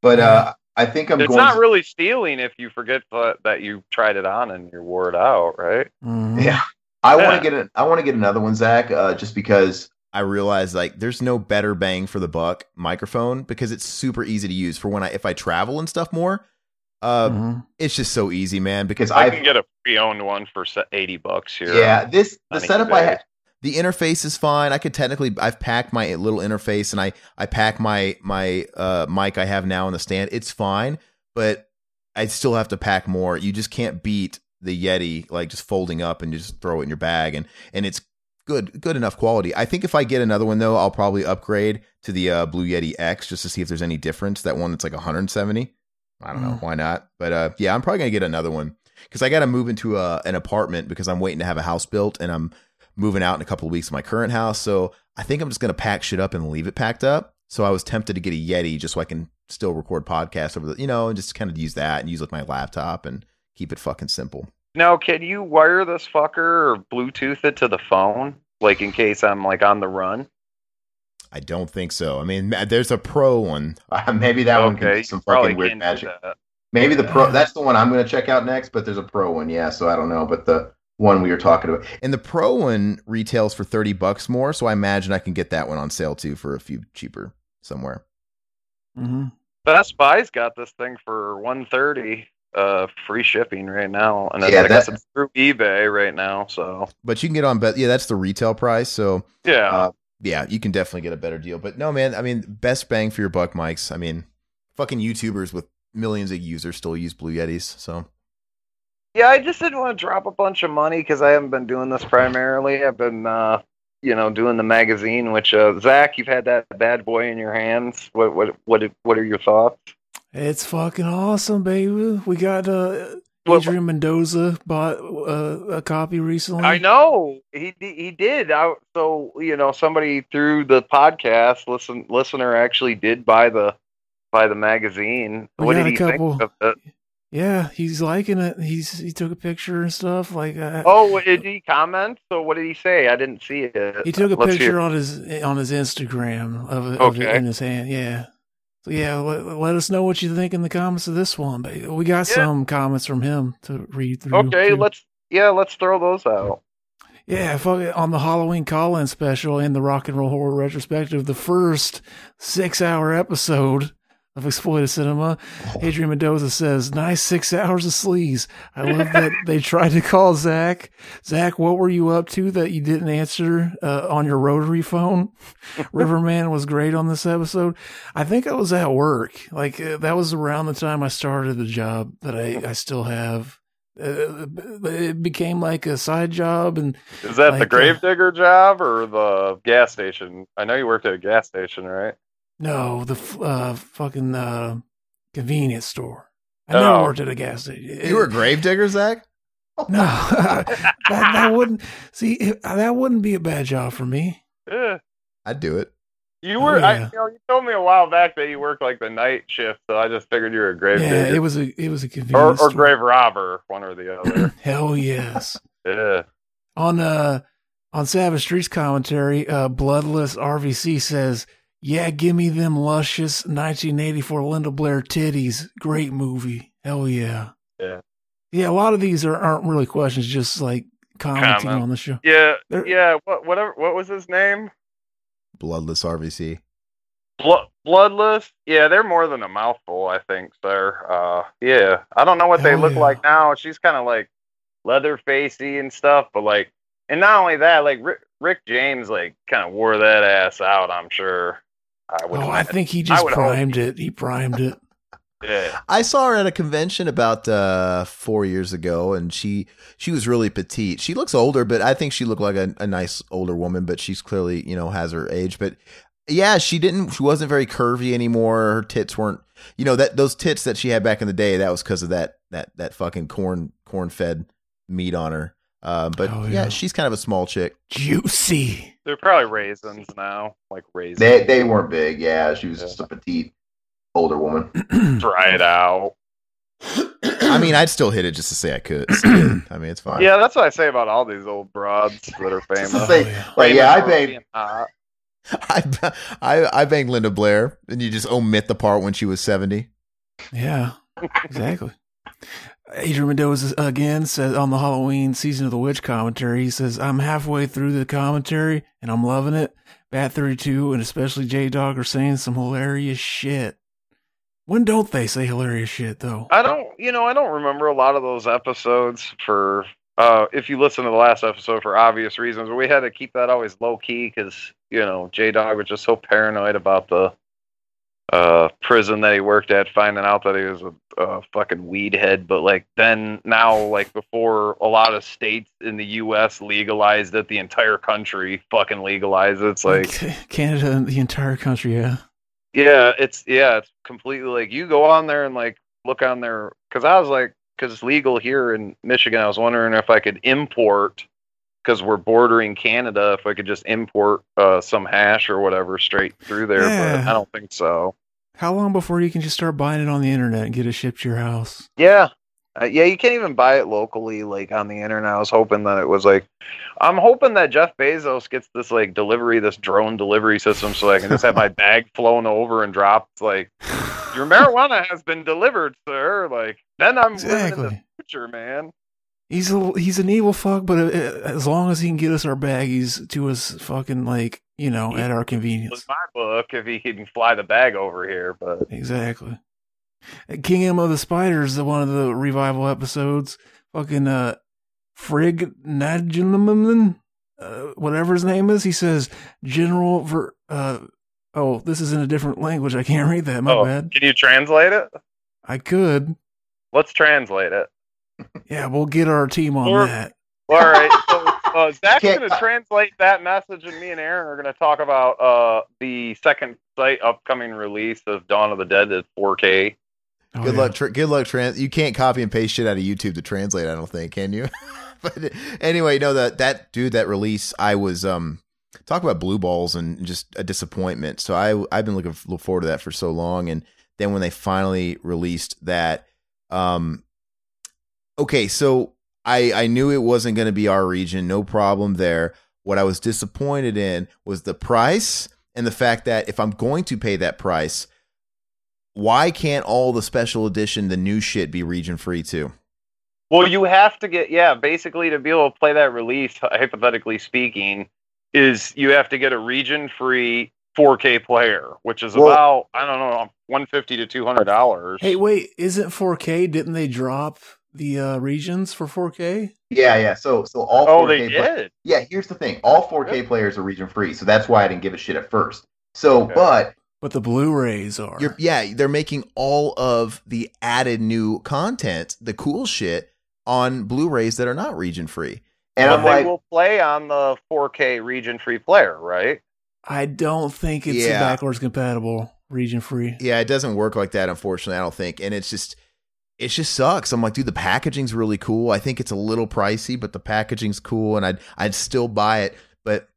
but uh, I think I'm it's going. not to, really stealing if you forget that, that you tried it on and you're wore it out, right? Mhm. Yeah, I want to get it. I want to get another one, Zach, uh, just because. I realize like there's no better bang for the buck microphone because it's super easy to use for when I if I travel and stuff more. Uh, Mhm. it's just so easy, man. Because I I- can get a pre-owned one for eighty bucks here. Yeah, this the setup eBay. I had. the interface is fine. I could technically I've packed my little interface and I I pack my my uh mic I have now in the stand. It's fine, but I still have to pack more. You just can't beat the Yeti like just folding up and you just throw it in your bag and and it's good good enough quality. I think if I get another one though, I'll probably upgrade to the uh, Blue Yeti X just to see if there's any difference. That one that's like 170. I don't know Mm. why not, but uh yeah, I'm probably gonna get another one because I got to move into a, an apartment because I'm waiting to have a house built and I'm moving out in a couple of weeks to my current house. So I think I'm just to pack shit up and leave it packed up. So I was tempted to get a Yeti just so I can still record podcasts over the, you know, and just kind of use that and use like my laptop and keep it fucking simple. Now, can you wire this fucker or Bluetooth it to the phone, like in case I'm like on the run? I don't think so. I mean, there's a pro one. Uh, maybe that one can okay, do some you fucking weird magic. Maybe the pro. That's the one I'm going to check out next. But there's a pro one, yeah. So I don't know. But the one we were talking about, And the pro one retails for 30 bucks more. So I imagine I can get that one on sale too for a few cheaper somewhere. Mm-hmm. Best Buy's got this thing for one thirty, uh, free shipping right now, and Yeah, I guess that- it's through eBay right now. So But you can get on, but yeah, that's the retail price. So yeah, Uh, yeah, you can definitely get a better deal. But no, man, I mean, best bang for your buck, mics. I mean, fucking YouTubers with millions of users still use Blue Yetis. So yeah. I just didn't want to drop a bunch of money because I haven't been doing this primarily. I've been, uh, you know, doing the magazine. Which uh, Zach, you've had that bad boy in your hands. What, what, what, what are your thoughts? It's fucking awesome, baby. We got uh, Adrian Mendoza bought uh, a copy recently. I know he he did. I, so you know, somebody through the podcast listen listener actually did buy the buy the magazine. We what did a he couple- think of it? Yeah, he's liking it. He's he took a picture and stuff like that. Oh, did he comment? So what did he say? I didn't see it. He took a Let's picture on his on his Instagram of it, of it in his hand. Yeah. So yeah, let, let us know what you think in the comments of this one. But we got Yeah. some comments from him to read through. Okay, let's yeah, let's throw those out. Yeah, fuck it. on the Halloween call-in special and the Rock and Roll Horror retrospective, the first six-hour episode of exploited cinema. Adrian Mendoza says, "Nice six hours of sleaze. I love that they tried to call Zach. Zach, what were you up to that you didn't answer uh, on your rotary phone? Riverman was great on this episode. I think I was at work. Like uh, that was around the time I started the job that I I still have." Uh, it became like a side job, and Is that the like, uh, gravedigger job or the gas station? I know you worked at a gas station, right? No, the uh, fucking uh, convenience store. I never Oh. worked at a gas station. You were a gravedigger, Zach? no, that, that wouldn't see. That wouldn't be a bad job for me. Yeah. I'd do it. You were, I, yeah. you know, you told me a while back that you worked like the night shift, so I just figured you were a grave Yeah, digger. it was a it was a or, convenience or store. grave robber, one or the other. Hell yes. yeah. on uh on Savage Streets commentary, uh, Bloodless RVC says, "Yeah, give me them luscious 1984 Linda Blair titties. Great movie. Hell yeah." Yeah. Yeah, a lot of these are, aren't really questions, just like commenting Comment. on the show. Yeah, There- yeah. What, whatever. What was his name? Bloodless RVC. Blood, bloodless. Yeah, they're more than a mouthful. I think, sir. Uh, yeah. I don't know what they look yeah. like now. She's kind of like leather facey and stuff, but like, and not only that, like Rick, Rick James, like kind of wore that ass out. I'm sure. I would. Oh, I think he just would hope. primed it. He primed it. Yeah. I saw her at a convention about uh, four years ago, and she she was really petite. She looks older, but I think she looked like a, a nice older woman. But she's clearly you know has her age. But yeah, she didn't. She wasn't very curvy anymore. Her tits weren't. You know that those tits that she had back in the day. That was because of that that that fucking corn corn fed meat on her. Uh, but Oh, yeah. yeah. she's kind of a small chick. Juicy. They're probably raisins now, like raisins. They they weren't big. Yeah, she was just a petite older woman. Try it out. I mean, I'd still hit it just to say I could. I mean, it's fine. Yeah, that's what I say about all these old broads that are famous. Just to say, yeah. like, yeah, I Famous banged. I, I I banged Linda Blair, and you just omit the part when she was seventy. Yeah, exactly. Adrian Mendoza again says on the Halloween season of the Witch commentary, he says, I'm halfway through the commentary and I'm loving it. Bat 32 and especially J Dog are saying some hilarious shit. When don't they say hilarious shit though? I don't, you know, I don't remember a lot of those episodes for. Uh, if you listen to the last episode for obvious reasons, we had to keep that always low key because you know J Dog was just so paranoid about the uh, prison that he worked at, finding out that he was a, a fucking weed head. But like then now, like before, a lot of states in the U.S. legalized it, the entire country fucking legalized it. It's like Canada and the entire country, yeah. Yeah, it's yeah, it's completely like you go on there and like look on there because I was like because it's legal here in Michigan. I was wondering if I could import because we're bordering Canada. If I could just import uh, some hash or whatever straight through there, but I don't think so. How long before you can just start buying it on the internet and get it shipped to your house? Yeah. Uh, yeah, you can't even buy it locally, like on the internet. I was hoping that it was like, I'm hoping that Jeff Bezos gets this like delivery, this drone delivery system, so I can just have my bag flown over and dropped. Like, your marijuana has been delivered, sir. Like, then I'm living in the future, man. He's a, he's an evil fuck, but uh, as long as he can get us our baggies to us fucking like, you know, at our Was convenience. my book if he can fly the bag over here, but Exactly. Kingdom of the Spiders, one of the revival episodes, fucking uh Frig Nadjunman, uh, whatever his name is, he says General Ver uh oh, this is in a different language. I can't read that, my oh, bad. can you translate it? I could. Let's translate it. Yeah, we'll get our team on Or- that. All right. So uh, Zach's going to translate that message, and me and Aaron are going to talk about uh, the Second Sight upcoming release of Dawn of the Dead at 4K. Oh, good yeah. luck. Tra- good luck. Trans. You can't copy and paste shit out of YouTube to translate. I don't think. Can you? but anyway, no. That that dude. That release. I was um talk about blue balls and just a disappointment. So I I've been looking look forward to that for so long, and then when they finally released that, um, okay, so I I knew it wasn't going to be our region. No problem there. What I was disappointed in was the price and the fact that if I'm going to pay that price, why can't all the special edition, the new shit, be region free too? Well, you have to get, yeah, basically to be able to play that release, hypothetically speaking, is you have to get a region free 4K player, which is Well- about I don't know, 150 to 200 dollars. Hey, wait, isn't 4K? Didn't they drop the uh, regions for 4K? Yeah, yeah. So, so all. Oh, 4K they pla- did. Yeah, here's the thing: all 4K players are region free, so that's why I didn't give a shit at first. So, but But the Blu-rays are. You're, yeah, they're making all of the added new content, the cool shit, on Blu-rays that are not region free. and But I'm they like, will play on the 4K region free player, right? I don't think it's Yeah. backwards compatible, region free. Yeah, it doesn't work like that, unfortunately. I don't think, and it's just, it just sucks. I'm like, dude, the packaging's really cool. I think it's a little pricey, but the packaging's cool, and I'd I'd still buy it. But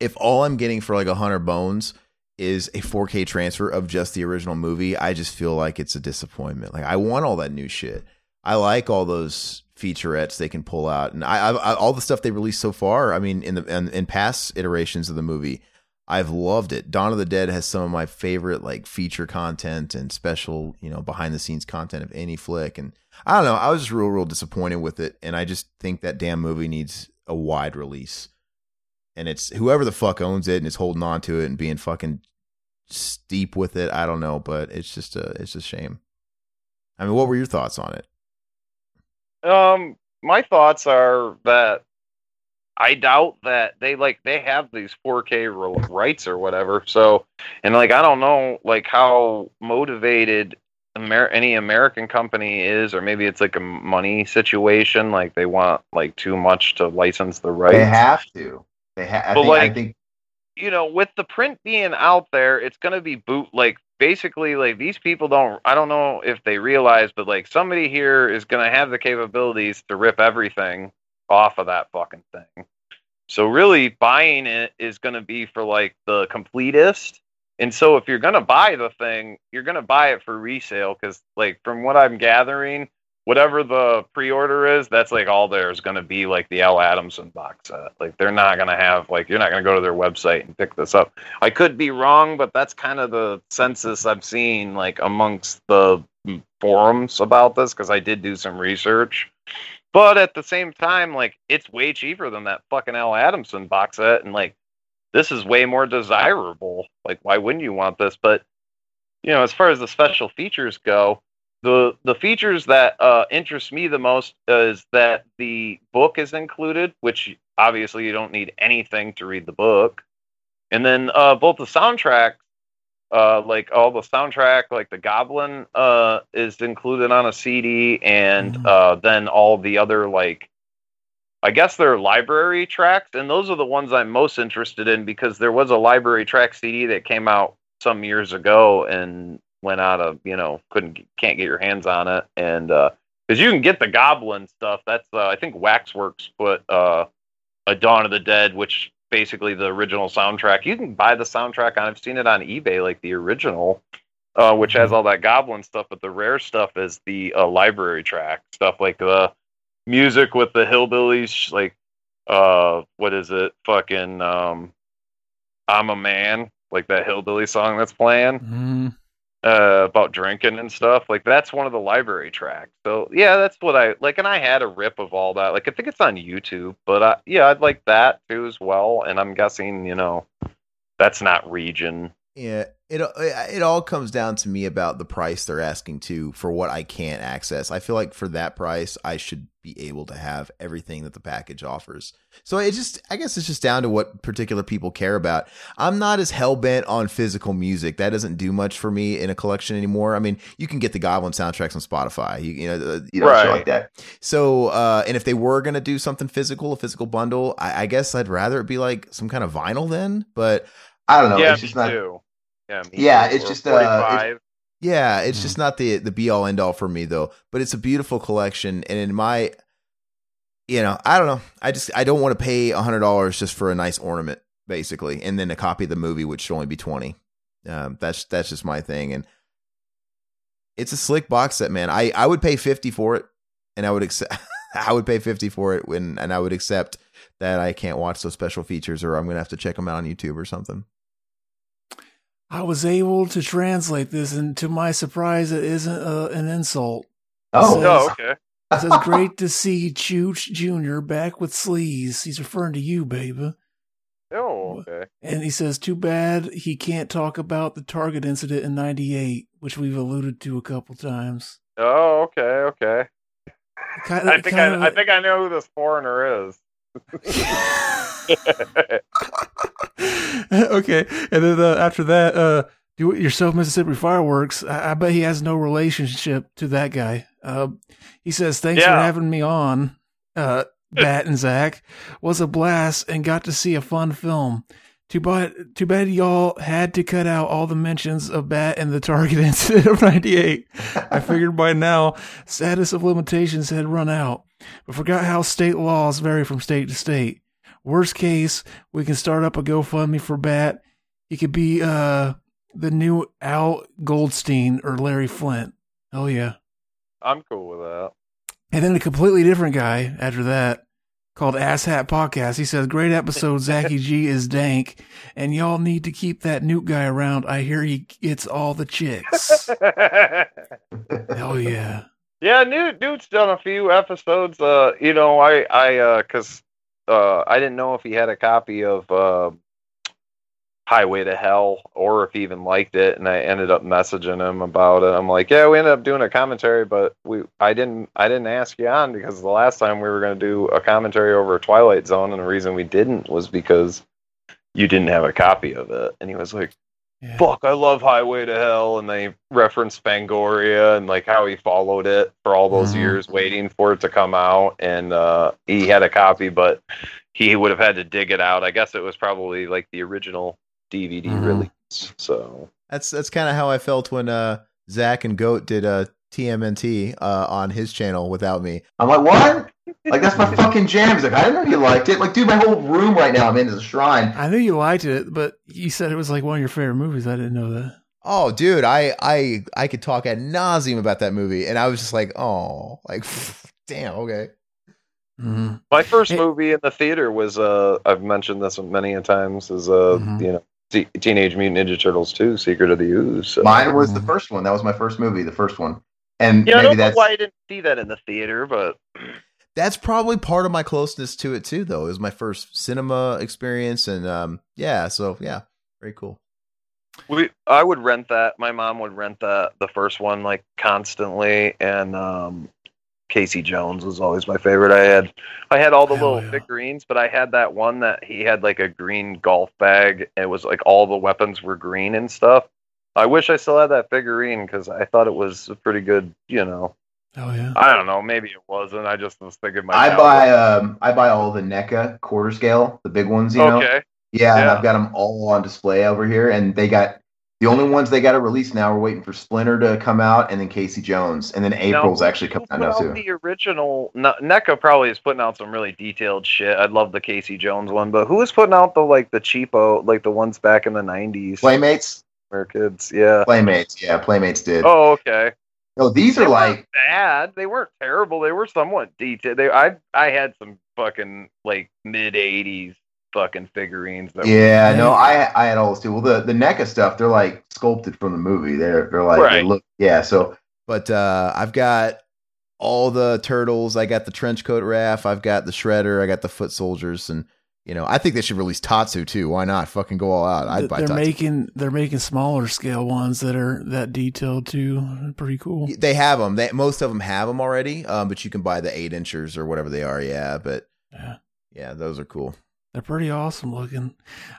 if all I'm getting for like a hundred bones is a 4K transfer of just the original movie, I just feel like it's a disappointment. Like I want all that new shit. I like all those featurettes they can pull out, and I, I, I all the stuff they released so far. I mean, in the in, in past iterations of the movie, I've loved it. Dawn of the Dead has some of my favorite like feature content and special, you know, behind the scenes content of any flick. And I don't know, I was just real, real disappointed with it. And I just think that damn movie needs a wide release. And it's whoever the fuck owns it and is holding on to it and being fucking steep with it. I don't know, but it's just a it's a shame. I mean, what were your thoughts on it? Um, my thoughts are that I doubt that they like they have these 4K re- rights or whatever. So, and like I don't know like how motivated Amer- any American company is, or maybe it's like a money situation. Like they want like too much to license the rights. they have to. They have. I But, think, I like, think you know, with the print being out there, it's going to be boot like basically like these people don't I don't know if they realize but like somebody here is going to have the capabilities to rip everything off of that fucking thing. So really buying it is going to be for like the completist. And so if you're going to buy the thing, you're going to buy it for resale cuz like from what I'm gathering, whatever the pre-order is, that's like all there's going to be like the Al Adamson box set. Like they're not going to have like you're not going to go to their website and pick this up. I could be wrong, but that's kind of the census I've seen like amongst the forums about this because I did do some research. But at the same time, like it's way cheaper than that fucking Al Adamson box set, and like this is way more desirable. Like, why wouldn't you want this? But you know, as far as the special features go, the the features that uh, interest me the most is that the book is included, which obviously you don't need anything to read the book, and then uh, both the soundtrack, uh, like all the soundtrack, like the Goblin, uh, is included on a CD, and uh, then all the other like. I guess they're library tracks, and those are the ones I'm most interested in because there was a library track CD that came out some years ago and went out of you know couldn't can't get your hands on it and because you can get the goblin stuff that's uh, i think waxworks put uh a dawn of the dead which basically the original soundtrack. You can buy the soundtrack on i've seen it on ebay like the original uh which has all that goblin stuff but the rare stuff is the uh, library track stuff like the music with the hillbillies like uh what is it? Fucking um i'm a man like that hillbilly song that's playing. Mm, uh, about drinking and stuff. Like that's one of the library tracks. So yeah, that's what I like. And I had a rip of all that. Like I think it's on YouTube, but I, yeah, I'd like that too as well. And I'm guessing you know that's not region. Yeah, it it all comes down to me about the price they're asking too for what I can't access. I feel like for that price, I should be able to have everything that the package offers. So it just, I guess it's just down to what particular people care about. I'm not as hell bent on physical music. That doesn't do much for me in a collection anymore. I mean, you can get the Goblin soundtracks on Spotify. You, you know, uh, you know, shit like that. So, uh, and if they were gonna do something physical, a physical bundle, I, I guess I'd rather it be like some kind of vinyl then. But I don't know. yeah, it's just me not. too. Yeah, me Yeah, it's just, uh, it's- Yeah, it's just not the the be all end all for me though. But it's a beautiful collection, and in my, you know, I don't know. I just I don't want to pay a hundred dollars just for a nice ornament, basically, and then a copy of the movie, which should only be twenty. Um, that's that's just my thing, and it's a slick box set, man. I I would pay fifty for it, and I would accept. I would pay fifty for it when, and I would accept that I can't watch those special features, or I'm gonna have to check them out on YouTube or something. I was able to translate this, and to my surprise, it isn't uh, an insult. Oh. It says, Oh, okay. It says, great to see Chooch Jr. back with sleaze. He's referring to you, baby. Oh, okay. And he says, too bad he can't talk about the Target incident in 98, which we've alluded to a couple times. Oh, okay, okay. Kinda- I think kinda- I, I think I know who this foreigner is. okay. And then uh, after that, uh, do it yourself, Mississippi Fireworks. I-, I bet he has no relationship to that guy. Uh, he says, Thanks for having me on, uh, Bat and Zach. Was a blast and got to see a fun film. Too bad, too bad y'all had to cut out all the mentions of Bat and the Target incident of 98. I figured by now, status of limitations had run out, but forgot how state laws vary from state to state. Worst case, we can start up a GoFundMe for Bat. He could be uh the new Al Goldstein or Larry Flynt. Oh yeah. I'm cool with that. And then a completely different guy after that called Ass Hat Podcast. He says, Great episode, Zachy G is dank, and y'all need to keep that Newt guy around. I hear he gets all the chicks. Hell yeah. Yeah, Newt Newt's done a few episodes. Uh, you know, I I uh 'cause uh I didn't know if he had a copy of uh Highway to Hell or if he even liked it, and I ended up messaging him about it. I'm like, yeah, we ended up doing a commentary, but we I didn't I didn't ask you on because the last time we were going to do a commentary over Twilight Zone, and the reason we didn't was because you didn't have a copy of it, and he was like. Fuck, I love Highway to Hell, and they referenced Fangoria and like how he followed it for all those Mhm. years, waiting for it to come out, and uh, he had a copy, but he would have had to dig it out. I guess it was probably like the original DVD Mhm. release. So That's that's kind of how I felt when uh Zach and Goat did uh TMNT uh on his channel without me. I'm like, what? Like that's my fucking jam. He's like, I didn't know you liked it. Like, dude, my whole room right now I'm in is a shrine. I knew you liked it, but you said it was like one of your favorite movies. I didn't know that. Oh, dude, I I I could talk ad nauseum about that movie, and I was just like, oh, like, damn, okay. Mm-hmm. my first movie in the theater was uh, I've mentioned this many a times is uh, Mhm. you know, T- Teenage Mutant Ninja Turtles 2: Secret of the Ooze. So. Mine was the first one. That was my first movie, the first one. And Yeah, I maybe don't know that's why I didn't see that in the theater, but That's probably part of my closeness to it too, though. It was my first cinema experience, and um, yeah, so yeah, very cool. We, I would rent that. My mom would rent that the first one like constantly, and um, Casey Jones was always my favorite. I had, I had all the Hell little yeah. figurines, but I had that one that he had like a green golf bag. It was like all the weapons were green and stuff. I wish I still had that figurine because I thought it was a pretty good. You know, Oh yeah. I don't know. Maybe it wasn't. I just was thinking my. I dad buy um I buy all the NECA quarter scale, the big ones, you know. Okay. Yeah, and I've got them all on display over here, and they got the only ones they got to release now. We're waiting for Splinter to come out, and then Casey Jones, and then April's Now, actually coming out now out too. The original Ne- NECA probably is putting out some really detailed shit. I'd love the Casey Jones one, but who is putting out the like the cheapo, like the ones back in the nineties? Playmates, Where kids, yeah. Playmates, yeah, Playmates did. Oh, okay. No, these They are like bad. They weren't terrible. They were somewhat detailed. They, I, I had some fucking like mid '80s fucking figurines. That were- Yeah, no, I I had all this too. Well, the the NECA stuff, they're like sculpted from the movie. They're they're like they look, yeah. So But uh, I've got all the turtles. I got the trench coat Raph. I've got the shredder. I got the foot soldiers, and you know, I think they should release Tatsu too. Why not? Fucking go all out. I'd buy they're Tatsu. making they're making smaller scale ones that are that detailed too. Pretty cool. They have them. They most of them have them already. Um, but you can buy the eight inchers or whatever they are. Yeah, but Yeah. yeah, those are cool. They're pretty awesome looking.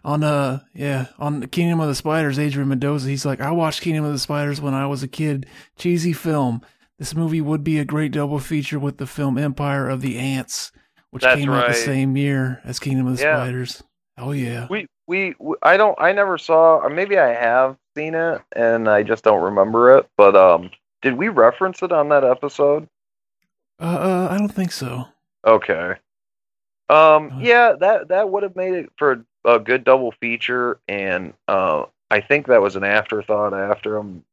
On uh yeah, on Kingdom of the Spiders, Adrian Mendoza, he's like, I watched Kingdom of the Spiders when I was a kid. Cheesy film. This movie would be a great double feature with the film Empire of the Ants, which That's came out right. the same year as Kingdom of the Yeah. Spiders. Oh yeah. We, we, we, I don't, I never saw, or maybe I have seen it and I just don't remember it. But um, did we reference it on that episode? Uh, uh I don't think so. Okay. Um. Yeah. That that would have made it for a good double feature, and uh, I think that was an afterthought. After um,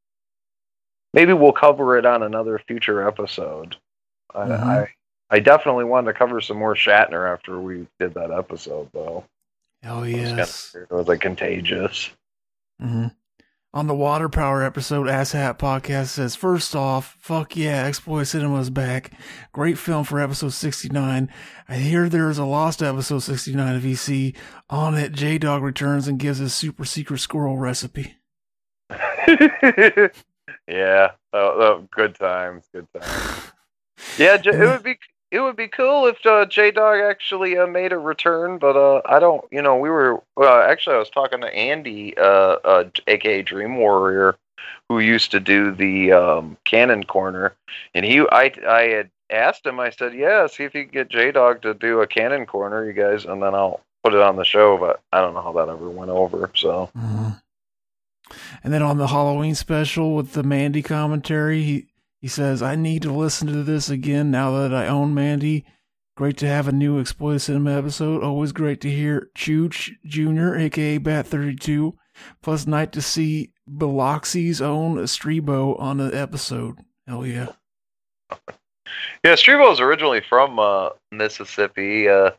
maybe we'll cover it on another future episode. I, Mhm. I I definitely wanted to cover some more Shatner after we did that episode, though. Oh It was, yes. kinda, it was like contagious. hmm on the Water Power episode, Ass Hat Podcast says, First off, fuck yeah, Exploit Cinema's back. Great film for episode 69. I hear there is a lost episode 69 of EC. On it, J Dog returns and gives his super secret squirrel recipe. yeah, oh, oh, good times, good times. Yeah, it would be it would be cool if uh, J Dog actually uh, made a return, but uh, I don't. You know, we were uh, actually I was talking to Andy, uh, uh, aka Dream Warrior, who used to do the um, Cannon Corner, and he I I had asked him. I said, yeah, see if you can get J Dog to do a Cannon Corner, you guys, and then I'll put it on the show. But I don't know how that ever went over. So. And then on the Halloween special with the Mandy commentary, he, he says, I need to listen to this again now that I own Mandy. Great to have a new Exploited Cinema episode. Always great to hear Chooch Jr., aka Bat32. Plus, night to see Biloxi's own Strebo on the episode. Hell yeah. Yeah, Strebo's originally from uh, Mississippi. Uh,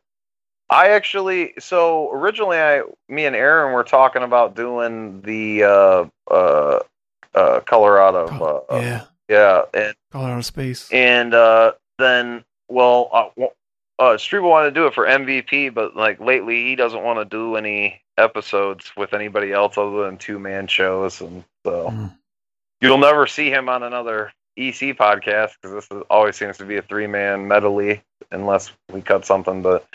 I actually, so originally, I, me and Aaron were talking about doing the uh, uh, uh, Colorado. Uh, yeah. Yeah, and Colorado Space. and uh, then well, uh, uh, Strebo wanted to do it for MVP, but like lately he doesn't want to do any episodes with anybody else other than two man shows, and so you'll never see him on another EC podcast because this is, always seems to be a three man medley unless we cut something. But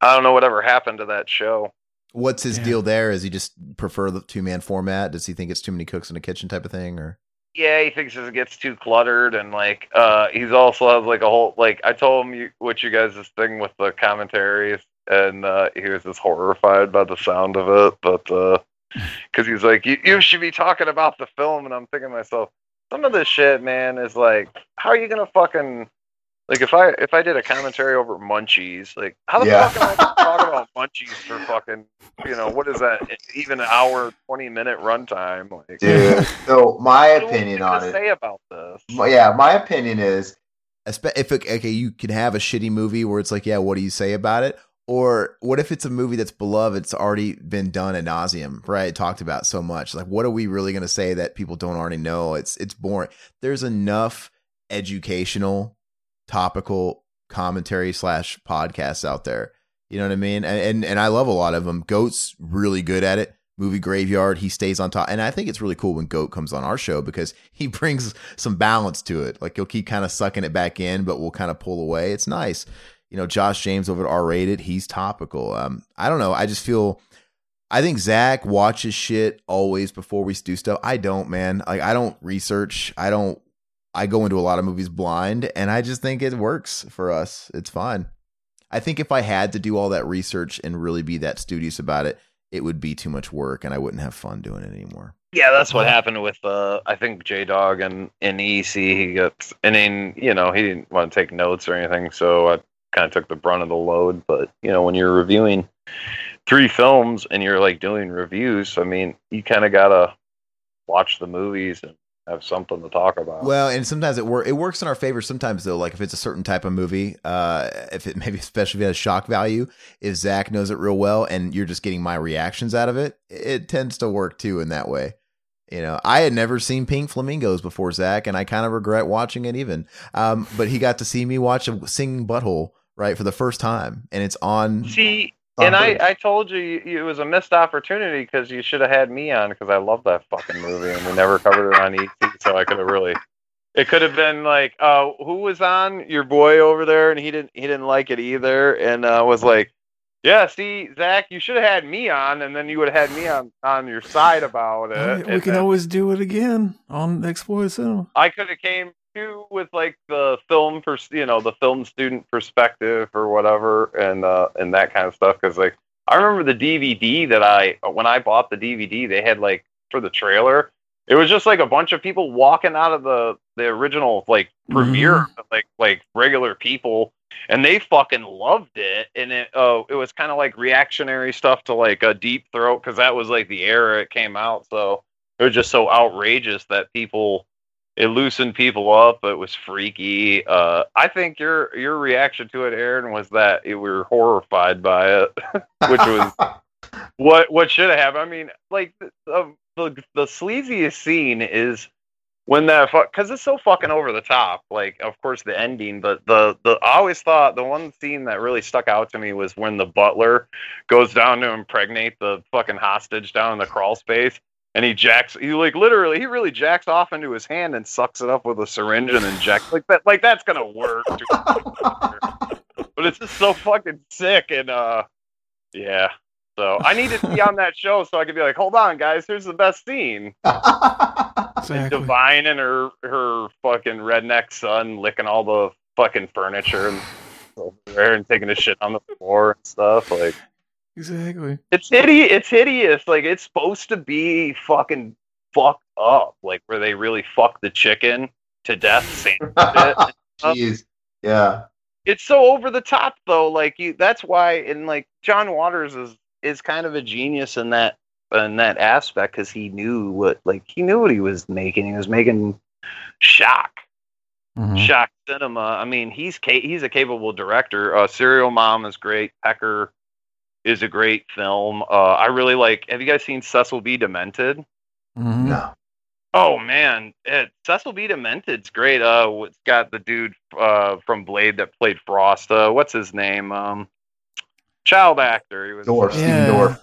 I don't know whatever happened to that show. What's his deal there? Is he just prefer the two man format? Does he think it's too many cooks in a kitchen type of thing, or? Yeah, he thinks it gets too cluttered, and like uh, he's also has like a whole like I told him you, what you guys' this thing with the commentaries, and uh, he was just horrified by the sound of it. But because he's like, you, you should be talking about the film, and I'm thinking to myself, some of this shit, man, is like, how are you gonna fucking like if I if I did a commentary over Munchies, like how the Yeah. fuck am I gonna talk about Munchies for fucking you know what is that even an hour twenty minute runtime? Like, Dude, so my what do we opinion have on to it. say about this? Yeah, my opinion is Espe- If it, okay, you can have a shitty movie where it's like, yeah, what do you say about it? Or what if it's a movie that's beloved? It's already been done ad nauseum, right? Talked about so much. Like, what are we really going to say that people don't already know? It's it's boring. There's enough educational, topical commentary slash podcasts out there. You know what I mean? And, and and I love a lot of them. Goat's really good at it. Movie Graveyard, he stays on top. And I think it's really cool when Goat comes on our show because he brings some balance to it. Like he'll keep kind of sucking it back in, but we'll kind of pull away. It's nice. You know, Josh James over at R Rated, he's topical. Um, I don't know. I just feel I think Zach watches shit always before we do stuff. I don't, man. Like I don't research. I don't I go into a lot of movies blind and I just think it works for us. It's fine. I think if I had to do all that research and really be that studious about it, it would be too much work and I wouldn't have fun doing it anymore. Yeah, that's what happened with uh I think J Dog and in EC he got and then you know he didn't want to take notes or anything, so I kind of took the brunt of the load. But you know when you're reviewing three films and you're like doing reviews, I mean you kind of gotta watch the movies and have something to talk about. Well, and sometimes it work it works in our favor. Sometimes though, like if it's a certain type of movie, uh, if it maybe especially if it has shock value, if Zach knows it real well, and you're just getting my reactions out of it, it tends to work too in that way. You know, I had never seen Pink Flamingos before Zach, and I kind of regret watching it even. Um, but he got to see me watch a singing butthole right for the first time, and it's on. See, on and I, I told you, you it was a missed opportunity because you should have had me on because I love that fucking movie and we never covered it on EC, so I could have really. It could have been like, uh, who was on your boy over there, and he didn't he didn't like it either, and uh, was like, yeah, see, Zach, you should have had me on, and then you would have had me on on your side about it. Oh, we can then- always do it again on Exploited Cinema. I could have came too with like the film pers- you know the film student perspective or whatever and uh and that kind of stuff because like I remember the DVD that I when I bought the DVD they had like for the trailer it was just like a bunch of people walking out of the the original like premiere like like regular people and they fucking loved it and it oh it was kind of like reactionary stuff to like a deep throat because that was like the era it came out so it was just so outrageous that people it loosened people up. It was freaky. Uh, I think your your reaction to it, Aaron, was that you were horrified by it, which was what what should have happened. I mean, like the, the the sleaziest scene is when that because it's so fucking over the top. Like, of course, the ending, but the the I always thought the one scene that really stuck out to me was when the butler goes down to impregnate the fucking hostage down in the crawl space. And he jacks, he like literally, he really jacks off into his hand and sucks it up with a syringe and injects like that. Like that's gonna work. but it's just so fucking sick and uh, yeah. So I needed to be on that show so I could be like, hold on, guys, here's the best scene. And Divine and her her fucking redneck son licking all the fucking furniture and and taking a shit on the floor and stuff. Like Exactly. it's hideous. It's hideous. Like it's supposed to be fucking fucked up. Like where they really fuck the chicken to death. sandwich it. Jeez. Yeah. it's so over the top though like you that's why and like john waters is is kind of a genius in that in that aspect because he knew what like he knew what he was making he was making shock shock cinema i mean he's ca- he's a capable director uh serial mom is great pecker is a great film uh i really like have you guys seen cecil b demented No. Oh man, it, Cecil B. Demented's great. Uh, it's got the dude uh from Blade that played Frost. Uh, what's his name? Um, child actor. He was Dorf, Stephen Dorff.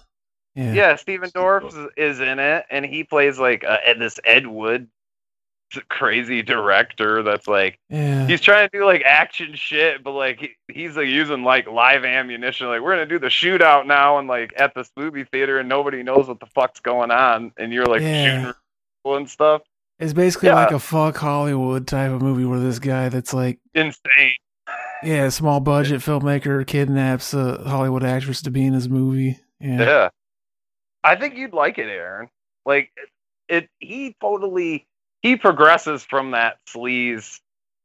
Yeah. Yeah, Stephen Dorff is, is in it, and he plays like uh, this Ed Wood crazy director that's like Yeah. he's trying to do like action shit, but like he, he's like using like live ammunition. Like we're gonna do the shootout now, and like at this movie theater, and nobody knows what the fuck's going on, and you're like Yeah. shooting and stuff. It's basically Yeah. like a fuck Hollywood type of movie where this guy that's like, Insane. yeah, small budget filmmaker kidnaps a Hollywood actress to be in his movie. Yeah. Yeah. I think you'd like it, Aaron. Like it, it he totally he progresses from that sleaze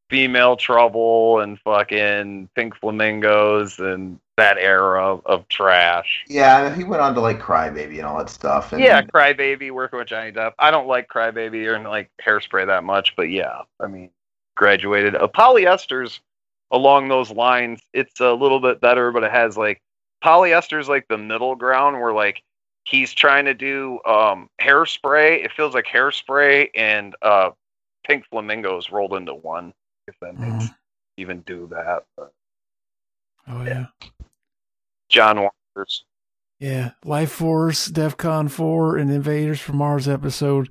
female trouble and fucking pink flamingos and that era of, of trash. Yeah, he went on to like Crybaby and all that stuff. And Yeah, Crybaby working with Johnny Depp. I don't like Crybaby or like Hairspray that much, but yeah, I mean, graduated. Uh, polyesters along those lines, it's a little bit better, but it has like polyester's like the middle ground where like he's trying to do um hairspray. It feels like hairspray and uh pink flamingos rolled into one. If that makes even do that. But Oh yeah. John Waters. Yeah. Life Force, DEFCON 4, and Invaders from Mars episode.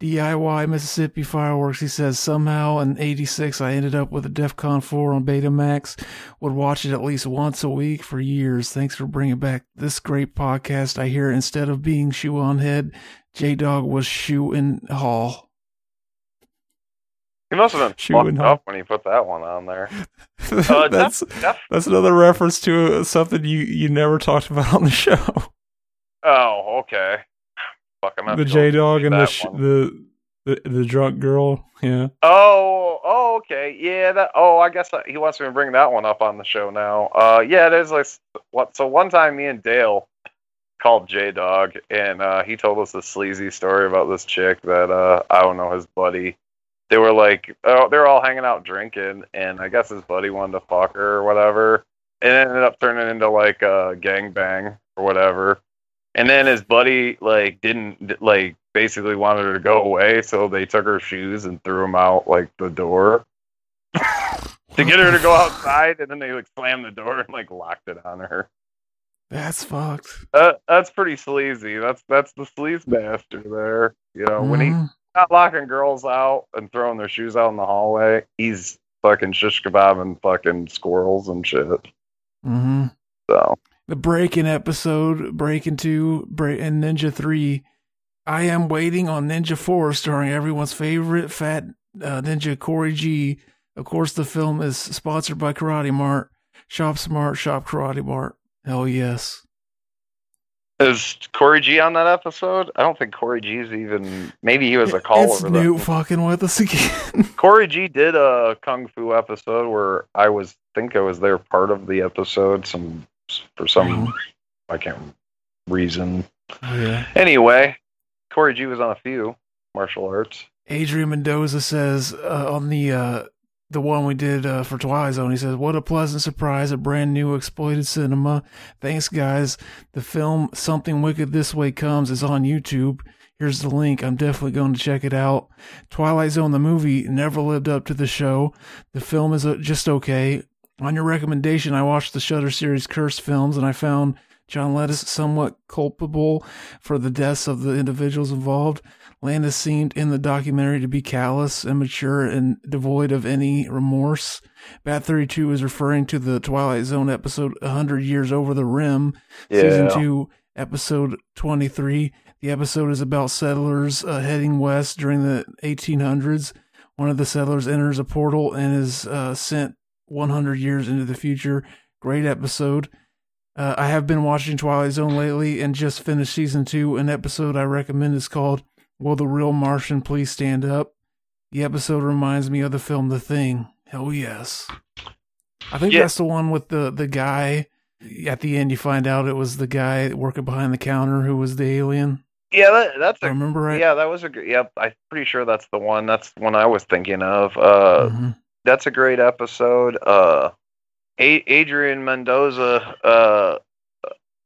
DIY Mississippi Fireworks. He says, somehow in 86, I ended up with a DEFCON 4 on Betamax. Would watch it at least once a week for years. Thanks for bringing back this great podcast. I hear instead of being shoe on head, J Dog was shoe in hall. He must have been fucked up. up when he put that one on there. Uh, that's Def- Def- that's another reference to something you you never talked about on the show. Oh, okay. Fuck, I'm the have to go J Dog and the, sh- the the the drunk girl. Yeah. Oh, oh, okay, yeah. That. Oh, I guess he wants me to bring that one up on the show now. Uh, yeah, there's like what. So one time, me and Dale called J Dog, and uh, he told us a sleazy story about this chick that uh, I don't know his buddy. They were like, oh, they're all hanging out drinking, and I guess his buddy wanted to fuck her or whatever, and it ended up turning into like a gangbang or whatever. And then his buddy like didn't like basically wanted her to go away, so they took her shoes and threw them out like the door to get her to go outside, and then they like slammed the door and like locked it on her. That's fucked. That that's pretty sleazy. That's that's the sleaze master there. You know, when he's Mhm. not locking girls out and throwing their shoes out in the hallway, he's fucking shish kebab and fucking squirrels and shit. Mm-hmm. So The Breaking episode, Breaking Two, Break and Ninja Three. I am waiting on Ninja Four, starring everyone's favorite fat uh, ninja Corey G. Of course, the film is sponsored by Karate Mart. Shop smart, shop Karate Mart. Hell yes. is Corey G on that episode? I don't think Corey G's even. Maybe he was a caller. It's Newt fucking with us again. Corey G did a kung fu episode where I was think I was there part of the episode. Some for some I can't reason. Oh, yeah. Anyway, Corey G was on a few martial arts. Adrian Mendoza says uh, on the uh, the one we did uh, for Twilight Zone, he says, "What a pleasant surprise! A brand new exploited cinema. Thanks, guys. The film Something Wicked This Way Comes is on YouTube. Here's the link. I'm definitely going to check it out. Twilight Zone, the movie, never lived up to the show. The film is uh, just okay. On your recommendation, I watched the Shudder series Cursed films and I found John Landis somewhat culpable for the deaths of the individuals involved. Landis seemed in the documentary to be callous, immature, and devoid of any remorse. Bat 32 is referring to the Twilight Zone episode 100 Years Over the Rim, season 2, episode 23. The episode is about settlers uh, heading west during the 1800s. One of the settlers enters a portal and is uh, sent 100 years into the future. Great episode. Uh, I have been watching Twilight Zone lately and just finished season two. An episode I recommend is called Will the Real Martian Please Stand Up? The episode reminds me of the film The Thing. Hell yes. I think Yeah. that's the one with the, the guy. At the end, you find out it was the guy working behind the counter who was the alien. Yeah, that, that's a, I remember right. Yeah, that was a good. Yep, I'm pretty sure that's the one. That's the one I was thinking of. Uh, Mhm. That's a great episode. Uh, a- Adrian Mendoza. Uh,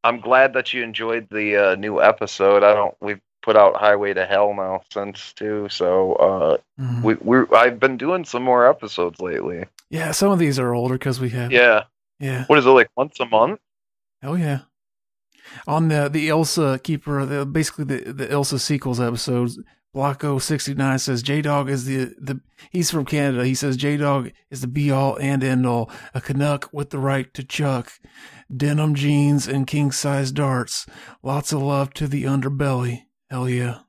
I'm glad that you enjoyed the uh, new episode. I don't. We've put out Highway to Hell now since too. So uh, Mhm. we we I've been doing some more episodes lately. Yeah, some of these are older because we have. Yeah. Yeah. What is it like once a month? Oh yeah. On the the Ilsa keeper, the basically the the Ilsa sequels episodes, Blocko sixty nine says J Dog is the the he's from Canada. He says J Dog is the be all and end all, a Canuck with the right to chuck, denim jeans and king size darts. Lots of love to the underbelly. Hell yeah.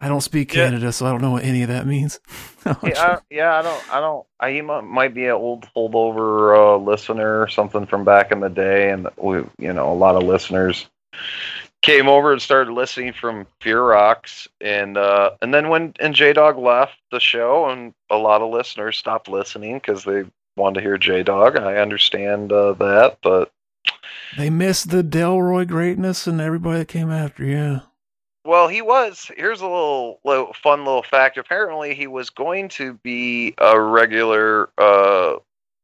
I don't speak Yeah. Canada, so I don't know what any of that means. yeah, I, yeah, I don't, I don't. I he might be an old holdover uh, listener or something from back in the day, and we, you know, a lot of listeners came over and started listening from Fear Rocks, and uh, and then when and J Dog left the show, and a lot of listeners stopped listening because they wanted to hear J Dog. I understand uh, that, but they missed the Delroy greatness and everybody that came after. Yeah. Well, he was. Here's a little, little fun little fact. Apparently, he was going to be a regular uh,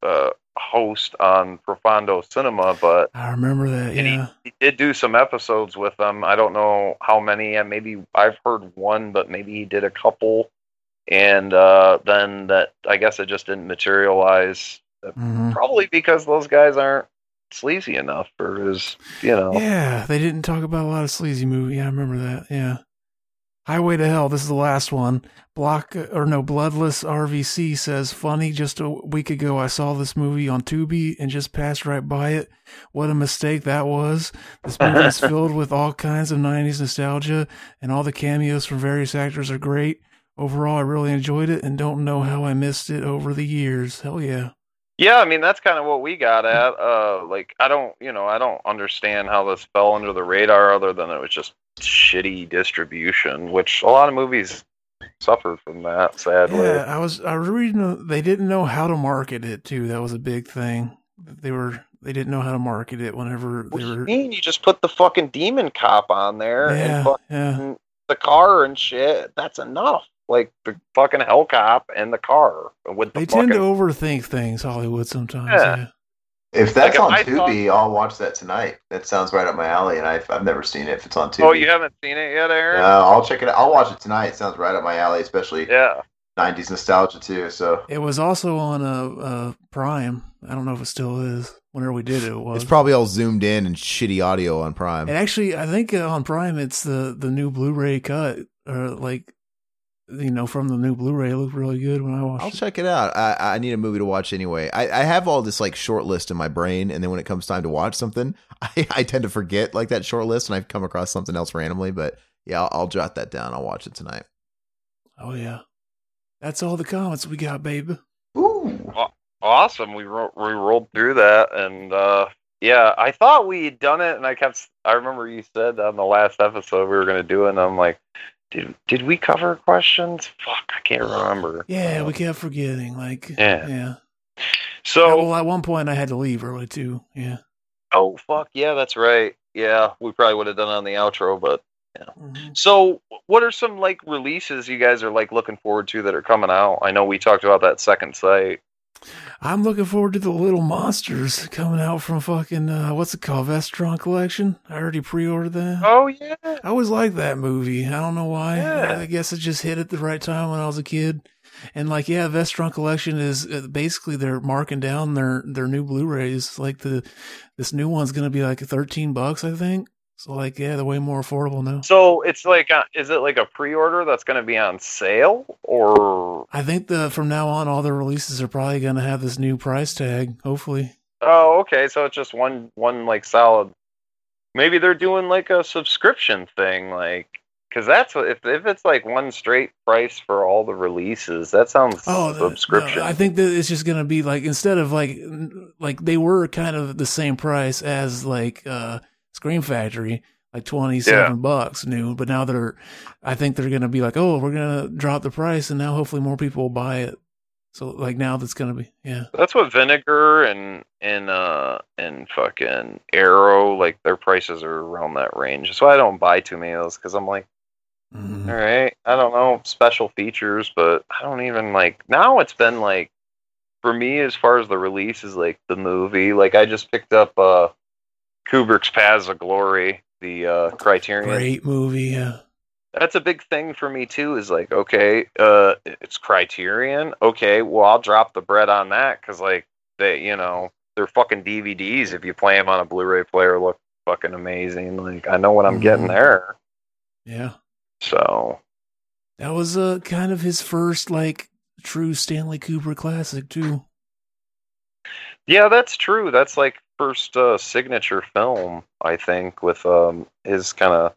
uh, host on Profondo Cinema, but I remember that. Yeah. he, he did do some episodes with them. I don't know how many. and Maybe I've heard one, but maybe he did a couple. And uh, then that, I guess, it just didn't materialize. Mhm. Probably because those guys aren't sleazy enough for his, you know. Yeah, they didn't talk about a lot of sleazy movie. Yeah, I remember that. Yeah. Highway to Hell. This is the last one. Block or no, Bloodless RVC says, funny. Just a week ago, I saw this movie on Tubi and just passed right by it. What a mistake that was. This movie is filled with all kinds of 90s nostalgia, and all the cameos from various actors are great. Overall, I really enjoyed it and don't know how I missed it over the years. Hell yeah. Yeah, I mean that's kind of what we got at. Uh, like I don't, you know, I don't understand how this fell under the radar, other than it was just shitty distribution, which a lot of movies suffer from that. Sadly, Yeah, I was I was reading they didn't know how to market it too. That was a big thing. They were they didn't know how to market it whenever what they do you mean? You just put the fucking demon cop on there Yeah, and yeah. the car and shit. That's enough. Like the fucking hell cop and the car with the They fucking tend to overthink things, Hollywood sometimes. Yeah. Yeah. If that's Like, on I thought- Tubi, I'll watch that tonight. That sounds right up my alley, and I've, I've never seen it. If it's on Tubi, Oh, you haven't seen it yet, Aaron? No, I'll check it out. I'll watch it tonight. It sounds right up my alley, especially Yeah. 90s nostalgia too. So It was also on uh, uh Prime. I don't know if it still is. Whenever we did it, it was. It's probably all zoomed in and shitty audio on Prime. And actually, I think uh, on Prime it's the the new Blu-ray cut, or like, you know, from the new Blu-ray. It looked really good when I watched. I'll it. check it out. I, I need a movie to watch anyway. I, I have all this like short list in my brain, and then when it comes time to watch something, I, I tend to forget like that short list, and I've come across something else randomly. But yeah, I'll, I'll jot that down. I'll watch it tonight. Oh yeah, that's all the comments we got, babe. Aw- Awesome. We ro- we rolled through that, and uh, yeah, I thought we had done it, and I kept. I remember you said on the last episode we were going to do it, and I'm like, did did we cover questions? Fuck, I can't remember. Yeah, we kept forgetting. Like, Yeah. yeah. So, well, at one point I had to leave early too. Yeah. oh fuck, yeah, that's right. Yeah, we probably would have done on the outro, but yeah. Mm-hmm. So, what are some like releases you guys are like looking forward to that are coming out? I know we talked about that Second Sight. I'm looking forward to the little monsters coming out from fucking uh, what's it called, Vestron Collection. I already pre-ordered that. Oh yeah, I always liked that movie. I don't know why. Yeah. I guess it just hit at the right time when I was a kid. And like, yeah, Vestron Collection is uh, basically they're marking down their their new Blu-rays. Like the this new one's gonna be like thirteen bucks, I think. So like, yeah, they're way more affordable now. So it's like, uh, is it like a pre-order that's going to be on sale, or I think the from now on, all the releases are probably gonna have this new price tag. Hopefully. oh, okay, so it's just one one like solid. Maybe they're doing like a subscription thing, like because that's what if if it's like one straight price for all the releases, that sounds Oh, subscription. no, I think that it's just gonna be like instead of like like they were kind of the same price as like uh Scream Factory, like twenty seven bucks new, but now they're I think they're gonna be like, oh, we're gonna drop the price, and now hopefully more people will buy it. So like now that's gonna be yeah. That's what Vinegar and and uh and fucking Arrow like their prices are around that range. So I don't buy too many of those because I'm like, Mm-hmm. all right, I don't know special features, but I don't even like now. It's been like for me as far as the release is like the movie. Like I just picked up uh Kubrick's Paths of Glory, the uh Criterion Great movie, yeah. that's a big thing for me too is like okay uh it's criterion okay well i'll drop the bread on that because like they you know they're fucking dvds if you play them on a blu-ray player look fucking amazing like i know what i'm getting Mhm. there Yeah. so That was uh kind of his first like true Stanley Kubrick classic too. yeah that's true that's like first uh signature film i think with um his kind of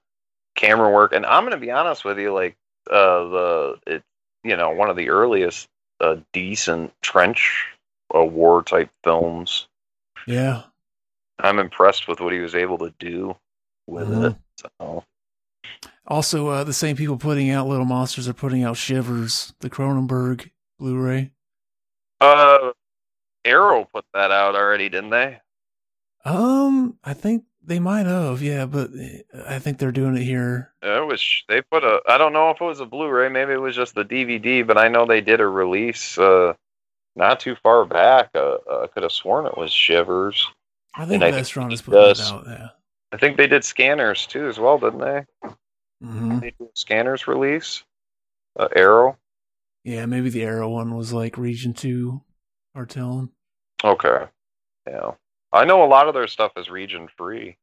camera work and i'm gonna be honest with you like uh the it you know one of the earliest uh decent trench uh, war type films Yeah. I'm impressed with what he was able to do with Mhm. it. So Also, uh, the same people putting out Little Monsters are putting out Shivers, the Cronenberg Blu-ray. uh Arrow put that out already, didn't they? Um, I think they might have, yeah, but uh, I think they're doing it here. It was they put a I don't know if it was a Blu-ray, maybe it was just the DVD, but I know they did a release uh not too far back. Uh, uh, I could have sworn it was Shivers. I think And Vestron is he putting it out. Yeah. I think they did Scanners too as well, didn't they? hmm They did Scanners release. Uh, Arrow. Yeah, maybe the Arrow one was like Region Two telling. Okay. Yeah. I know a lot of their stuff is region free.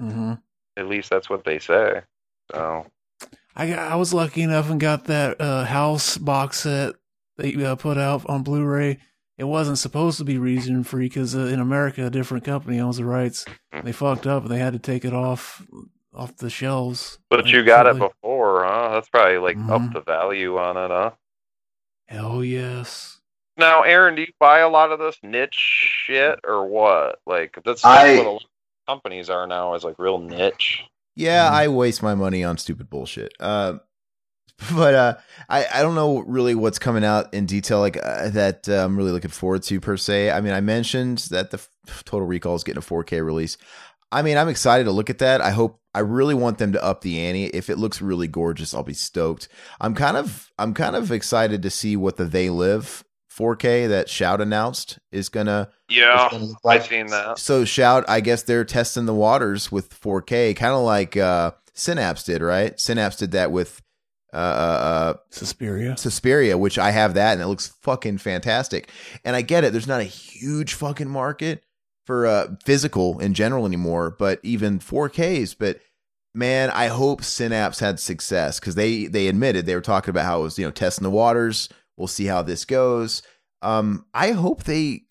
Mm-hmm. At least that's what they say. So I got, I was lucky enough and got that uh, House box set they uh, put out on Blu-ray. It wasn't supposed to be region free because uh, in America a different company owns the rights. They fucked up and they had to take it off off the shelves. But like, you got it before, huh? That's probably like Mhm. up the value on it, huh? Hell yes. Now, Aaron, do you buy a lot of this niche shit or what? Like that's, that's I- what a lot of companies are now is like real niche. Yeah, I waste my money on stupid bullshit. Uh, but uh, I I don't know really what's coming out in detail like uh, that. Uh, I'm really looking forward to per se. I mean, I mentioned that the f- Total Recall is getting a 4K release. I mean, I'm excited to look at that. I hope I really want them to up the ante. If it looks really gorgeous, I'll be stoked. I'm kind of I'm kind of excited to see what the They Live 4K that Shout announced is gonna Yeah, gonna look I like- seen that. so shout, I guess they're testing the waters with 4K, kind of like uh, Synapse did, right? Synapse did that with uh, uh, Suspiria. Suspiria, which I have that, and it looks fucking fantastic. And I get it; there's not a huge fucking market for uh, physical in general anymore, but even 4Ks. But man, I hope Synapse had success because they they admitted they were talking about how it was you know testing the waters. We'll see how this goes. Um, I hope they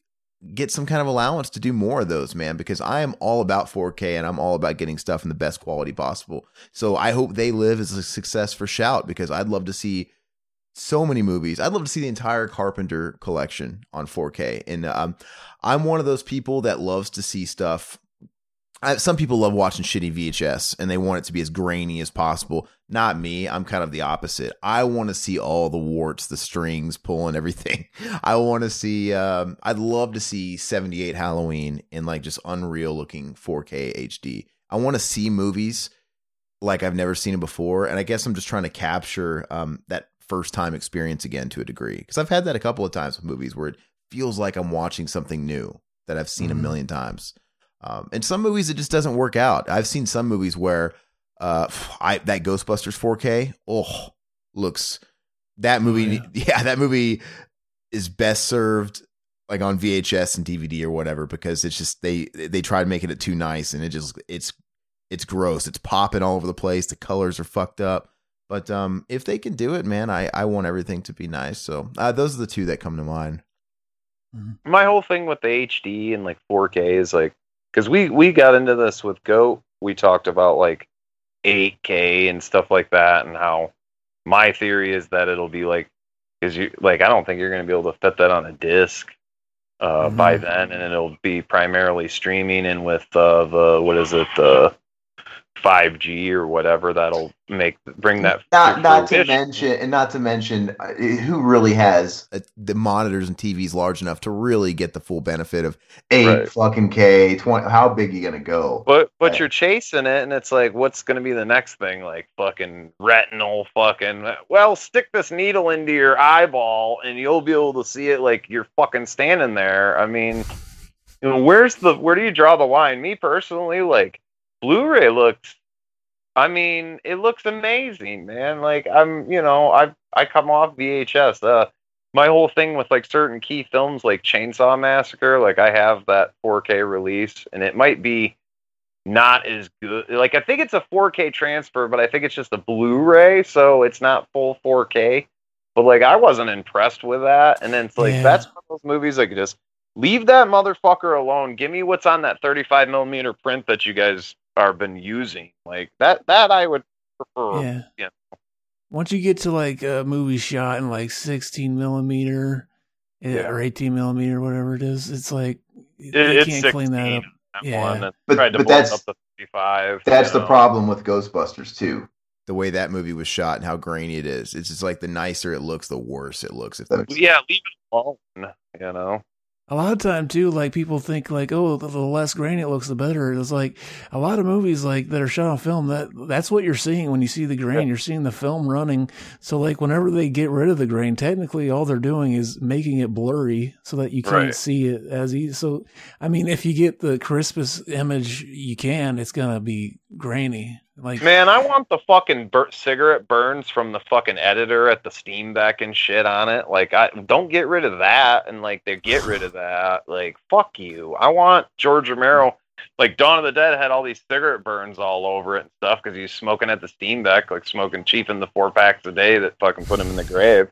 get some kind of allowance to do more of those, man, because I am all about 4K and I'm all about getting stuff in the best quality possible. So I hope they live as a success for Shout because I'd love to see so many movies. I'd love to see the entire Carpenter collection on 4K. And um, I'm one of those people that loves to see stuff. I, some people love watching shitty VHS and they want it to be as grainy as possible. Not me. I'm kind of the opposite. I want to see all the warts, the strings pulling everything. I want to see. Um, I'd love to see 78 Halloween in like just unreal looking 4K HD. I want to see movies like I've never seen it before, and I guess I'm just trying to capture um, that first time experience again to a degree because I've had that a couple of times with movies where it feels like I'm watching something new that I've seen Mhm. a million times. Um, and some movies it just doesn't work out. I've seen some movies where uh, I that Ghostbusters 4K, oh, looks that movie. yeah. that movie is best served like on VHS and DVD or whatever because it's just they they tried making it too nice and it just it's it's gross. It's popping all over the place. The colors are fucked up. But um, if they can do it, man, I I want everything to be nice. So uh, those are the two that come to mind. my whole thing with the HD and like 4K is like because we we got into this with Goat. We talked about like 8K and stuff like that, and how my theory is that it'll be like because you like I don't think you're gonna be able to fit that on a disc uh, by then, and it'll be primarily streaming and with uh, the what is it the 5G or whatever that'll make bring that Not not to mention, and not to mention, uh, who really has Uh, the monitors and TVs large enough to really get the full benefit of eight Right. fucking K? Twenty? How big you gonna go? But but you're chasing it, and it's like, what's going to be the next thing? Like fucking retinal, fucking. Well, stick this needle into your eyeball, and you'll be able to see it like you're fucking standing there. I mean, you know, where's the where do you draw the line? Me personally, like Blu-ray looks. I mean, it looks amazing, man. Like I'm, you know, I I come off VHS. Uh, my whole thing with like certain key films like Chainsaw Massacre, like I have that 4K release, and it might be not as good. Like I think it's a 4K transfer, but I think it's just a Blu-ray, so it's not full 4K. But like I wasn't impressed with that, and then it's like Yeah. that's one of those movies like just leave that motherfucker alone. Give me what's on that 35 millimeter print that you guys are been using. Like that that I would prefer. Yeah. you know. Once you get to like a movie shot in like 16 millimeter eh, or 18 millimeter, whatever it is, it's like It- they it's can't clean that up. on that Yeah. one, But- tried to but that's- up to 35. That's you the know. problem with Ghostbusters too. the way that movie was shot and how grainy it is. It's just like the nicer it looks, the worse it looks. If that Yeah, leave it alone. You know. A lot of time too, like people think like, oh, the, the less grainy it looks, the better. It's like a lot of movies like that are shot on film. That that's what you're seeing when you see the grain. You're seeing the film running. So like whenever they get rid of the grain, technically all they're doing is making it blurry so that you can't Right. see it as easy. So I mean, if you get the crispest image you can, it's gonna be grainy. Like Man, I want the fucking bur- cigarette burns from the fucking editor at the Steenbeck and shit on it. Like, I don't get rid of that, and like they get rid of that. Like, fuck you. I want George Romero. Like Dawn of the Dead had all these cigarette burns all over it and stuff because he's smoking at the Steenbeck, like smoking cheap in the four packs a day that fucking put him in the grave.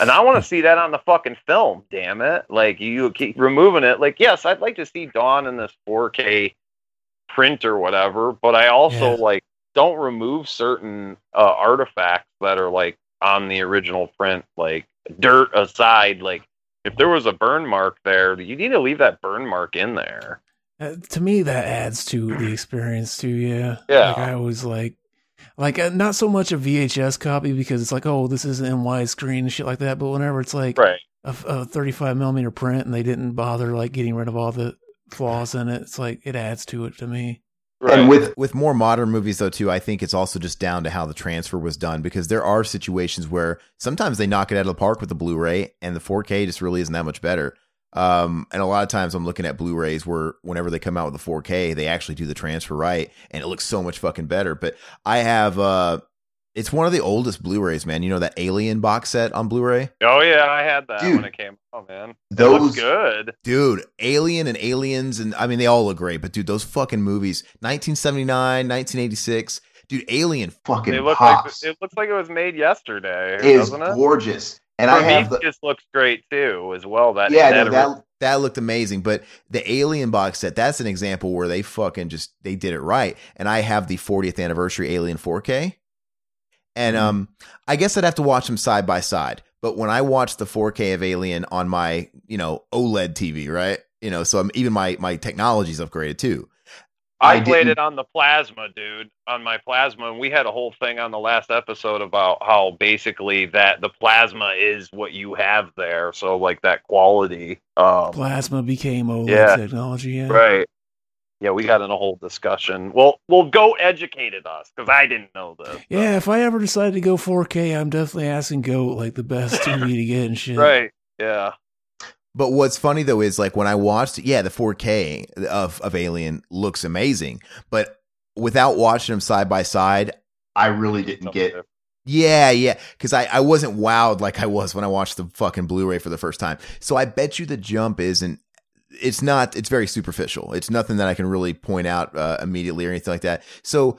And I want to see that on the fucking film. Damn it! Like you keep removing it. Like, yes, I'd like to see Dawn in this 4K print or whatever, but I also Yeah. like don't remove certain uh, artifacts that are like on the original print, like dirt aside. Like if there was a burn mark there, you need to leave that burn mark in there. Uh, to me, that adds to the experience too. Yeah, Yeah. Like I always like, like uh, not so much a VHS copy because it's like, oh, this isn't in widescreen and shit like that. But whenever it's like Right. a, a 35 millimeter print and they didn't bother like getting rid of all the flaws in it, it's like it adds to it to me. And with with more modern movies though too, I think it's also just down to how the transfer was done because there are situations where sometimes they knock it out of the park with the Blu-ray and the 4K just really isn't that much better. Um, and a lot of times I'm looking at Blu-rays where whenever they come out with the 4K, they actually do the transfer right and it looks so much fucking better. But I have uh it's one of the oldest Blu-rays, man. You know that Alien box set on Blu-ray? Oh yeah, I had that Dude, when it came out, man. those- looks good. Dude, Alien and Aliens, and I mean, they all look great, but dude, those fucking movies 1979, 1986. Dude, Alien fucking They look like it looks like it was made yesterday, is doesn't it? gorgeous. And I have the Prometheus looks great too, as well. That yeah, that, no, that that looked amazing. But the Alien box set, that's an example where they fucking just they did it right. And I have the 40th anniversary Alien 4K. And um I guess I'd have to watch them side by side. But when I watch the 4K of Alien on my, you know, OLED TV, right? You know, so I'm, even my my technology's upgraded too. I, I played it on the plasma, dude, on my plasma, and we had a whole thing on the last episode about how basically that the plasma is what you have there, so like that quality. Um, Plasma became OLED Yeah. technology. Yeah. right. Yeah, we got in a whole discussion. Well, well, go educated us because I didn't know this. Yeah, if I ever decide to go 4K, I'm definitely asking Goat like the best TV to get and shit. Right. Yeah. But what's funny though is like when I watched, yeah, the 4K of of Alien looks amazing, but without watching them side by side, I really didn't get. yeah, yeah, because I I wasn't wowed like I was when I watched the fucking Blu-ray for the first time. So I bet you the jump isn't. It's not. It's very superficial. It's nothing that I can really point out uh, immediately or anything like that. So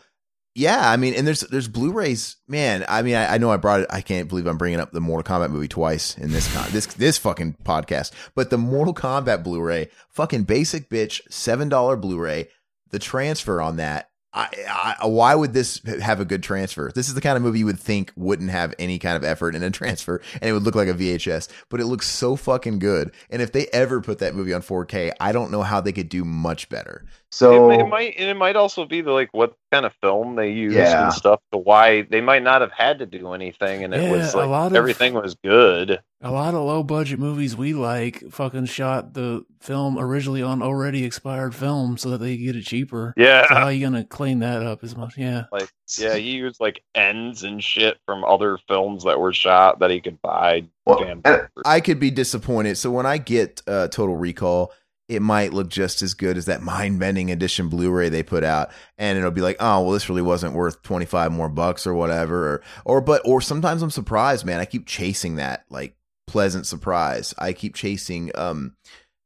yeah, I mean, and there's there's Blu-rays, man. I mean, I, I know I brought it. I can't believe I'm bringing up the Mortal Kombat movie twice in this con- this this fucking podcast. But the Mortal Kombat Blu-ray, fucking basic bitch, seven dollar Blu-ray. The transfer on that, I, I why would this have a good transfer? This is the kind of movie you would think wouldn't have any kind of effort in a transfer, and it would look like a VHS. But it looks so fucking good. And if they ever put that movie on 4K, I don't know how they could do much better. So it, it might and it might also be the like what kind of film they used Yeah. and stuff to why they might not have had to do anything and it Yeah, was a like lot of- everything was good. A lot of low budget movies we like fucking shot the film originally on already expired film so that they could get it cheaper. Yeah. So how are you gonna clean that up as much? Yeah. Like yeah, he used like ends and shit from other films that were shot that he could buy. Damn I could be disappointed. So when I get uh, Total Recall, it might look just as good as that mind bending edition Blu-ray they put out, and it'll be like, oh well, this really wasn't worth twenty five more bucks or whatever, or or but or sometimes I'm surprised, man. I keep chasing that like pleasant surprise. I keep chasing. Um,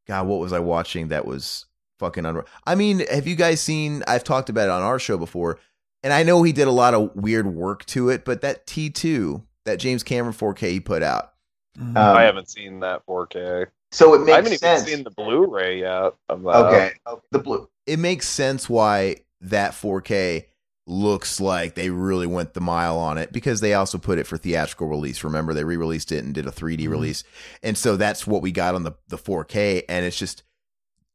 God, what was I watching that was fucking under? I mean, have you guys seen? I've talked about it on our show before, and I know he did a lot of weird work to it, but that T two, that James Cameron 4K he put out. Um, I haven't seen that 4K. So it makes sense. I haven't makes even sense. seen the Blu-ray yet. Of that. Okay, the blue. it makes sense why that 4K looks like they really went the mile on it because they also put it for theatrical release. Remember, they re-released it and did a 3D Mm-hmm. release, and so that's what we got on the the 4K. And it's just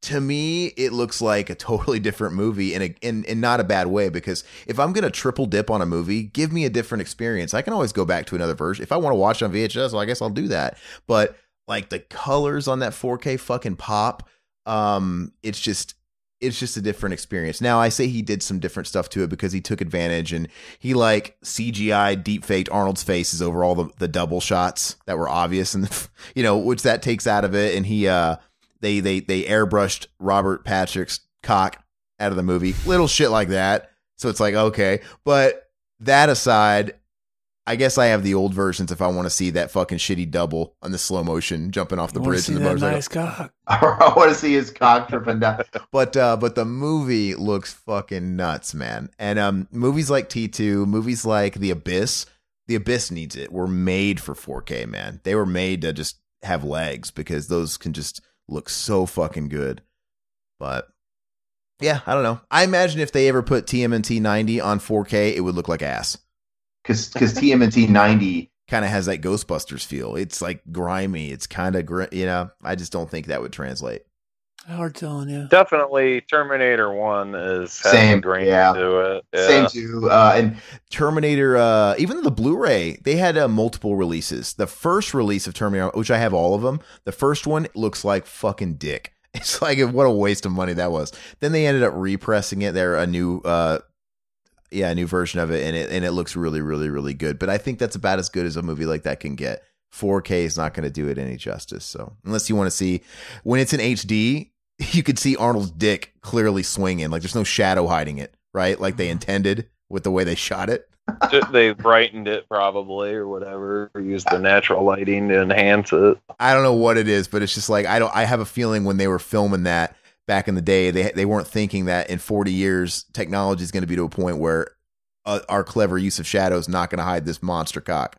to me, it looks like a totally different movie in a in, in not a bad way because if I'm gonna triple dip on a movie, give me a different experience. I can always go back to another version if I want to watch it on VHS. Well, I guess I'll do that. But like the colors on that 4K fucking pop, um, it's just it's just a different experience. Now I say he did some different stuff to it because he took advantage and he like CGI deep faked Arnold's faces over all the, the double shots that were obvious and you know which that takes out of it. And he uh they they they airbrushed Robert Patrick's cock out of the movie. Little shit like that. So it's like okay. But that aside I guess I have the old versions if I want to see that fucking shitty double on the slow motion jumping off the You wanna bridge see in the that motorcycle. nice cock. I want to see his cock tripping down. but uh but the movie looks fucking nuts man and um movies like t2 movies like the abyss the abyss needs it were made for 4k man they were made to just have legs because those can just look so fucking good but yeah i don't know i imagine if they ever put tmnt 90 on 4k it would look like ass because because tmnt 90 kind of has that ghostbusters feel it's like grimy it's kind of gr- you know i just don't think that would translate Hard telling you. Definitely, Terminator One is Same, grain yeah. to it. Yeah. same too uh and Terminator, uh, even the Blu-ray, they had uh, multiple releases. The first release of Terminator, which I have all of them, the first one looks like fucking dick. It's like what a waste of money that was. Then they ended up repressing it. They're a new, uh, yeah, a new version of it, and it and it looks really, really, really good. But I think that's about as good as a movie like that can get. 4K is not going to do it any justice. So unless you want to see when it's in HD, you could see Arnold's dick clearly swinging. Like there's no shadow hiding it, right? Like they mm-hmm. intended with the way they shot it. they brightened it probably or whatever, or used the natural lighting to enhance it. I don't know what it is, but it's just like I don't. I have a feeling when they were filming that back in the day, they they weren't thinking that in 40 years technology is going to be to a point where uh, our clever use of shadow is not going to hide this monster cock.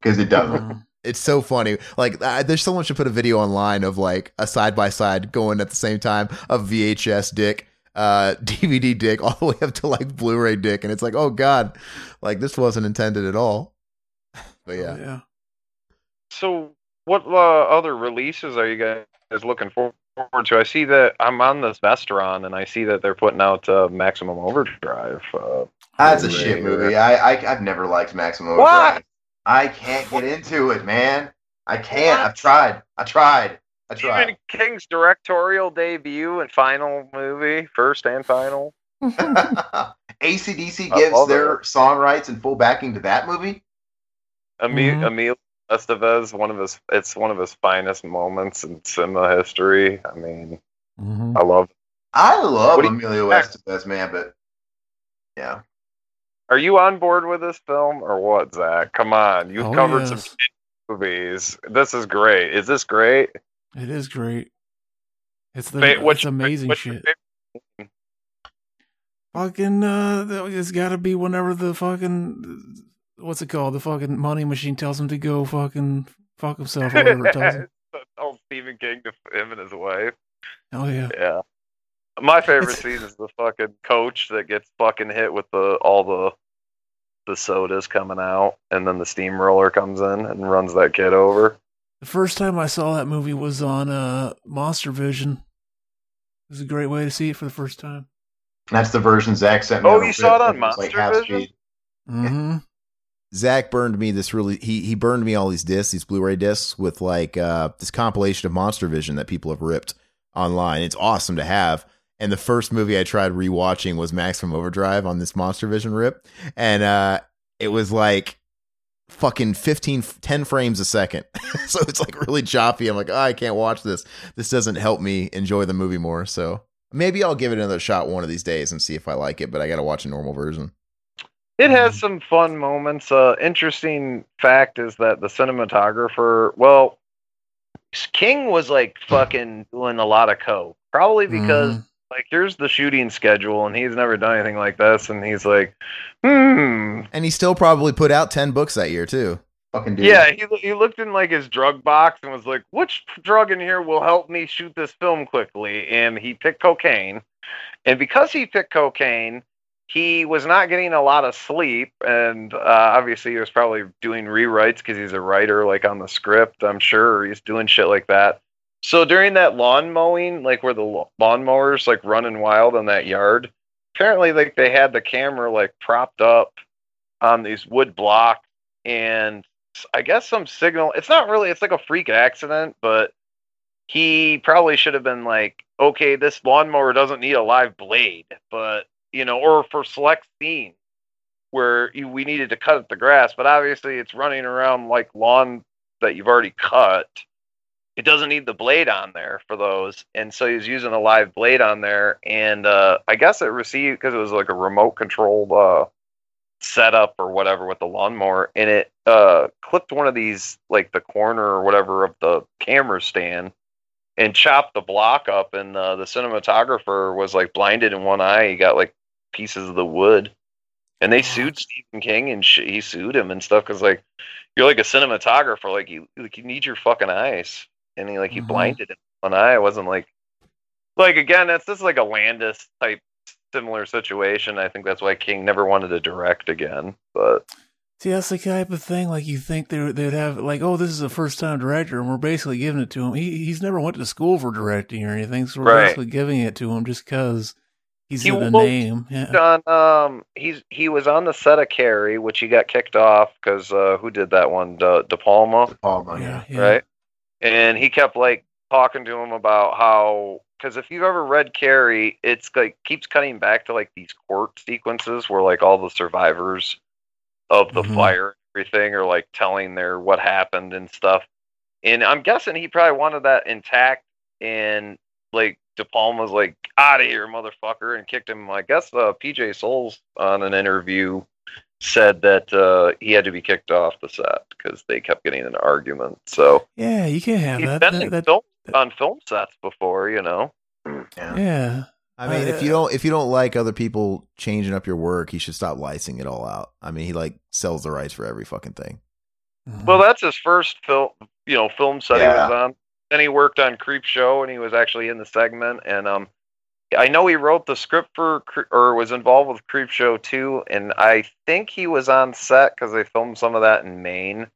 because it doesn't It's so funny. Like I, there's someone should put a video online of like a side by side going at the same time of VHS dick, uh, DVD dick, all the way up to like Blu-ray dick, and it's like, oh god, like this wasn't intended at all. But yeah. yeah. So, what uh, other releases are you guys looking forward to? I see that I'm on this Vestron, and I see that they're putting out uh, Maximum Overdrive. Uh, that's a shit movie I, I i've never liked maximum What? Overdrive. i can't get into it man i can't i've tried i tried i tried Stephen King's directorial debut and final movie, first and final. acdc gives their it. song rights and full backing to that movie Emi- Mhm. Emilio Estevez, one of his it's one of his finest moments in cinema history. I mean, Mhm. I love. I love What do you- Emilio Estevez, man, but yeah. Are you on board with this film or what, Zach? Come on, you've Oh, covered yes. some movies. This is great. Is this great? It is great. It's the Fa- what's it's your- amazing what's shit. Fucking uh, it's got to be whenever the fucking what's it called? The fucking money machine tells him to go fucking fuck himself or whatever it tells him. oh, Stephen King to him and his wife. Oh yeah. Yeah. My favorite scene is the fucking coach that gets fucking hit with the all the the sodas coming out, and then the steamroller comes in and runs that kid over. The first time I saw that movie was on uh Monster Vision. It was a great way to see it for the first time. That's the version Zach sent me. Oh, on you saw it on was like Monster Vision? Mm-hmm. Zach burned me this really he he burned me all these discs, these Blu-ray discs with like uh this compilation of Monster Vision that people have ripped online. It's awesome to have. And the first movie I tried rewatching was Maximum Overdrive on this Monster Vision rip. And uh it was like fucking 15 10 frames a second. so it's like really choppy. I'm like, oh, I can't watch this. This doesn't help me enjoy the movie more. So maybe I'll give it another shot one of these days and see if I like it, but I got to watch a normal version. It has some fun moments. Uh, interesting fact is that the cinematographer, well, King was like fucking doing a lot of coke, probably because like here's the shooting schedule, and he's never done anything like this, and he's like, hmm, And he still probably put out 10 books that year too. Fucking yeah. He he looked in like his drug box and was like, which drug in here will help me shoot this film quickly? And he picked cocaine, and because he picked cocaine, he was not getting a lot of sleep and uh, obviously he was probably doing rewrites because he's a writer like on the script i'm sure he's doing shit like that. So during that lawn mowing like where the lawnmowers like running wild on that yard apparently like they had the camera like propped up on these wood blocks and i guess some signal it's not really it's like a freak accident but he probably should have been like okay this lawnmower doesn't need a live blade but you know, or for select scenes where you, we needed to cut the grass, but obviously it's running around like lawn that you've already cut. It doesn't need the blade on there for those, and so he's using a live blade on there, and uh, I guess it received because it was like a remote controlled uh, setup or whatever with the lawnmower, and it uh, clipped one of these like the corner or whatever of the camera stand and chopped the block up. And uh, the cinematographer was like blinded in one eye. He got like pieces of the wood and they sued stephen king and sh- he sued him and stuff because like you're like a cinematographer like you like you need your fucking eyes and he like he Mhm. blinded him one eye it wasn't like like again that's this is like a landis type similar situation i think that's why king never wanted to direct again but See, that's the type of thing. Like you think they they'd have like, oh, this is a first time director, and we're basically giving it to him. He he's never went to school for directing or anything, so we're Right. basically giving it to him just because he's He in the name. Yeah. on um he's he was on the set of Carrie, which he got kicked off because uh, who did that one? De, De Palma, Palma, Yeah, yeah. right? And he kept like talking to him about how because if you've ever read Carrie, it's like keeps cutting back to like these court sequences where like all the survivors of the Mhm. fire and everything are like telling their what happened and stuff. And I'm guessing he probably wanted that intact and like De Palma's like out of here, motherfucker, and kicked him. I guess uh, PJ Soles on an interview said that uh, he had to be kicked off the set because they kept getting in an argument. So Yeah, you can't have he's that. been That- that- film, on film sets before, you know. yeah. I mean, if you don't if you don't like other people changing up your work, he should stop licensing it all out. I mean, he like sells the rights for every fucking thing. Well, that's his first film, you know, film set he was on. Then he worked on Creepshow, and he was actually in the segment. And um, I know he wrote the script for, or was involved with Creepshow too. And I think he was on set because they filmed some of that in Maine.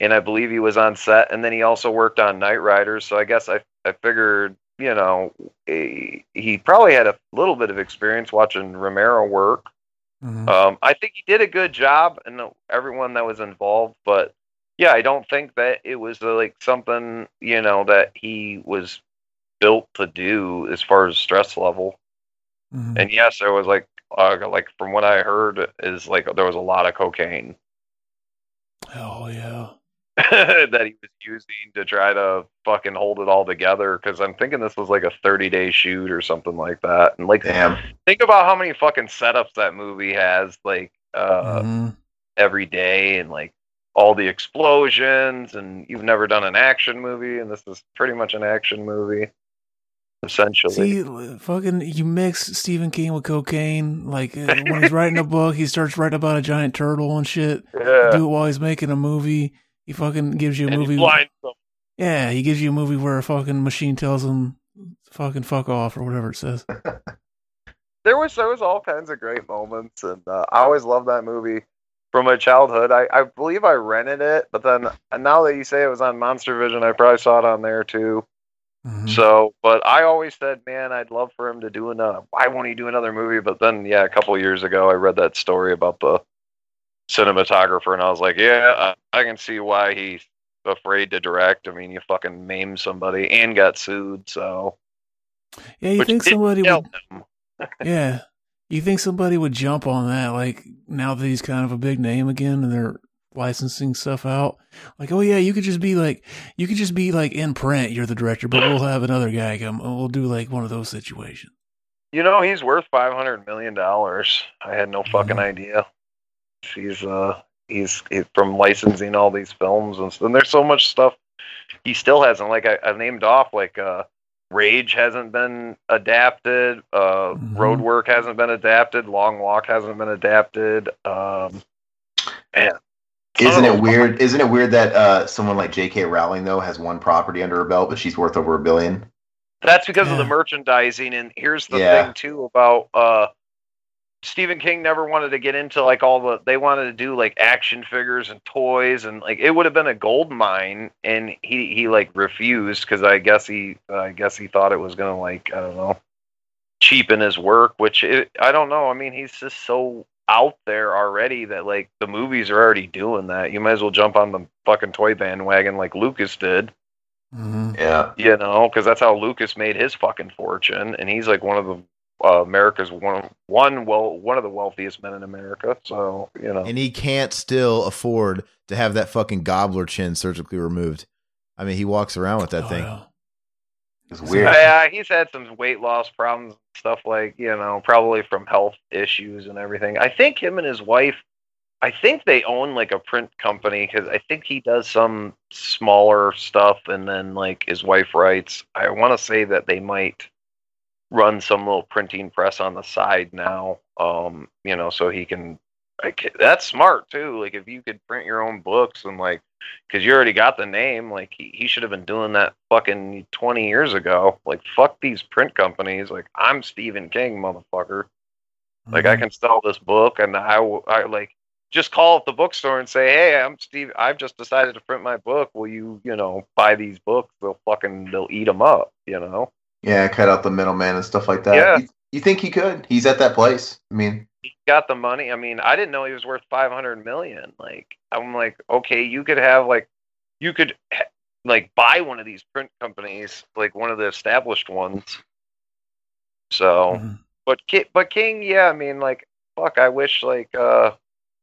And I believe he was on set. And then he also worked on Knightriders. So I guess I I figured, you know, he, he probably had a little bit of experience watching Romero work. Mhm. Um, I think he did a good job, and everyone that was involved. But yeah, I don't think that it was uh, like something you know that he was built to do as far as stress level. Mhm. And yes, there was like uh, like from what I heard is like there was a lot of cocaine. Oh yeah. that he was using to try to fucking hold it all together. Because I'm thinking this was like a 30 day shoot or something like that. And like, Damn. think about how many fucking setups that movie has, like uh, Mhm. every day, and like all the explosions. And you've never done an action movie, and this is pretty much an action movie, essentially. See, fucking, you mix Stephen King with cocaine. Like uh, when he's writing a book, he starts writing about a giant turtle and shit. Yeah. Do it while he's making a movie. He fucking gives you a and he movie. blinds them. Yeah, he gives you a movie where a fucking machine tells him fucking fuck off or whatever it says. there was there was all kinds of great moments, and uh, I always loved that movie from my childhood. I, I believe I rented it, but then and now that you say it was on Monster Vision, I probably saw it on there too. Mm-hmm. So, but I always said, man, I'd love for him to do another. Why won't he do another movie? But then, yeah, a couple years ago, I read that story about the cinematographer, and I was like, yeah, I, I can see why he's afraid to direct. I mean, you fucking maimed somebody and got sued, so Yeah, you Which think somebody would? yeah, you think somebody would jump on that? Like now that he's kind of a big name again, and they're licensing stuff out. Like, oh yeah, you could just be like, you could just be like in print. You're the director, but we'll have another guy come. and We'll do like one of those situations. You know, he's worth five hundred million dollars. I had no fucking idea. He's uh he's, he's from licensing all these films and, and there's so much stuff he still hasn't like I, I named off like uh Rage hasn't been adapted, uh Road Work hasn't been adapted, Long Walk hasn't been adapted. Um man. Isn't it weird? Isn't it weird that uh, someone like J.K. Rowling though has one property under her belt, but she's worth over a billion? That's because of the merchandising. And here's the Yeah. thing too about uh Stephen King never wanted to get into like all the they wanted to do like action figures and toys and like it would have been a gold mine and he he like refused because I guess he I guess he thought it was gonna like I don't know cheapen his work which it, I don't know. I mean he's just so out there already that like the movies are already doing that. You might as well jump on the fucking toy bandwagon like Lucas did. Mm-hmm. Yeah. you know, because that's how Lucas made his fucking fortune, and he's like one of the uh, America's one one well one of the wealthiest men in America. So you know, and he can't still afford to have that fucking gobbler chin surgically removed. I mean, he walks around with that thing. It's weird. yeah, he's had some weight loss problems, stuff like you know, probably from health issues and everything. I think him and his wife. I think they own like a print company because I think he does some smaller stuff, and then like his wife writes. I want to say that they might run some little printing press on the side now. Um, you know, so he can. Like that's smart too. Like if you could print your own books and like, because you already got the name. Like he, he should have been doing that fucking twenty years ago. Like fuck these print companies. Like I'm Stephen King, motherfucker. Like I can sell this book, and I, I like just call up the bookstore and say, "Hey, I'm Steve. I've just decided to print my book. Will you, you know, buy these books? They'll fucking they'll eat them up. You know." Yeah, cut out the middleman and stuff like that. Yeah. You, you think he could? He's at that place. I mean, He got the money. I mean, I didn't know he was worth five hundred million. Like I'm like, okay, you could have like, you could like buy one of these print companies, like one of the established ones. So, but but King, yeah, I mean, like, fuck, I wish like, uh,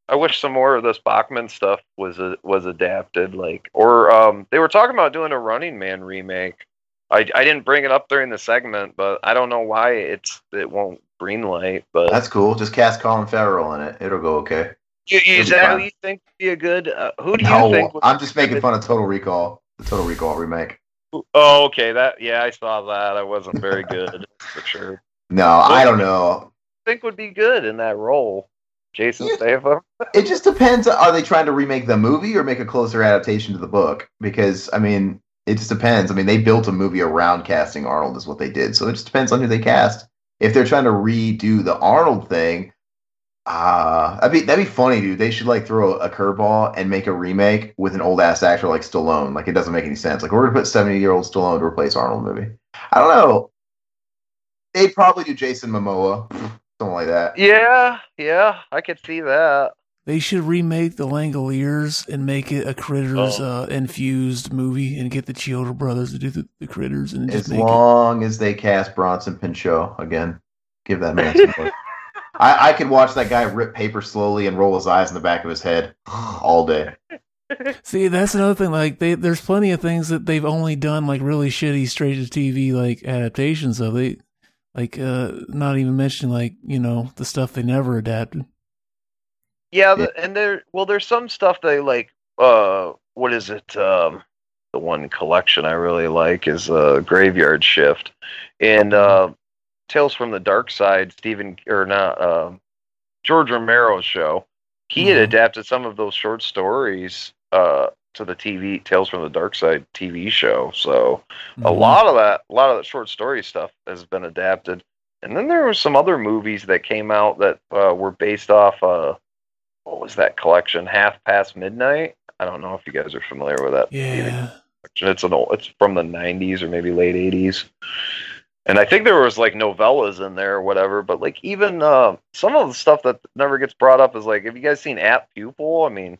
I wish some more of this Bachman stuff was uh, was adapted, like, or um, they were talking about doing a Running Man remake. I I didn't bring it up during the segment, but I don't know why it's it won't greenlight. But that's cool. Just cast Colin Farrell in it. It'll go okay. You, It'll is that who you think would be a good? Uh, who do you think? I'm just making fun of Total Recall. The Total Recall remake. Oh, okay. That yeah, I saw that. I wasn't very good for sure. No, I don't know. think would be good in that role, Jason Statham. It just depends. Are they trying to remake the movie or make a closer adaptation to the book? Because I mean, it just depends. I mean, they built a movie around casting Arnold, is what they did. So it just depends on who they cast. If they're trying to redo the Arnold thing, ah, that'd be that'd be funny, dude. They should like throw a curveball and make a remake with an old ass actor like Stallone. Like it doesn't make any sense. Like we're gonna put seventy year old Stallone to replace Arnold movie. I don't know. They'd probably do Jason Momoa, something like that. Yeah, yeah, I could see that. They should remake the Langoliers and make it a critters Oh. uh, infused movie and get the Chiodo brothers to do the, the critters and just As make long as they cast Bronson Pinchot again, give that man some work. I, I could watch that guy rip paper slowly and roll his eyes in the back of his head all day. See, that's another thing. Like, they, there's plenty of things that they've only done like really shitty straight to TV like adaptations of. They like uh not even mentioning like you know the stuff they never adapted. Yeah, the, and there well, there's some stuff they like. Uh, what is it? Um, the one collection I really like is uh, Graveyard Shift, and uh, Tales from the Dark Side. Stephen or not uh, George Romero's show. He had adapted some of those short stories uh, to the TV Tales from the Dark Side TV show. So a Mhm. lot of that, a lot of that short story stuff has been adapted. And then there were some other movies that came out that uh, were based off. Uh, what was that collection? Half Past Midnight. I don't know if you guys are familiar with that. Yeah. It's an old. It's from the '90s or maybe late '80s. And I think there was like novellas in there or whatever. But like even uh, some of the stuff that never gets brought up is like, have you guys seen Apt Pupil? I mean,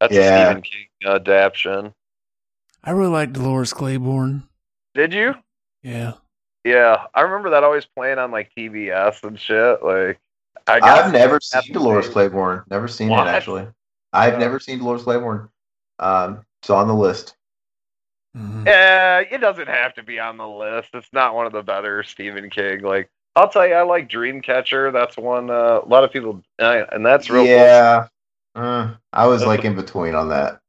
that's Yeah. a Stephen King adaptation. I really like Dolores Claiborne. Did you? Yeah. Yeah, I remember that always playing on like TBS and shit. Like, I I've never At seen Dolores Claiborne. Never seen What? it actually. I've never seen Dolores Claiborne. Um, it's on the list. Yeah, it doesn't have to be on the list. It's not one of the better Stephen King. Like, I'll tell you, I like Dreamcatcher. That's one uh, a lot of people, uh, and that's real. yeah. Uh, I was like in between on that.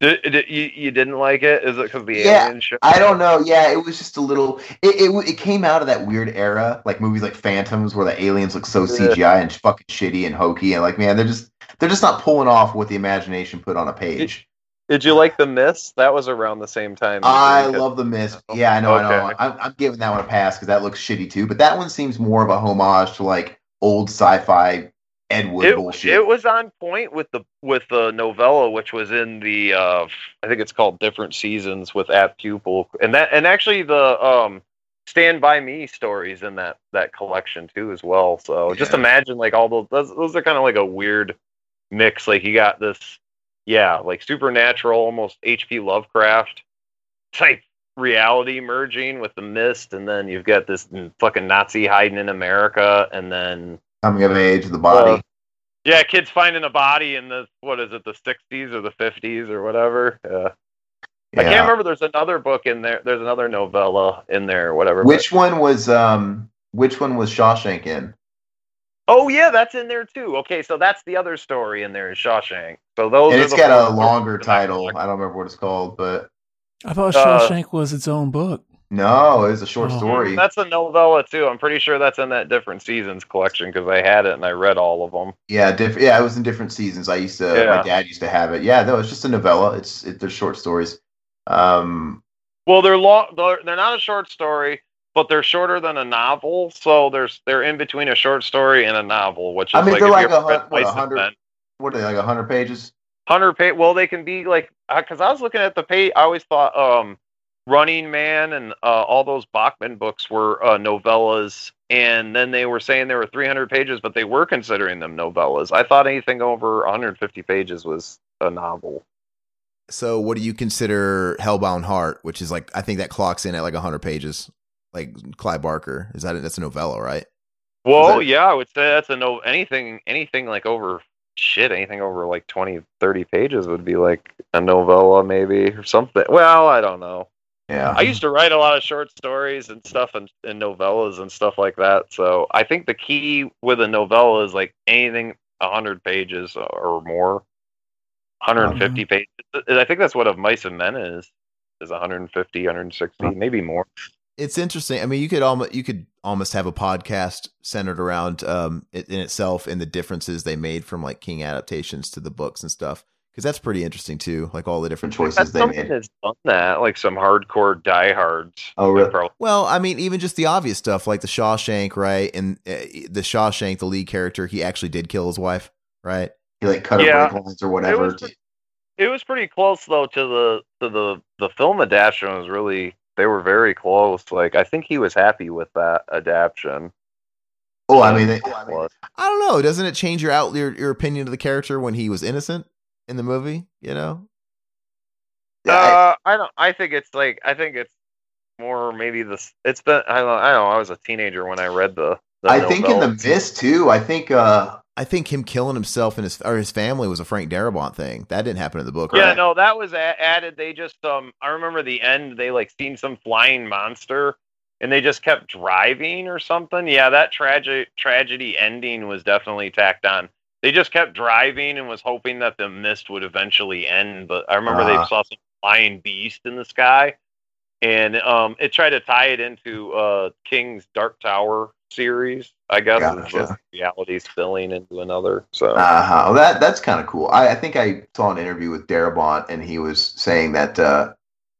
Did, did, you you didn't like it? Is it because the Yeah, alien show? I don't know. Yeah, it was just a little. It, it it came out of that weird era, like movies like Phantoms, where the aliens look so Yeah. CGI and fucking shitty and hokey, and like man, they're just they're just not pulling off what the imagination put on a page. Did you like the Mist? That was around the same time. I love the mist. Yeah, I know, I know. I'm, I'm giving that one a pass because that looks shitty too. But that one seems more of a homage to like old sci-fi Ed Wood It, bullshit. it was on point with the with the novella, which was in the uh, I think it's called Different Seasons with Apt Pupil, and that and actually the um, Stand by Me stories in that that collection too as well. So just imagine like all those those, those are kind of like a weird mix. Like you got this, yeah, like supernatural, almost H.P. Lovecraft type reality merging with the mist, and then you've got this fucking Nazi hiding in America, and then Coming of age, of the body. uh, yeah, kids finding a body in the what is it, the sixties or the fifties or whatever. Yeah. I can't remember. There's another book in there. There's another novella in there or whatever. Which one was um? Which one was Shawshank in? oh yeah, that's in there too. Okay, so that's the other story in there is Shawshank. So those and are it's the got a longer title. I don't remember what it's called, but I thought Uh, Shawshank was its own book. No, it was a short Oh. story. That's a novella too. I'm pretty sure that's in that different seasons collection because I had it and I read all of them. Yeah, different. Yeah, it was in different seasons. I used to. My dad used to have it. Yeah, no, it's just a novella. It's it, they're short stories. Um, Well, they're long. They're, they're not a short story, but they're shorter than a novel. So there's they're in between a short story and a novel, which is I mean, like they're like a hun- what, a hundred. Men. What are they like? A hundred pages? hundred page. Well, they can be like because I was looking at the page. I always thought um, Running Man and uh, all those Bachman books were uh, novellas, and then they were saying they were 300 pages, but they were considering them novellas. I thought anything over 150 pages was a novel. So, what do you consider Hellbound Heart, which is like I think that clocks in at like 100 pages, like Clive Barker? Is that that's a novella, right? Well, that- yeah, I would say that's a no. Anything, anything like over shit, anything over like 20, 30 pages would be like a novella, maybe or something. Well, I don't know. Yeah. I used to write a lot of short stories and stuff and, and novellas and stuff like that. So I think the key with a novella is like anything 100 pages or more. 150 pages. I think that's what of Mice and Men is. Is 150, 160, maybe more. It's interesting. I mean, you could almost you could almost have a podcast centered around um it in itself and the differences they made from like King adaptations to the books and stuff because that's pretty interesting too. Like all the different choices That's they something made. that's done that, like some hardcore diehards. Oh, really? probably- Well, I mean, even just the obvious stuff like the Shawshank, right? And uh, the Shawshank, the lead character, he actually did kill his wife, right? He like cut her Yeah. brake lines or whatever. It was, it was pretty close though to the to the the film adaptation was really they were very close. Like I think he was happy with that adaptation. oh, I mean, they, Was. I don't know. Doesn't it change your out your, your opinion of the character when he was innocent in the movie? You know, Uh, I don't. I think it's like I think it's more maybe this. It's been I don't. I don't know. I was a teenager when I read the. the I think in the mist too. I think uh I think him killing himself and his or his family was a Frank Darabont thing. That didn't happen in the book, Yeah, right? no, that was a- added. They just um, I remember the end. They like seen some flying monster, and they just kept driving or something. Yeah, that tragic tragedy ending was definitely tacked on. They just kept driving and was hoping that the mist would eventually end. But I remember Ah. they saw some flying beast in the sky, and um, it tried to tie it into uh King's Dark Tower series. I guess Gotcha. reality spilling into another. So Uh-huh. That that's kind of cool. I, I think I saw an interview with Darabont, and he was saying that uh,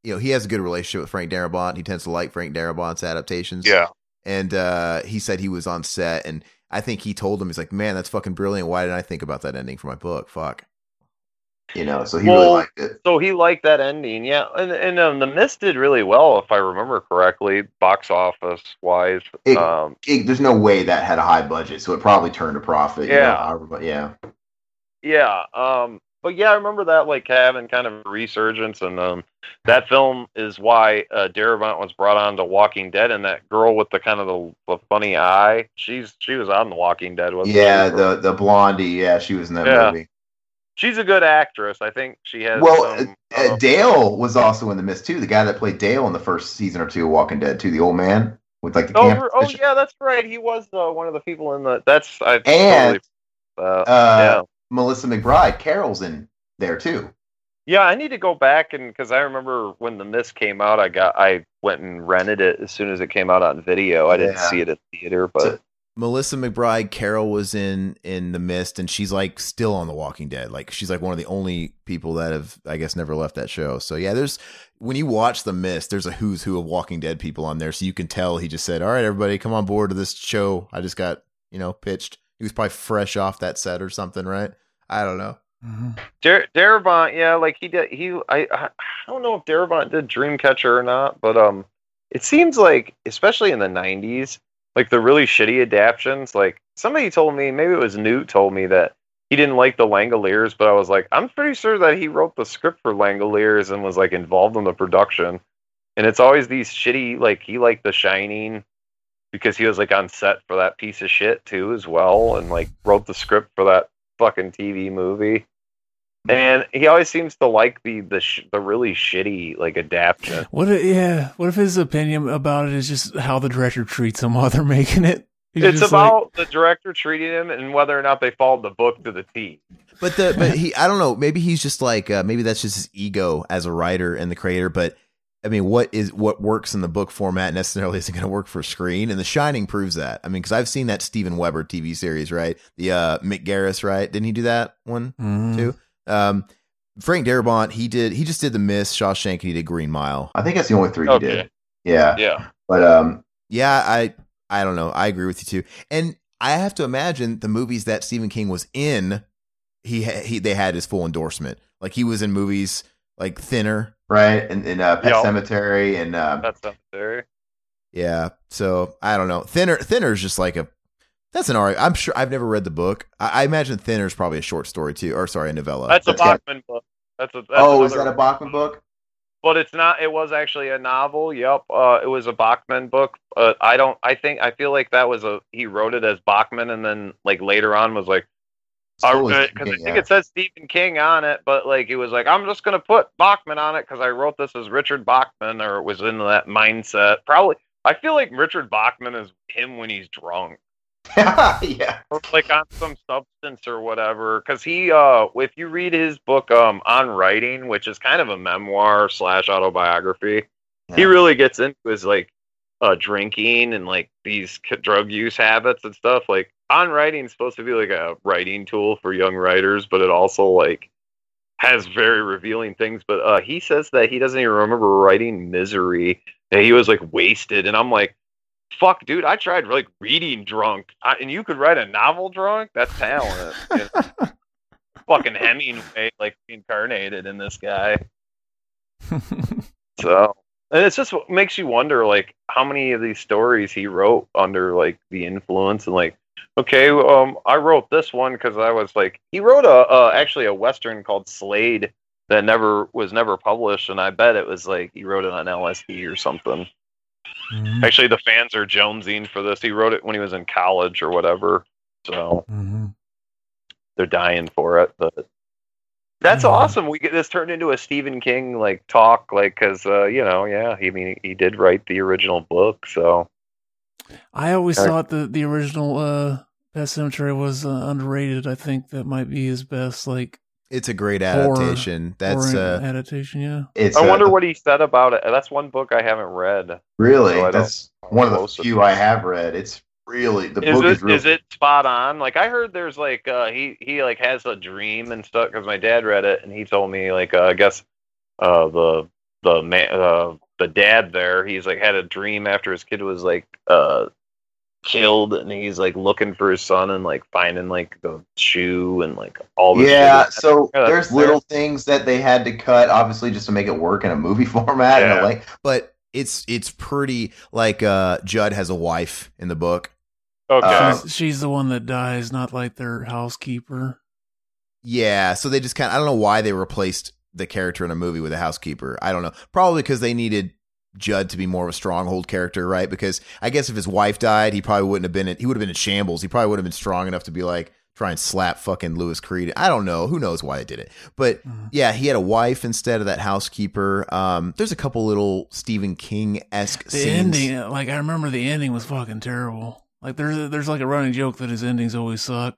You know, he has a good relationship with Frank Darabont. He tends to like Frank Darabont's adaptations. yeah. And uh, he said he was on set, and I think he told him, he's like, man, that's fucking brilliant. Why didn't I think about that ending for my book? Fuck. you know, so he really liked it. So he liked that ending, yeah. And and um, the Mist did really well, if I remember correctly, box office wise. It- Um, It, there's no way that had a high budget, so it probably turned a profit. you know, Yeah. however, but yeah. yeah. Um, but yeah, I remember that like having kind of a resurgence, and um, that film is why uh, Darabont was brought on to Walking Dead, and that girl with the kind of the, the funny eye, she's she was on The Walking Dead, wasn't Yeah, she? the the blondie, yeah, she was in that Yeah. movie. she's a good actress. I think she has. Well, some, uh, uh, Dale was also in the mist too. The guy that played Dale in the first season or two of Walking Dead too, the old man with like the Oh, oh yeah, that's right. He was uh, one of the people in the. That's I And, totally. Uh, uh, yeah. Melissa McBride, Carol's in there too. Yeah, I need to go back and because I remember when the Mist came out, I got I went and rented it as soon as it came out on video. I didn't Yeah. see it at theater, but Melissa McBride, Carol was in in the Mist, and she's like still on The Walking Dead. Like she's like one of the only people that have, I guess, never left that show. So yeah, there's when you watch the Mist, there's a who's who of Walking Dead people on there, so you can tell he just said, "All right, everybody, come on board to this show." I just got you know pitched. He was probably fresh off that set or something, right? I don't know. Dar- Darabont, yeah, like he did. He I I I don't know if Darabont did Dreamcatcher or not, but um, it seems like especially in the '90s, like the really shitty adaptions. Like somebody told me, maybe it was Newt told me that he didn't like the Langoliers, but I was like, I'm pretty sure that he wrote the script for Langoliers and was like involved in the production. And it's always these shitty, like he liked The Shining because he was like on set for that piece of shit too as well, and like wrote the script for that fucking TV movie. And he always seems to like the the sh- the really shitty like adaptation. What? If, yeah. What if his opinion about it is just how the director treats him while they're making it? He's it's just like- about the director treating him and whether or not they followed the book to the T. But the but he I don't know maybe he's just like uh, maybe that's just his ego as a writer and the creator but I mean what is what works in the book format necessarily isn't going to work for screen and The Shining proves that I mean because I've seen that Steven Weber TV series right the uh Mick Garris right didn't he do that one Mhm. too um Frank Darabont he did he just did The Mist Shawshank and he did Green Mile I think that's the only three Okay. he did. Yeah. Yeah. But um, yeah I I don't know I agree with you too and I have to imagine the movies that Stephen King was in he he they had his full endorsement like he was in movies like Thinner right, and, and uh, Pet Yeah. Cemetery, and uh, That's necessary. Yeah. So I don't know. Thinner Thinner is just like a that's an art. I'm sure I've never read the book. I, I imagine Thinner is probably a short story too, or sorry, a novella. That's a That's Bachman book. That's a that's oh, is that a Bachman book? But it's not. It was actually a novel. Yep. Uh, it was a Bachman book. Uh, I don't. I think. I feel like that was a. He wrote it as Bachman, and then like later on was like, Because I think yeah. it says Stephen King on it, but like he was like I'm just gonna put Bachman on it because I wrote this as Richard Bachman, or it was in that mindset. Probably. I feel like Richard Bachman is him when he's drunk. yeah. or like on some substance or whatever because he uh if you read his book um on writing which is kind of a memoir slash autobiography he really gets into his like uh drinking and like these drug use habits and stuff like on writing is supposed to be like a writing tool for young writers but it also like has very revealing things but uh he says that he doesn't even remember writing misery and he was like wasted and i'm like fuck, dude, I tried like reading drunk, I, and you could write a novel drunk. That's talent. you know? Fucking Hemingway, like incarnated in this guy. So, and it's just what makes you wonder, like, how many of these stories he wrote under like the influence, and like, okay, um, I wrote this one because I was like, he wrote a uh, actually a western called Slade that never was never published, and I bet it was like he wrote it on LSD or something. Mhm. Actually, the fans are jonesing for this. He wrote it when he was in college or whatever. So, Mhm. they're dying for it. But that's Mhm. awesome. We get this turned into a Stephen King like talk, like because uh, you know, yeah, he I mean he did write the original book, so I always Uh, thought that the original uh, Pet Sematary was uh, underrated. I think that might be his best like It's a great horror- adaptation. That's horror uh, adaptation. Yeah. It's I wonder what he said about it. That's one book I haven't read. really So that's one of the few I have read. It's really the is book it is really is it spot on? Like I heard there's like uh he he like has a dream and stuff because my dad read it and he told me like uh, I guess uh the the man uh the dad there he's like had a dream after his kid was like uh killed and he's like looking for his son and like finding like the shoe and like all the yeah, so Yeah, there's that's little things that they had to cut, obviously, just to make it work in a movie format. Yeah. a length. but it's it's pretty like uh Judd has a wife in the book. okay Uh, She's, she's the one that dies, not like their housekeeper. Yeah, so they just kind of I don't know why they replaced the character in a movie with a housekeeper. I don't know. Probably because they needed Judd to be more of a stronghold character, right? Because I guess if his wife died, he probably wouldn't have been in, he would have been in shambles. He probably would have been strong enough to be like try and slap fucking Louis Creed. I don't know. Who knows why they did it. But Mhm. yeah, he had a wife instead of that housekeeper. Um there's a couple little Stephen King-esque scenes. ending, like I remember, the ending was fucking terrible. Like there's there's like a running joke that his endings always suck.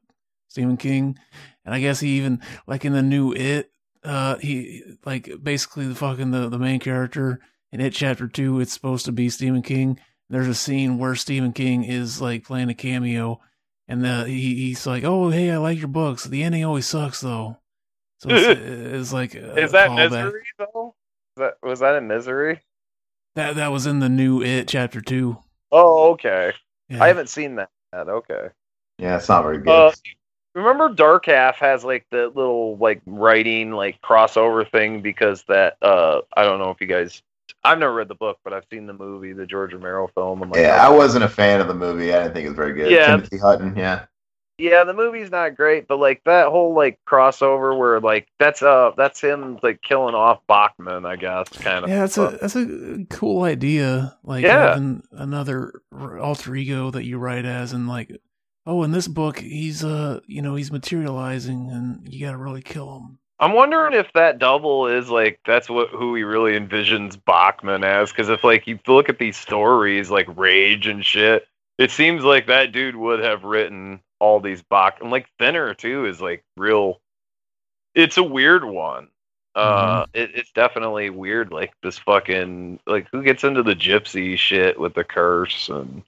Stephen King, and I guess he even like in the new It, uh, he like basically the fucking the the main character in It Chapter Two. It's supposed to be Stephen King. There's a scene where Stephen King is like playing a cameo, and the he, he's like, "Oh hey, I like your books. The ending always sucks though." So it's, it's like a is that callback. misery though? Was that was that in misery? That that was in the new It Chapter Two. Oh okay. Yeah. I haven't seen that. Okay. Yeah, it's not very good. Uh, remember Dark Half has like the little like writing like crossover thing because that uh I don't know if you guys I've never read the book but I've seen the movie the George Romero film and like yeah, I wasn't a fan of the movie. I didn't think it was very good. Yeah. Timothy Hutton, yeah. yeah the movie's not great but like that whole like crossover where like that's uh that's him like killing off Bachman I guess kind of Yeah, that's a that's a cool idea. Like Yeah. having another alter ego that you write as, and like, oh, in this book, he's uh, you know, he's materializing, and you got to really kill him. I'm wondering if that double is like that's what who he really envisions Bachman as. Because if like you look at these stories like Rage and shit, it seems like that dude would have written all these Bach and like Thinner too is like real. It's a weird one. Uh, it, it's definitely weird. Like this fucking like who gets into the gypsy shit with the curse and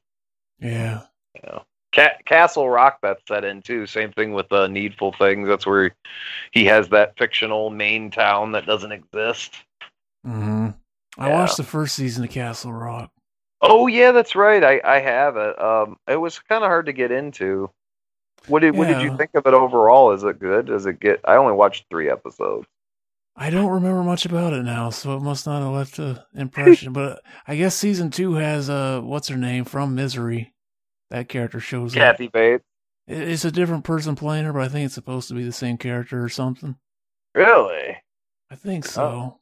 Yeah, you know. Ca- Castle Rock that's set in too. Same thing with the Needful Things. That's where he has that fictional Maine town that doesn't exist. Mm-hmm. I Yeah. watched the first season of Castle Rock. Oh yeah, that's right. I I have it. Um, it was kind of hard to get into. What did what did you think of it overall? Is it good? Does it get? I only watched three episodes. I don't remember much about it now, so it must not have left an impression. but I guess season two has uh, what's her name from Misery. That character shows up. Kathy Bates. It's a different person playing her, but I think it's supposed to be the same character or something. Really I think so.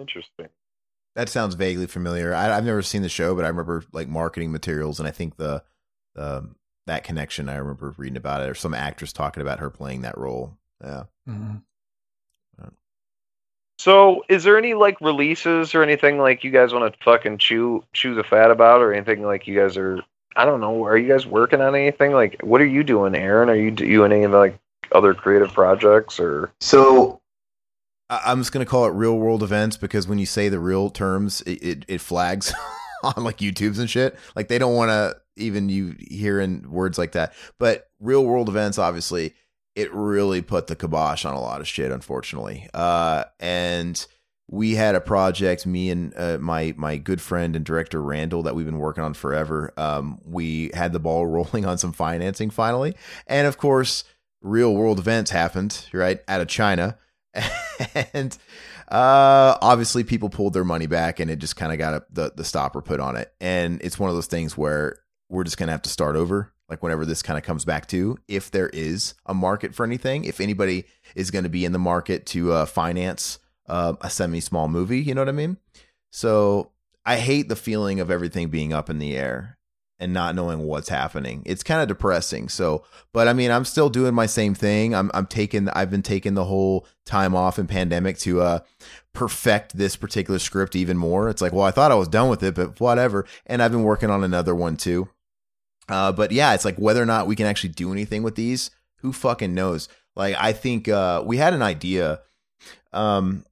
interesting. That sounds vaguely familiar. I, I've never seen the show, but I remember like marketing materials, and I think the the that connection. I remember reading about it, or some actress talking about her playing that role. Yeah. hmm So, is there any like releases or anything like you guys want to fucking chew chew the fat about, or anything like you guys are? I don't know. Are you guys working on anything? Like, what are you doing, Aaron? Are you doing any of like other creative projects or? So I, I'm just gonna call it real world events because when you say the real terms, it it, it flags on like YouTube's and shit. Like they don't want to even you hearing words like that. But real world events, obviously, it really put the kibosh on a lot of shit, unfortunately. Uh, and we had a project, me and uh, my my good friend and director Randall, that we've been working on forever. Um, we had the ball rolling on some financing finally, and of course, real world events happened right out of China, and uh, obviously people pulled their money back, and it just kind of got a, the the stopper put on it. And it's one of those things where we're just gonna have to start over like whenever this kind of comes back to if there is a market for anything if anybody is going to be in the market to uh, finance uh, a semi small movie you know what i mean so i hate the feeling of everything being up in the air and not knowing what's happening. It's kind of depressing. So, but I mean, I'm still doing my same thing. I'm I'm taking I've been taking the whole time off in pandemic to uh perfect this particular script even more. It's like, well, I thought I was done with it, but whatever. And I've been working on another one too. Uh, but yeah, it's like whether or not we can actually do anything with these, who fucking knows? Like, I think uh, we had an idea, um,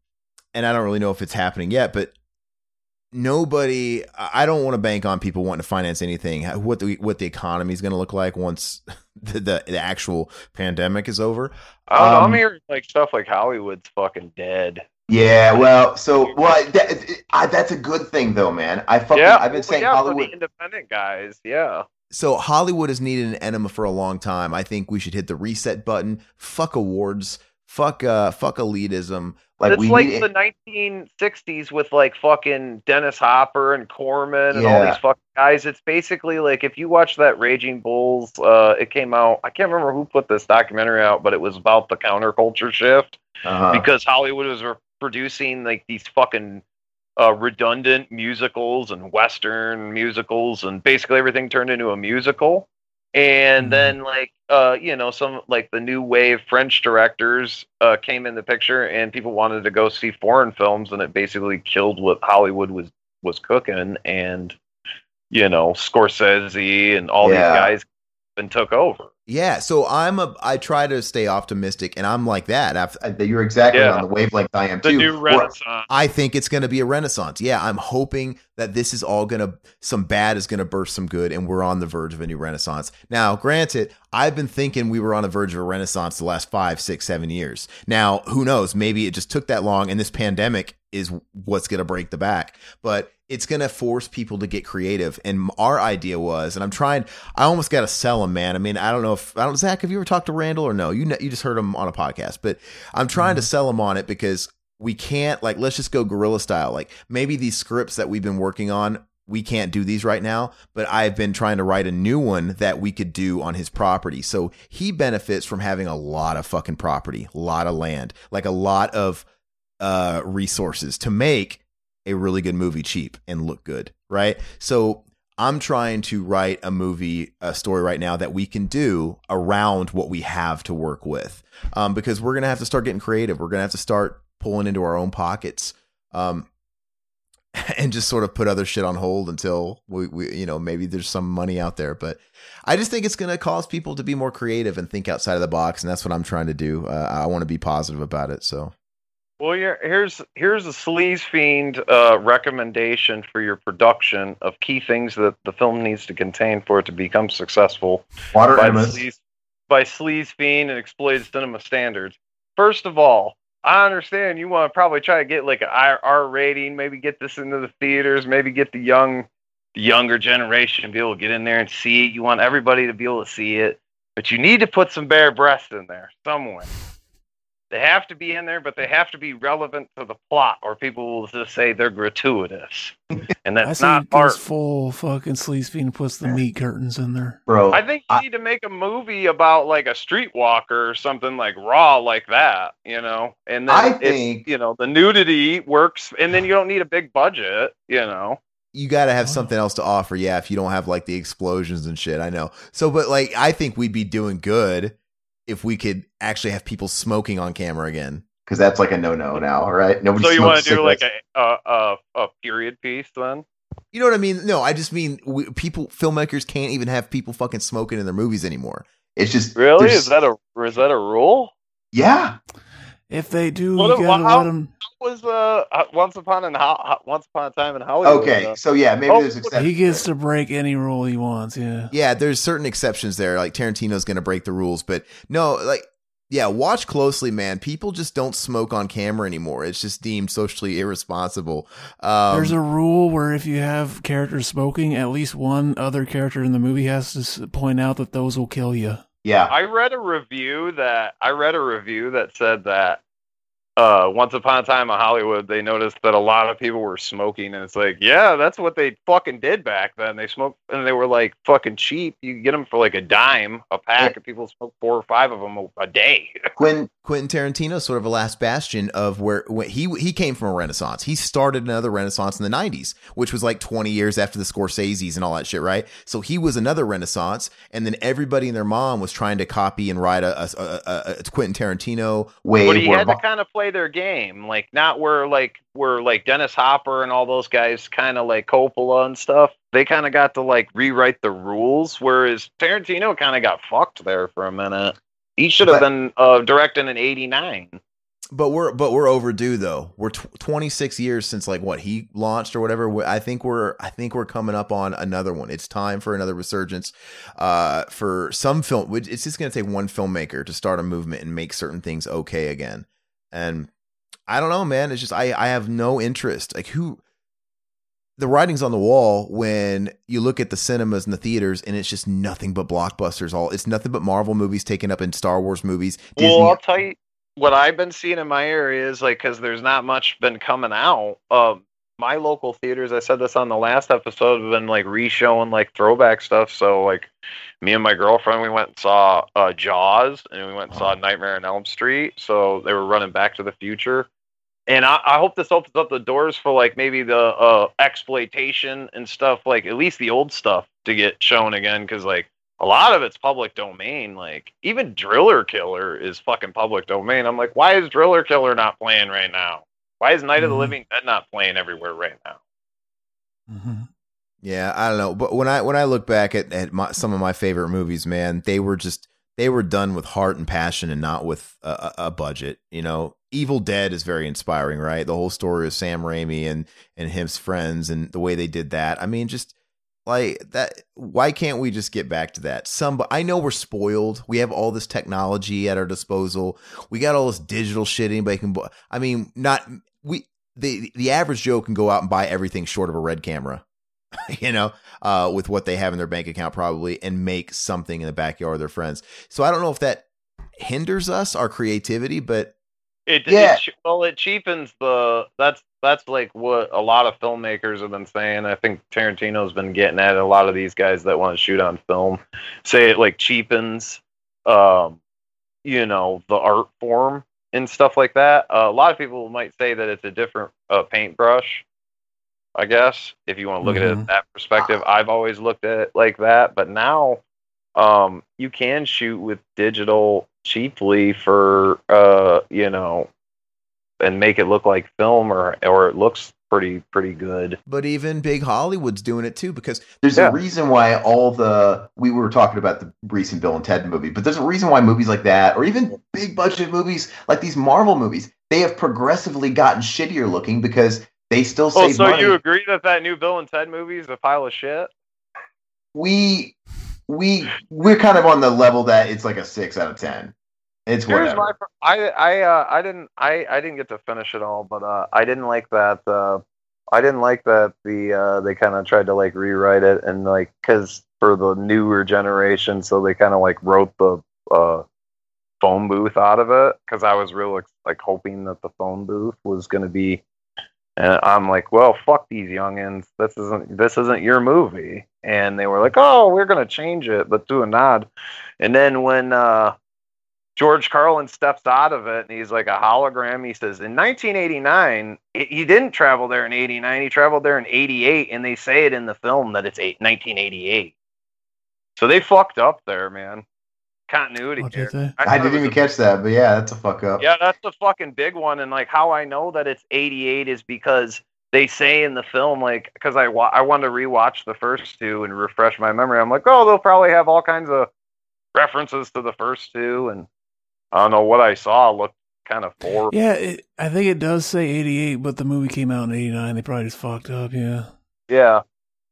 and I don't really know if it's happening yet, but nobody. I don't want to bank on people wanting to finance anything. What the what the economy is going to look like once the, the the actual pandemic is over. I don't know. I'm Um, hearing like stuff like Hollywood's fucking dead. Yeah, well, so well, that, I, that's a good thing though, man. I fucking yeah, I've been well, saying yeah, Hollywood. independent guys. Yeah. So Hollywood has needed an enema for a long time. I think we should hit the reset button. Fuck awards. Fuck uh fuck elitism. Like it's like the 1960s with like fucking Dennis Hopper and Corman and all these fucking guys. It's basically like if you watch that Raging Bulls, uh, it came out. I can't remember who put this documentary out, but it was about the counterculture shift Uh-huh. because Hollywood was re- producing like these fucking uh, redundant musicals and Western musicals, and basically everything turned into a musical. And then, like, uh, you know, some like the new wave French directors uh, came in the picture, and people wanted to go see foreign films, and it basically killed what Hollywood was was cooking. And you know, Scorsese and all Yeah. these guys and took over. Yeah, so I'm a I try to stay optimistic and I'm like that. I've, You're exactly Yeah. on the wavelength I am The too. new renaissance. I think it's going to be a renaissance. Yeah, I'm hoping that this is all going to some bad is going to burst some good and we're on the verge of a new renaissance. Now, granted, I've been thinking we were on the verge of a renaissance the last five, six, seven years. Now, who knows? Maybe it just took that long and this pandemic is what's going to break the back. But it's going to force people to get creative. And our idea was, and I'm trying, I almost got to sell them, man. I mean, I don't know if, I don't, Zach, have you ever talked to Randall or no? You know, you just heard him on a podcast, but I'm trying to sell him on it because we can't, like, let's just go guerrilla style. Like, maybe these scripts that we've been working on, we can't do these right now, but I've been trying to write a new one that we could do on his property. So he benefits from having a lot of fucking property, a lot of land, like a lot of uh resources to make a really good movie cheap and look good, right? So I'm trying to write a movie, a story right now that we can do around what we have to work with, um, because we're gonna have to start getting creative. We're gonna have to start pulling into our own pockets, um, and just sort of put other shit on hold until we, we, you know, maybe there's some money out there. But I just think it's gonna cause people to be more creative and think outside of the box, and that's what I'm trying to do. Uh, I want to be positive about it. So. Well, here's here's a sleaze fiend uh, recommendation for your production of key things that the film needs to contain for it to become successful. Water by sleaze, by sleaze fiend and exploited cinema standards. First of all, I understand you want to probably try to get like an R rating, maybe get this into the theaters, maybe get the young, the younger generation to be able to get in there and see it. You want everybody to be able to see it, but you need to put some bare breasts in there somewhere. They have to be in there, but they have to be relevant to the plot, or people will just say they're gratuitous, and I that's see not it goes art. full fucking sleaze fiend and puts the meat curtains in there. bro. I think you need to make a movie about like a streetwalker or something like raw like that, you know. And then I it's, think- you know the nudity works, and then you don't need a big budget, you know. you got to have something else to offer. Yeah, if you don't have like the explosions and shit, I know. So, but like, I think we'd be doing good if we could actually have people smoking on camera again. because that's like a no-no now, right? Nobody. so you want want to do like a, a a a period piece then? You know what I mean? No, I just mean we, people, filmmakers can't even have people fucking smoking in their movies anymore. It's just Really? Is that a is that a rule? Yeah. If they do, What- you gotta how- let them. Was uh uh, once upon in Ho- Once upon a time in Hollywood? Okay, uh, so yeah, maybe Oh, there's exceptions. He gets to break any rule he wants. Yeah. Yeah, there's certain exceptions there. Like Tarantino's going to break the rules, but no, like, yeah, watch closely, man. People just don't smoke on camera anymore. It's just deemed socially irresponsible. Um, There's a rule where if you have characters smoking, at least one other character in the movie has to point out that those will kill you. Yeah. I read a review that I read a review that said that uh, once upon a time in Hollywood, they noticed that a lot of people were smoking, and it's like, yeah, that's what they fucking did back then. They smoked, and they were like fucking cheap. You get them for like a dime a pack, and people smoke four or five of them a, a day. When Quentin Tarantino sort of a last bastion of where he he came from a renaissance. He started another renaissance in the 90s, which was like 20 years after the Scorsese's and all that shit, right? So he was another renaissance and then everybody and their mom was trying to copy and write a, a, a, a, Quentin Tarantino way but he had to kind of play their game, like not where like where like Dennis Hopper and all those guys kind of like Coppola and stuff. They kind of got to like rewrite the rules, whereas Tarantino kind of got fucked there for a minute. He should have been uh, directing in '89. But we're but we're overdue though. We're tw 26 years since like what he launched or whatever. I think we're I think we're coming up on another one. It's time for another resurgence. Uh, for some film, it's just going to take one filmmaker to start a movement and make certain things okay again. And I don't know, man. It's just I I have no interest. Like who. The writing's on the wall when you look at the cinemas and the theaters, and it's just nothing but blockbusters. All it's nothing but Marvel movies taken up in Star Wars movies. Well, I'll tell you what I've been seeing in my area is like because there's not much been coming out. Um, my local theaters, I said this on the last episode, have been like re-showing like throwback stuff. So like, me and my girlfriend, we went and saw uh, Jaws, and we went and saw Nightmare on Elm Street. So they were running Back to the Future, and I, I hope this opens up the doors for like maybe the uh, exploitation and stuff, like at least the old stuff to get shown again, because like a lot of it's public domain. Like even Driller Killer is fucking public domain. I'm like, why is Driller Killer not playing right now? Why is Night of the Mhm. Living Dead not playing everywhere right now? Mhm. Yeah, I don't know, but when I when I look back at, at my, some of my favorite movies, man, they were just they were done with heart and passion and not with a, a a budget. You know, Evil Dead is very inspiring, right? The whole story of Sam Raimi and and his friends and the way they did that. I mean, just like that. Why can't we just get back to that? Some, I know we're spoiled. We have all this technology at our disposal. We got all this digital shit. Anybody can. I mean, not we. The the average Joe can go out and buy everything short of a red camera you know, uh, with what they have in their bank account probably and make something in the backyard of their friends. So I don't know if that hinders us, our creativity, but It, Yeah. it well, it cheapens the. That's that's like what a lot of filmmakers have been saying. I think Tarantino's been getting at a lot of these guys that want to shoot on film. Say it like cheapens, um, you know, the art form and stuff like that. Uh, a lot of people might say that it's a different uh, paintbrush. I guess if you want to look at it Mhm. at that perspective, I've always looked at it like that. But now, um, you can shoot with digital cheaply for uh, you know, and make it look like film, or or it looks pretty pretty good. but even big Hollywood's doing it too because There's Yeah. a reason why all the we were talking about the recent Bill and Ted movie, but there's a reason why movies like that, or even big budget movies like these Marvel movies, they have progressively gotten shittier looking because they still Oh, save so money. you agree that that new Bill and Ted movie is a pile of shit? we we we're kind of on the level that it's like a six out of ten. It's Here's whatever. my. I I uh, I didn't I I didn't get to finish it all, but uh, I didn't like that. Uh, I didn't like that the uh, they kind of tried to like rewrite it and like because for the newer generation, so they kind of like wrote the uh, phone booth out of it because I was real like hoping that the phone booth was going to be. And I'm like, well, fuck these youngins. This isn't this isn't your movie. And they were like, oh, we're gonna change it, but do a nod. And then when uh, George Carlin steps out of it and he's like a hologram. He says in 1989, he- didn't travel there in 89. He traveled there in 88, and they say it in the film that it's eight, 1988. So they fucked up there, man. Continuity. Oh, here. did they? I didn't even a- catch that, but yeah, that's a fuck up. Yeah, that's the fucking big one. And like how I know that it's 88 is because they say in the film, like, because I wa- I wanted to rewatch the first two and refresh my memory. I'm like, oh, they'll probably have all kinds of references to the first two, and I don't know what I saw looked kind of forced. Yeah, it, I think it does say 88, but the movie came out in 89. They probably just fucked up, yeah. Yeah.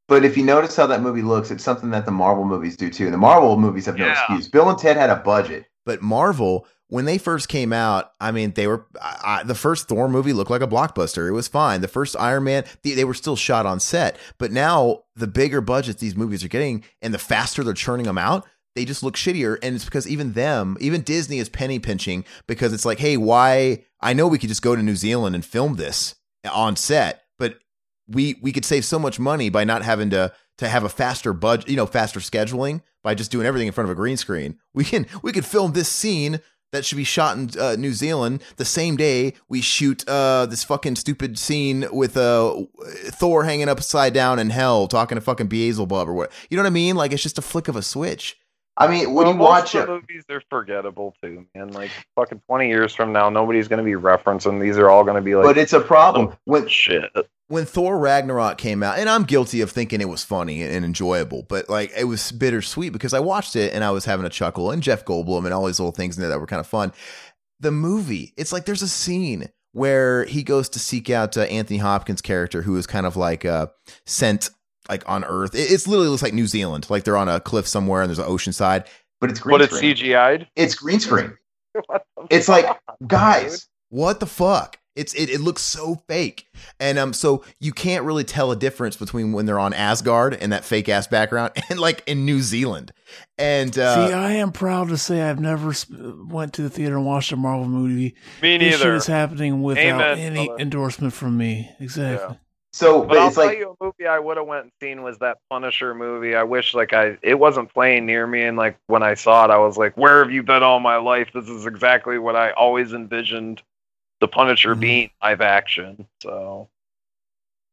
But if you notice how that movie looks, it's something that the Marvel movies do too. The Marvel movies have no excuse. Bill and Ted had a budget. But Marvel, when they first came out, I mean, they were I, I, the first Thor movie looked like a blockbuster. It was fine. The first Iron Man, they, they were still shot on set. But now the bigger budgets these movies are getting, and the faster they're churning them out, they just look shittier. And it's because even them, even Disney is penny pinching because it's like, hey, why? I know we could just go to New Zealand and film this on set, but we we could save so much money by not having to to have a faster budget, you know, faster scheduling by just doing everything in front of a green screen. We can we could film this scene that should be shot in uh, New Zealand the same day we shoot uh, this fucking stupid scene with uh, Thor hanging upside down in hell talking to fucking Beelzebub or what. You know what I mean? Like it's just a flick of a switch. I mean, when Well, you most watch of it, movies, they're forgettable too, man. Like fucking twenty years from now, nobody's gonna be referencing. These are all gonna be like. but it's a problem when shit. When Thor Ragnarok came out, and I'm guilty of thinking it was funny and enjoyable, but like it was bittersweet because I watched it and I was having a chuckle and Jeff Goldblum and all these little things in there that were kind of fun. The movie, it's like there's a scene where he goes to seek out uh, Anthony Hopkins' character, who is kind of like uh, sent like on Earth. It, it's literally looks like New Zealand, like they're on a cliff somewhere and there's an ocean side. But it's green But it's. CGI'd. It's green screen. It's like, guys, what the fuck? It's it, it looks so fake, and um, so you can't really tell a difference between when they're on Asgard and that fake ass background, and like in New Zealand. And uh, See, I am proud to say I've never sp- went to the theater and watched a Marvel movie. Me This shit neither. is happening without Amen, any brother. endorsement from me. Exactly. So, But, but I'll it's tell like you, a movie I would have went and seen was that Punisher movie. I wish like I it wasn't playing near me, and like when I saw it, I was like, "Where have you been all my life? This is exactly what I always envisioned the Punisher Mm-hmm. being live action." So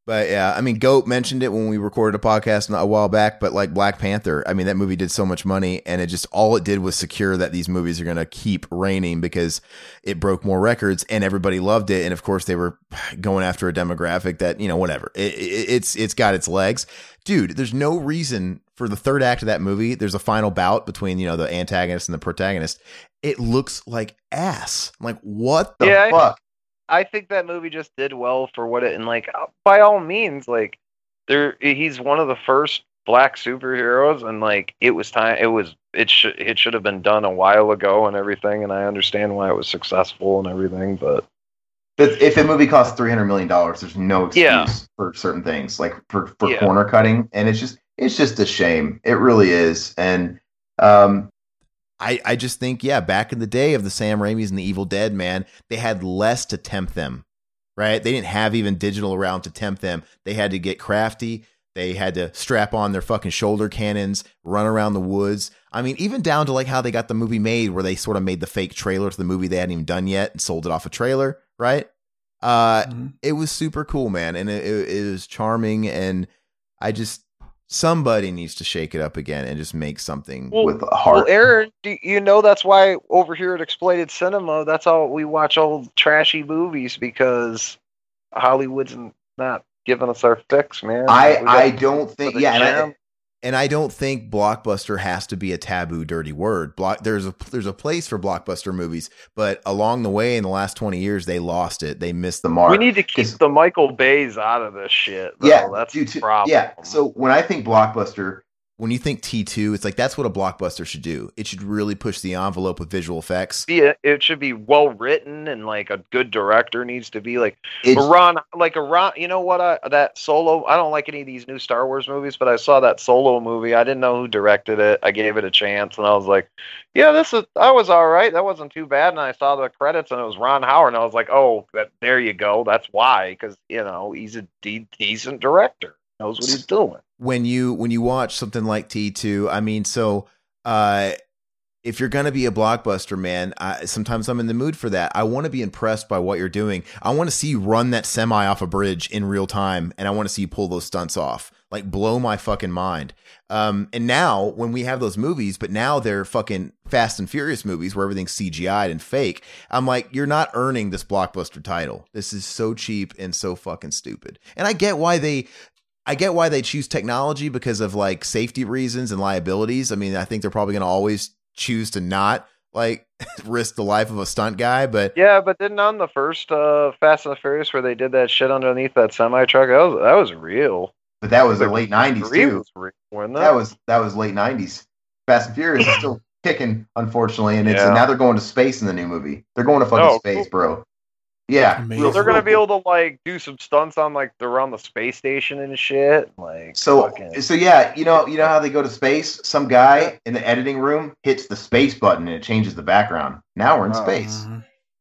But yeah, I mean, Goat mentioned it when we recorded a podcast a while back. But like Black Panther, I mean, that movie did so much money, and it just all it did was secure that these movies are going to keep raining because it broke more records and everybody loved it. And of course, they were going after a demographic that you know, whatever. It, it, it's it's got its legs, dude. There's no reason for the third act of that movie. There's a final bout between you know the antagonist and the protagonist. It looks like ass. I'm like, what the yeah, fuck? I, think that movie just did well for what it and like uh, by all means, like there he's one of the first black superheroes, and like it was time. It was it should it should have been done a while ago and everything. And I understand why it was successful and everything, but. if, if a movie costs three hundred million dollars, there's no excuse Yeah. for certain things, like for for Yeah. corner cutting, and it's just it's just a shame. It really is, and um, I, I just think, yeah, back in the day of the Sam Raimis and the Evil Dead, man, they had less to tempt them, right? They didn't have even digital around to tempt them. They had to get crafty. They had to strap on their fucking shoulder cannons, run around the woods. I mean, even down to like how they got the movie made, where they sort of made the fake trailer to the movie they hadn't even done yet and sold it off a trailer, right? Uh, Mm-hmm. it was super cool, man, and it, it, it was charming. And I just somebody needs to shake it up again and just make something with a Well, heart. Aaron, do you know that's why over here at Exploited Cinema, that's all we watch old trashy movies because Hollywood's not giving us our fix, man. I I don't think yeah, and I, jam. and I don't think blockbuster has to be a taboo dirty word. Block there's a there's a place for blockbuster movies, but along the way in the last 20 years they lost it. They missed the mark. we need to keep the Michael Bays out of this shit. Though. yeah, that's the problem. yeah. So when I think blockbuster, when you think T2, it's like that's what a blockbuster should do. It should really push the envelope with visual effects. Be it, should be well written and like a good director needs to be like It's- Ron like a Ron you know what I that solo I don't like any of these new Star Wars movies but I saw that solo movie. I didn't know who directed it. I gave it a chance and I was like yeah this is that was all right. That wasn't too bad. And I saw the credits and it was Ron Howard and I was like oh that there you go. That's why because you know he's a de- decent director knows what he's doing when you when you watch something like T2, I mean, so uh if you're going to be a blockbuster man, I, sometimes I'm in the mood for that. I want to be impressed by what you're doing. I want to see you run that semi off a bridge in real time and I want to see you pull those stunts off. Like blow my fucking mind. Um and now when we have those movies, but now they're fucking Fast and Furious movies where everything's CGI'd and fake. I'm like you're not earning this blockbuster title. This is so cheap and so fucking stupid. And I get why they I get why they choose technology because of like safety reasons and liabilities. I mean, I think they're probably going to always choose to not like risk the life of a stunt guy, but yeah but didn't on the first uh Fast and the Furious where they did that shit underneath that semi truck that was that was real but that was the late '90s too. was real wasn't That was that was late '90s. Fast and Furious is still kicking, unfortunately, and it's Yeah. now they're going to space in the new movie. They're going to fucking Oh, space, bro. Yeah, Amazing. So they're gonna be able to like do some stunts on like around the space station and shit. Like So fucking- so yeah, you know you know how they go to space. Some guy in the editing room hits the space button and it changes the background. Now we're in Oh. space.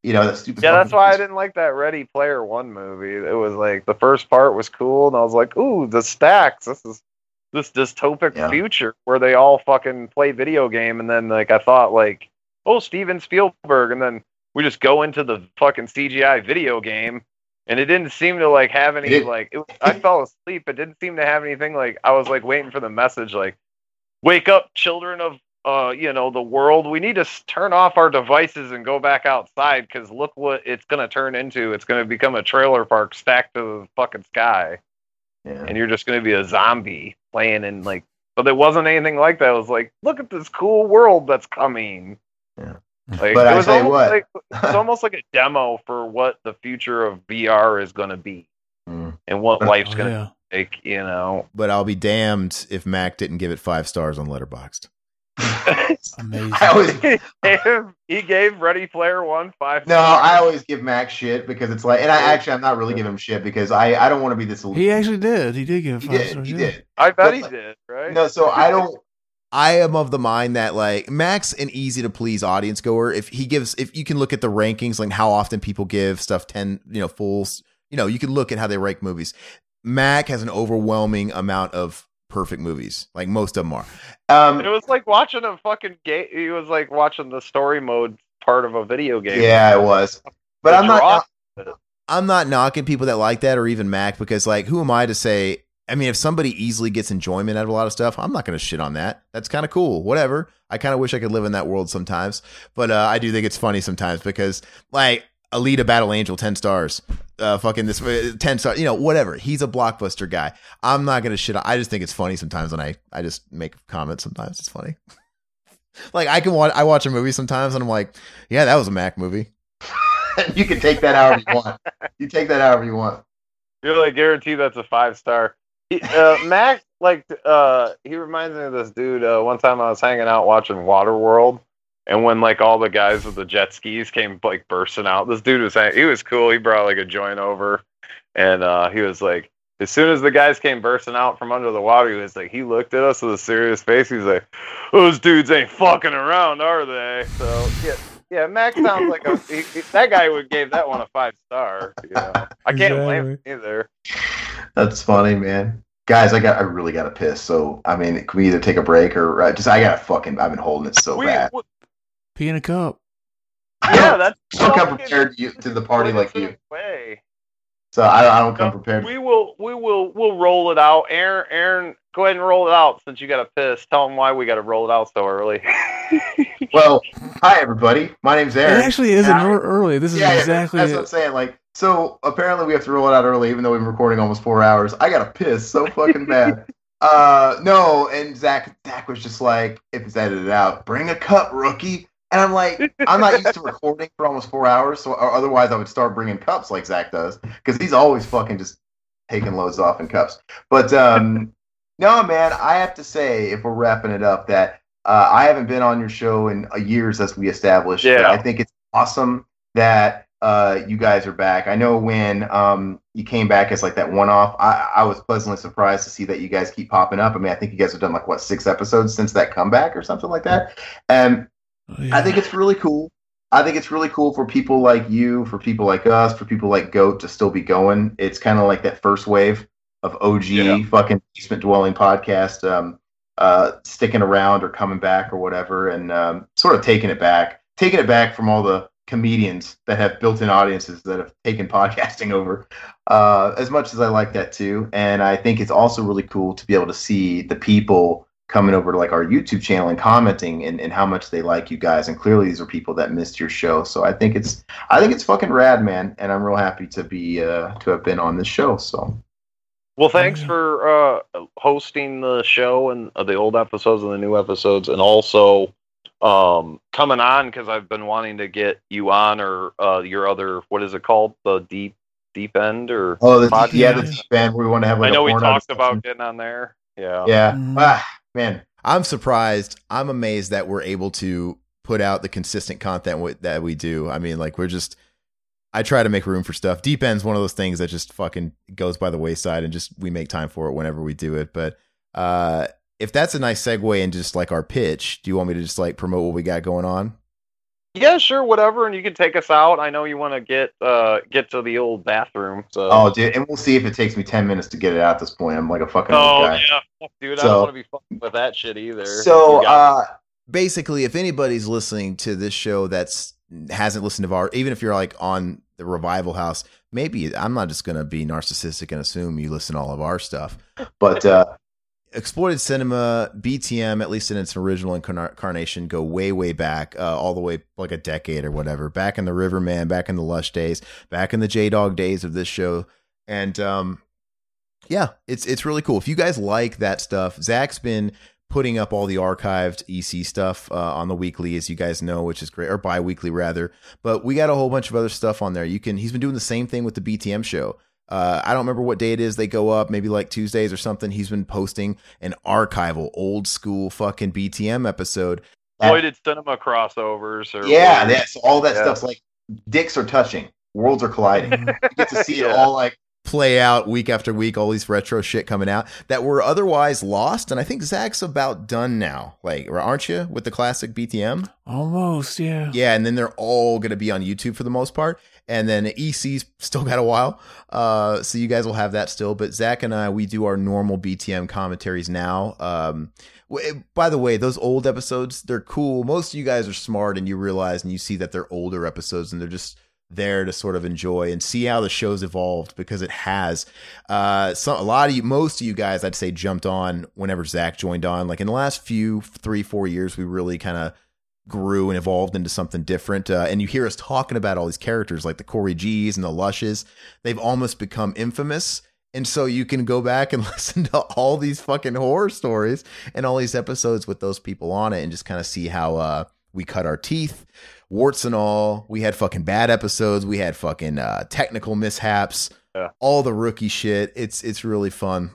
You know that stupid. yeah, that's fucking- why I didn't like that Ready Player One movie. It was like the first part was cool, and I was like, "Ooh, the stacks! This is this dystopic Yeah. future where they all fucking play video game." And then like I thought like oh Steven Spielberg, and then we just go into the fucking CGI video game, and it didn't seem to like have any like. It, was- I fell asleep. It didn't seem to have anything like. I was like waiting for the message like, "Wake up, children of." Uh, you know the world. We need to s- turn off our devices and go back outside because look what it's gonna turn into. It's gonna become a trailer park stacked to the fucking sky Yeah. and you're just going to be a zombie playing in like but there wasn't anything like that it was like look at this cool world that's coming Yeah. Like But it was tell you almost what. like it's almost like a demo for what the future of vr is going to be Mm. and what life's Oh, going to yeah. take you know But I'll be damned if Mac didn't give it five stars on Letterboxd. Amazing. I always he, gave, he gave ready player one five no, I always give Mac shit because it's like, and I actually I'm not really giving him shit because I I don't want to be this. He actually did. He did give He five did. stars. He yeah. did. i bet But, he like, did right No, so I don't. I am of the mind that like Max an easy to please audience goer. If he gives, if you can look at the rankings, like how often people give stuff ten, you know, fulls. You know, you can look at how they rank movies. Mac has an overwhelming amount of perfect movies. Like most of them are. Um, it was like watching a fucking game he was like watching the story mode part of a video game yeah, it was. But I'm not. I'm not knocking people that like that or even Mac because like who am I to say I mean if somebody easily gets enjoyment out of a lot of stuff, I'm not going to shit on that. That's kind of cool. Whatever. I kind of wish I could live in that world sometimes, but uh, I do think it's funny sometimes because like Alita Battle Angel 10 stars. Uh fucking this uh, 10 stars, you know, whatever. He's a blockbuster guy. I'm not going to shit on I just think it's funny sometimes when I I just make comments sometimes it's funny. like I can watch I watch a movie sometimes and I'm like, yeah, that was a Mac movie. you can take that however you want. You take that however you want. You're like guaranteed that's a five star. He, uh, Mac, like, uh, he reminds me of this dude. Uh, one time I was hanging out watching Waterworld, and when like all the guys with the jet skis came like bursting out, this dude was hang- he was cool. He brought like a joint over, and uh, he was like, as soon as the guys came bursting out from under the water, he was like, he looked at us with a serious face. He's like, those dudes ain't fucking around, are they? So yeah. Yeah, Mac sounds like a he, he- that guy would gave that one a five star. You know, I can't blame him either. That's funny, man. Guys, I got I really got to piss. So I mean, can we either take a break or uh, just I got to fucking I've been holding it so We- bad. we- Pee in a cup. yeah, that's I don't come prepared to, you, to the party like you, way. so I, I don't come prepared. We will, we will, we'll roll it out. Aaron, Aaron, go ahead and roll it out since you got a piss. Tell them why we got to roll it out so early. Well, hi everybody. My name's Aaron. It actually isn't I- early. This is yeah, yeah, exactly that's it. what I'm saying. Like, so apparently we have to roll it out early, even though we've been recording almost four hours. I gotta piss so fucking bad. uh, no, and Zach, Zach was just like, if it's edited out, bring a cup, rookie. And I'm like, I'm not used to recording for almost four hours, so or otherwise I would start bringing cups like Zach does, because he's always fucking just taking loads off in cups. But um, no, man, I have to say, if we're wrapping it up, that uh, I haven't been on your show in uh, years, as we established. Yeah. I think it's awesome that uh, you guys are back. I know when um, you came back as like that one-off, I, I was pleasantly surprised to see that you guys keep popping up. I mean, I think you guys have done like what six episodes since that comeback or something like that. And I think it's really cool. I think it's really cool for people like you, for people like us, for people like Goat to still be going. It's kind of like that first wave of OG fucking basement dwelling podcast um, uh, sticking around or coming back or whatever, and um, sort of taking it back, taking it back from all the comedians that have built-in audiences that have taken podcasting over. Uh, as much as I like that too, and I think it's also really cool to be able to see the people coming over to like our YouTube channel and commenting and, and how much they like you guys. And clearly these are people that missed your show. So I think it's I think it's fucking rad, man. And I'm real happy to be uh to have been on this show. So Well, thanks for uh, hosting the show and uh, the old episodes and the new episodes, and also um, coming on because I've been wanting to get you on or uh, your other what is it called the deep deep end or Oh the podcast? yeah, the band we want to have like I know a we talked about getting on there. Yeah. Yeah. Ah, man. I'm surprised. I'm amazed that we're able to put out the consistent content wi- that we do. I mean, like we're just. I try to make room for stuff. Deep End's one of those things that just fucking goes by the wayside, and just we make time for it whenever we do it. But uh, if that's a nice segue into just like our pitch, do you want me to just like promote what we got going on? Yeah, sure, whatever, and you can take us out. I know you want to get uh get to the old bathroom. So. Oh dude, and we'll see if it takes me ten minutes to get it out at this point. I'm like a fucking old Oh guy. yeah, fuck, dude, I don't want to be fucking with that shit either. So uh basically, if anybody's listening to this show that's hasn't listened to our, even if you're like on the Revival House, maybe I'm not just gonna be narcissistic and assume you listen to all of our stuff. But uh, exploited cinema, BTM, at least in its original incarnation, go way, way back, uh, all the way like a decade or whatever. Back in the Riverman, back in the Lush days, back in the J Dog days of this show, and um, yeah, it's it's really cool. If you guys like that stuff, Zach's been putting up all the archived EC stuff uh, on the weekly, as you guys know, which is great, or bi-weekly rather. But we got a whole bunch of other stuff on there. You can. He's been doing the same thing with the BTM show. Uh, I don't remember what day it is they go up, maybe like Tuesdays or something. He's been posting an archival, old school fucking BTM episode. Exploited cinema crossovers or yeah, that's all that Yeah. stuff's like dicks are touching, worlds are colliding. you get to see it all like play out week after week, all these retro shit coming out that were otherwise lost. And I think Zach's about done now. Like, aren't you with the classic BTM? Almost, yeah. Yeah, and then they're all going to be on YouTube for the most part. And then EC's still got a while. Uh, so you guys will have that still. But Zach and I, we do our normal BTM commentaries now. Um, by the way, those old episodes, they're cool. Most of you guys are smart and you realize and you see that they're older episodes and they're just there to sort of enjoy and see how the show's evolved because it has. Uh, so a lot of you, most of you guys, I'd say, jumped on whenever Zach joined on. Like in the last few three, four years, we really kind of grew and evolved into something different. Uh, and you hear us talking about all these characters like the Corey G's and the Lushes. They've almost become infamous. And so you can go back and listen to all these fucking horror stories and all these episodes with those people on it and just kind of see how uh, we cut our teeth, warts and all. We had fucking bad episodes. We had fucking uh, technical mishaps, Yeah. all the rookie shit. It's it's really fun.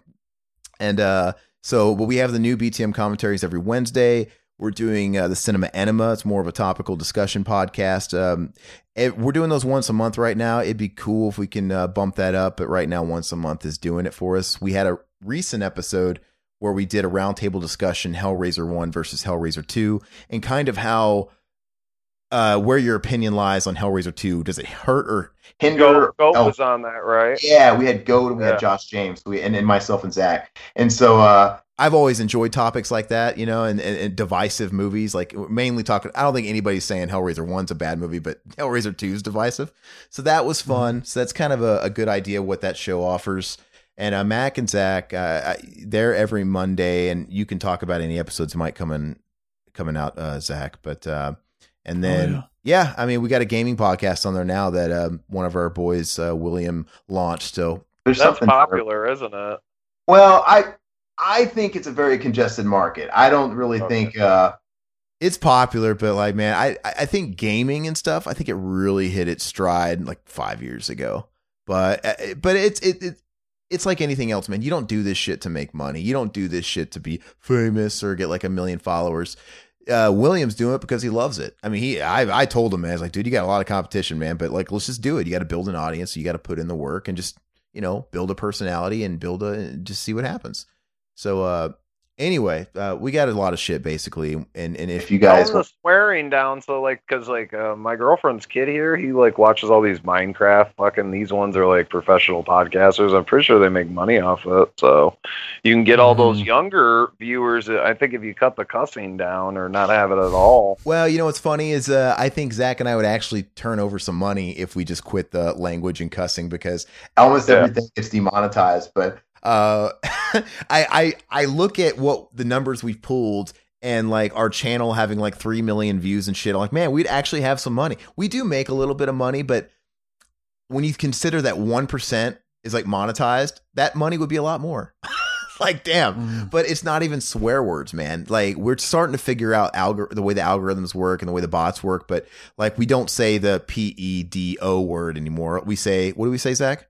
And uh, so, but we have the new BTM commentaries every Wednesday. We're doing uh, the Cinema Enema. It's more of a topical discussion podcast. Um, it- we're doing those once a month right now. It'd be cool if we can uh, bump that up, but right now, once a month is doing it for us. We had a recent episode where we did a roundtable discussion Hellraiser 1 versus Hellraiser 2 and kind of how uh, where your opinion lies on Hellraiser 2. Does it hurt or hinder? Goat oh, was on that, right? yeah, we had Goat and we Yeah. had Josh James, we and, and myself and Zach, and so uh, I've always enjoyed topics like that, you know, and, and, and divisive movies. Like mainly talking, I don't think anybody's saying Hellraiser one's a bad movie, but Hellraiser two is divisive. So that was fun. So that's kind of a, a good idea what that show offers. And uh, Mac and Zach, uh, they're every Monday, and you can talk about any episodes that might come in, coming out, uh, Zach. But uh, and then yeah. yeah. I mean, we got a gaming podcast on there now that um, one of our boys, uh, William, launched. So there's That's something. popular, isn't it? Well, I I think it's a very congested market. I don't really Okay. think. Uh, it's popular, but like, man, I I think gaming and stuff. I think it really hit its stride like five years ago. But uh, but it's it, it it's like anything else, man. You don't do this shit to make money. You don't do this shit to be famous or get like a million followers. Uh, Williams doing it because he loves it. I mean, he I I told him, man, I was like, dude, you got a lot of competition, man, but like, let's just do it. You got to build an audience. You got to put in the work and just you know build a personality and build a just see what happens. So uh anyway, uh we got a lot of shit basically, and and if if you guys, Tone the swearing down, so like, cause like uh, my girlfriend's kid here, he like watches all these Minecraft. Fucking these ones are like professional podcasters. I'm pretty sure they make money off of it. So you can get all those younger viewers. I think if you cut the cussing down or not have it at all. Well, you know what's funny is uh, I think Zach and I would actually turn over some money if we just quit the language and cussing because almost Yeah. everything gets demonetized. But uh, I, I I look at what the numbers we've pulled and like our channel having like three million views and shit. I'm like, man, we'd actually have some money. We do make a little bit of money, but when you consider that one percent is like monetized, that money would be a lot more. like, damn. But it's not even swear words, man. Like we're starting to figure out algor- the way the algorithms work and the way the bots work. But like we don't say the P E D O word anymore. We say what do we say, Zach?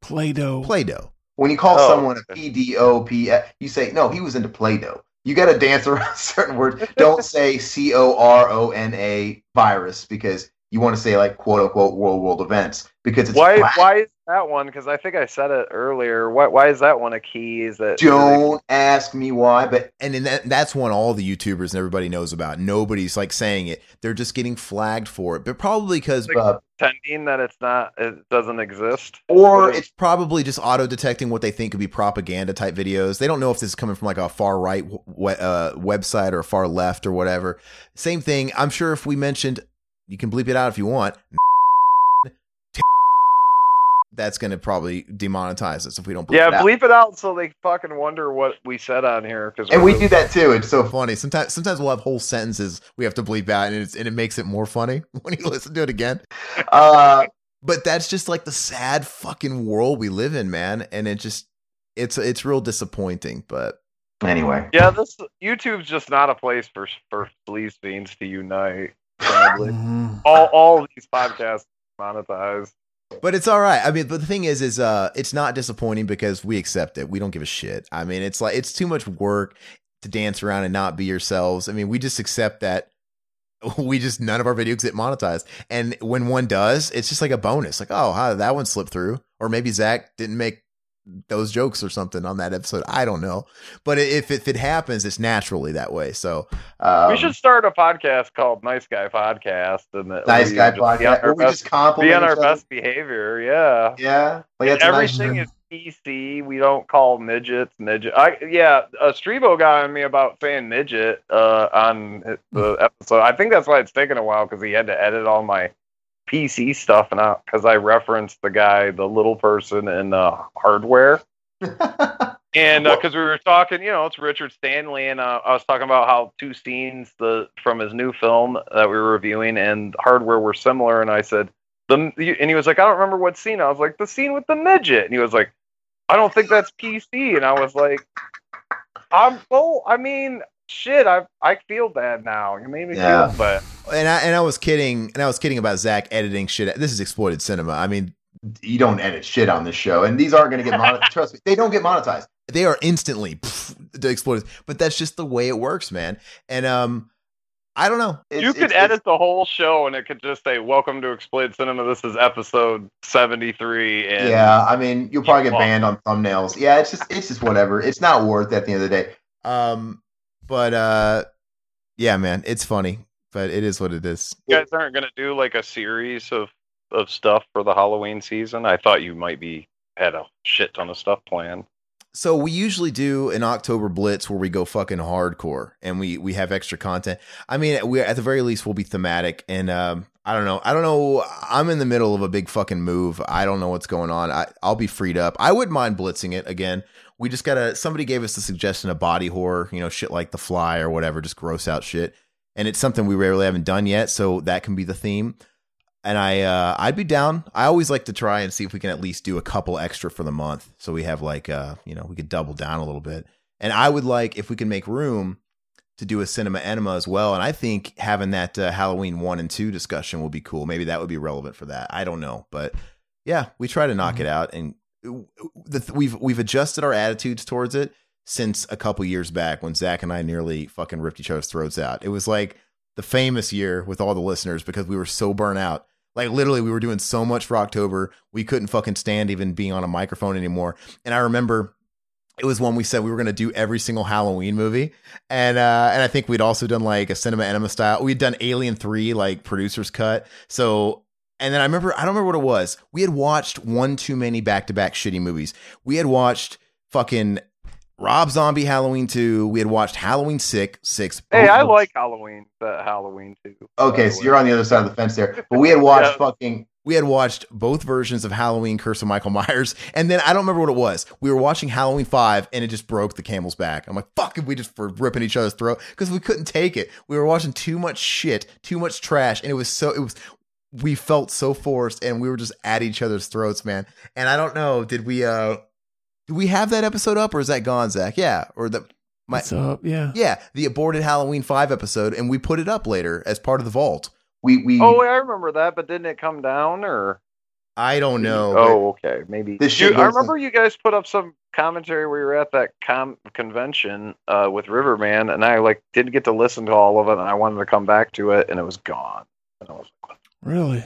Play-Doh. Play-Doh. When you call Oh, someone a PDO, eh, you say no, he was into Play-Doh. You got to dance around certain words. Don't say C O R O N A virus because you want to say like quote unquote world world events because it's Why? black. Why is that one? Because I think I said it earlier. Why? Why is that one a key? Is that Don't ask me why, but and in that that's one all the YouTubers and everybody knows about. Nobody's like saying it. They're just getting flagged for it, but probably because uh, pretending that it's not, it doesn't exist? or it's probably just auto detecting what they think could be propaganda type videos. They don't know if this is coming from like a far right w- we- uh, website or a far left or whatever. Same thing. I'm sure if we mentioned, you can bleep it out if you want. That's going to probably demonetize us if we don't. Bleep Yeah, it out. bleep it out so they fucking wonder what we said on here. Because and we do that too. It's so funny. Sometimes, sometimes we'll have whole sentences we have to bleep out, and it's and it makes it more funny when you listen to it again. Uh, but that's just like the sad fucking world we live in, man. And it just it's it's real disappointing. But anyway, Yeah, this YouTube's just not a place for for sleaze fiends to unite. sadly. all all these podcasts monetized. But it's all right. I mean, but the thing is, is uh, it's not disappointing because we accept it. We don't give a shit. I mean, it's like it's too much work to dance around and not be yourselves. I mean, we just accept that. We just none of our videos get monetized, and when one does, it's just like a bonus. Like, oh, that one slip through? Or maybe Zach didn't make those jokes or something on that episode. I don't know, but if if it happens, it's naturally that way. So um, we should start a podcast called Nice Guy Podcast, and Nice we Guy just be Podcast, on our where we best- just compliment be on our best behavior. Yeah, yeah, like a nice everything is PC. We don't call midgets midget. I yeah, uh, Strivo got on me about saying midget uh, on the episode. I think that's why it's taken a while because he had to edit all my PC stuff and because I referenced the guy, the little person in uh, hardware. And because we were talking, you know, it's Richard Stanley, and uh, I was talking about how two scenes the from his new film that we were reviewing and Hardware were similar, and I said the and he was like, I don't remember what scene. I was like, the scene with the midget, and he was like, I don't think that's PC, and I was like, I'm well, I mean, shit, I I feel bad now. You made me Yeah. feel bad. and I and I was kidding, and I was kidding about Zach editing shit. This is exploited cinema. I mean, you don't edit shit on this show, and these aren't going to get monetized. Trust me, they don't get monetized. they are instantly pff, exploited. But that's just the way it works, man. And um, I don't know. you could edit the whole show, and it could just say, "Welcome to Exploited Cinema. This is episode seventy-three. And yeah, I mean, you'll probably get banned on thumbnails. Yeah, it's just it's just whatever. It's not worth it at the end of the day. Um, but uh, yeah, man, it's funny, but it is what it is. you guys aren't gonna do like a series of of stuff for the Halloween season. I thought you might be had a shit ton of stuff planned. So we usually do an October Blitz where we go fucking hardcore and we we have extra content. I mean, we at the very least we'll be thematic and um I don't know. I don't know. I'm in the middle of a big fucking move. I don't know what's going on. I I'll be freed up. I wouldn't mind blitzing it again. We just gotta. Somebody gave us the suggestion of body horror. You know, shit like The Fly or whatever, just gross out shit. And it's something we rarely haven't done yet, so that can be the theme. And I uh, I'd be down. I always like to try and see if we can at least do a couple extra for the month, so we have like uh you know we could double down a little bit. And I would like if we can make room to do a cinema enema as well. And I think having that uh, Halloween one and two discussion will be cool. Maybe that would be relevant for that. I don't know, but yeah, we try to knock it out, and we've we've adjusted our attitudes towards it since a couple years back when Zach and I nearly fucking ripped each other's throats out. It was like the famous year with all the listeners because we were so burnt out. Like literally, we were doing so much for October, we couldn't fucking stand even being on a microphone anymore. And I remember it was when we said we were going to do every single Halloween movie, and uh, and I think we'd also done like a cinema enema style. We'd done Alien Three, like producer's cut. So, and then I remember I don't remember what it was. We had watched one too many back to back shitty movies. We had watched fucking Rob Zombie Halloween Two. We had watched Halloween Six Six. Hey, I like Halloween. That Halloween too. Okay, so you're on the other side of the fence there. But we had watched Yeah. fucking we had watched both versions of Halloween Curse of Michael Myers, and then I don't remember what it was. We were watching Halloween Five, and it just broke the camel's back. I'm like, fuck, if we just were ripping each other's throat because we couldn't take it. We were watching too much shit, too much trash, and it was so it was. We felt so forced, and we were just at each other's throats, man. And I don't know, did we uh, did we have that episode up, or is that gone, Zach? Yeah, or the my It's up, yeah. yeah, the aborted Halloween Five episode, and we put it up later as part of the vault. we we Oh, I remember that, but didn't it come down or? I don't know. Oh, okay, maybe. This You- I remember you guys put up some commentary where you were at that com- convention uh, with Riverman, and I like didn't get to listen to all of it, and I wanted to come back to it, and it was gone. And I was like, Really?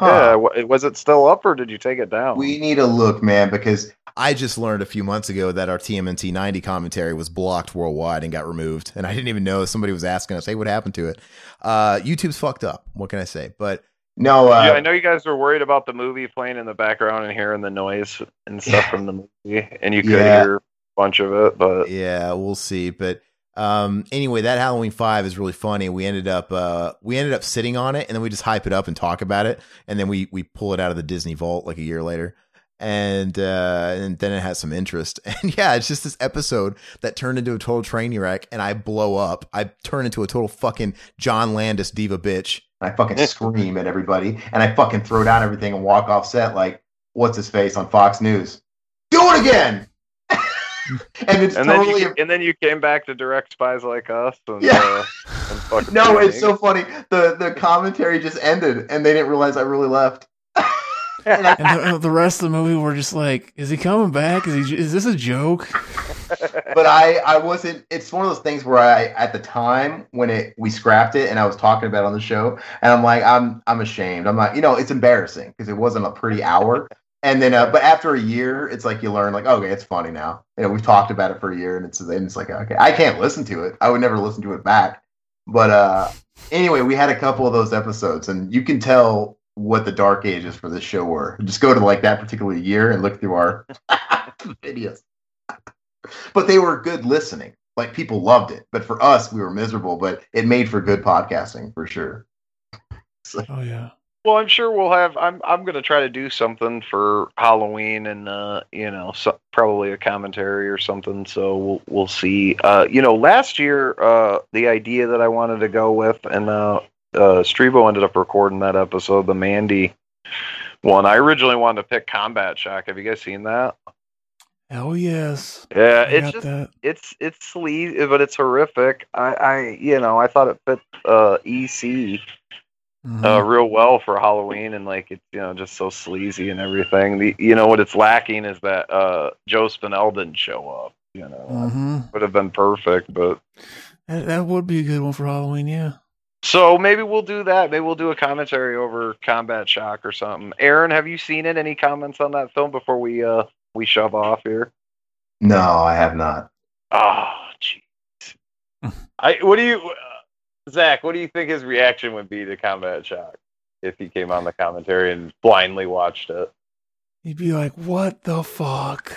Yeah, was it still up or did you take it down? We need a look, man, because I just learned a few months ago that our TMNT 90 commentary was blocked worldwide and got removed. And I didn't even know somebody was asking us, hey, what happened to it? Uh, YouTube's fucked up. What can I say? But no, uh, yeah, I know you guys were worried about the movie playing in the background and hearing the noise and stuff from the movie, and you could Yeah. hear a bunch of it, but yeah, we'll see. But um, anyway, that Halloween Five is really funny. We ended up uh, we ended up sitting on it, and then we just hype it up and talk about it, and then we we pull it out of the Disney vault like a year later. And uh, and then it has some interest, and yeah, it's just this episode that turned into a total train wreck, and I blow up. I turn into a total fucking John Landis diva bitch. I fucking scream at everybody, and I fucking throw down everything and walk off set like, what's his face on Fox News? Do it again! and it's and then totally you, and then you came back to direct spies like us. And, Yeah. uh, and No, Phoenix. it's so funny. The the commentary just ended, and they didn't realize I really left. And the, the rest of the movie, we're just like, is he coming back? Is he? Is this a joke? but I I wasn't. It's one of those things where I at the time when it we scrapped it and I was talking about it on the show, and I'm like I'm I'm ashamed. I'm not. You know, it's embarrassing because it wasn't a pretty hour. And then, uh, but after a year, it's like you learn, like, okay, it's funny now. You know, we've talked about it for a year, and it's and it's like, okay, I can't listen to it. I would never listen to it back. But uh, anyway, we had a couple of those episodes, and you can tell what the dark ages for this show were. Just go to like that particular year and look through our videos. But they were good listening. Like people loved it. But for us, we were miserable. But it made for good podcasting for sure. Oh yeah. Well, I'm sure we'll have. I'm I'm gonna try to do something for Halloween, and uh, you know, so, probably a commentary or something. So we'll we'll see. Uh, you know, last year, uh, the idea that I wanted to go with, and uh, uh, Strevo ended up recording that episode, the Mandy one. I originally wanted to pick Combat Shock. Have you guys seen that? Hell yes. Yeah, I it's just that. it's it's sleazy, but it's horrific. I I you know I thought it fit uh, EC Mm-hmm. uh, real well for Halloween, and like it's you know just so sleazy and everything. The you know what it's lacking is that uh, Joe Spinell didn't show up. You know, hmm would have been perfect, but That, that would be a good one for Halloween. Yeah. so maybe we'll do that. Maybe we'll do a commentary over Combat Shock or something. Aaron, have you seen it? Any comments on that film before we uh we shove off here? No, I have not. Oh, jeez. I what do you, uh, Zach? What do you think his reaction would be to Combat Shock if he came on the commentary and blindly watched it? He'd be like, what the fuck?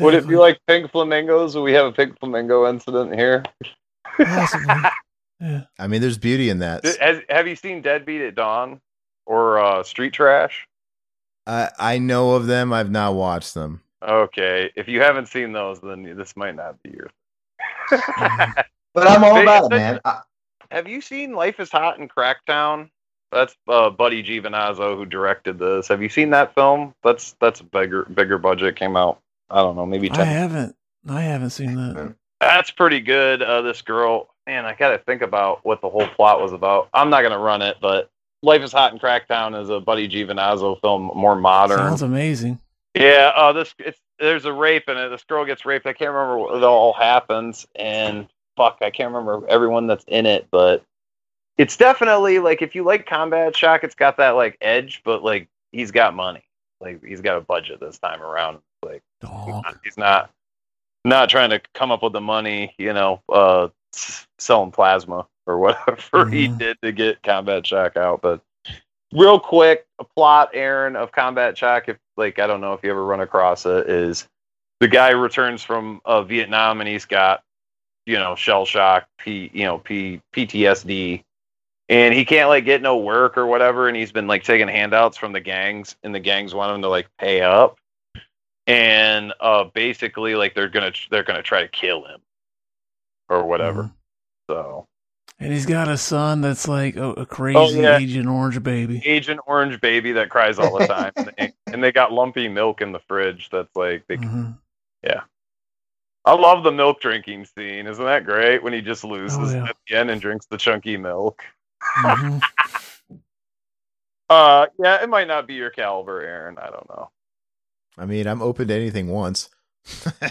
Would it be like pink flamingos? Will we have a pink flamingo incident here? Possibly. I mean, there's beauty in that. Has, have you seen Deadbeat at Dawn or uh, Street Trash? I I know of them. I've not watched them. Okay, if you haven't seen those, then this might not be your. But I'm all about it, man. I, Have you seen Life is Hot in Cracktown? That's uh, Buddy Giovinazzo who directed this. Have you seen that film? That's that's a bigger bigger budget. Came out. I don't know, maybe I haven't. I haven't seen that. That's pretty good. Uh, this girl, man, I gotta think about what the whole plot was about. I'm not gonna run it, but Life is Hot in Cracktown is a Buddy Giovinazzo film, more modern. Sounds amazing. Yeah, uh, this it's there's a rape in it. This girl gets raped. I can't remember what it all happens, and fuck, I can't remember everyone that's in it, but it's definitely like if you like Combat Shock, it's got that like edge, but like he's got money, like he's got a budget this time around. Like he's not, he's not not trying to come up with the money, you know, uh, selling plasma or whatever he did to get Combat Shock out, but real quick, a plot, Aaron, of Combat Shock. If like I don't know if you ever run across it, is the guy returns from uh, Vietnam and he's got you know shell shock, P you know P PTSD, and he can't like get no work or whatever, and he's been like taking handouts from the gangs, and the gangs want him to like pay up, and uh basically like they're gonna they're gonna try to kill him or whatever. So. And he's got a son that's like a, a crazy Oh, yeah. Agent Orange baby. Agent Orange baby that cries all the time, and, they, and they got lumpy milk in the fridge. That's like, they, Mhm. yeah. I love the milk drinking scene. Isn't that great? When he just loses Oh, yeah. at the end and drinks the chunky milk. Mhm. Uh, yeah, it might not be your caliber, Aaron. I don't know. I mean, I'm open to anything once.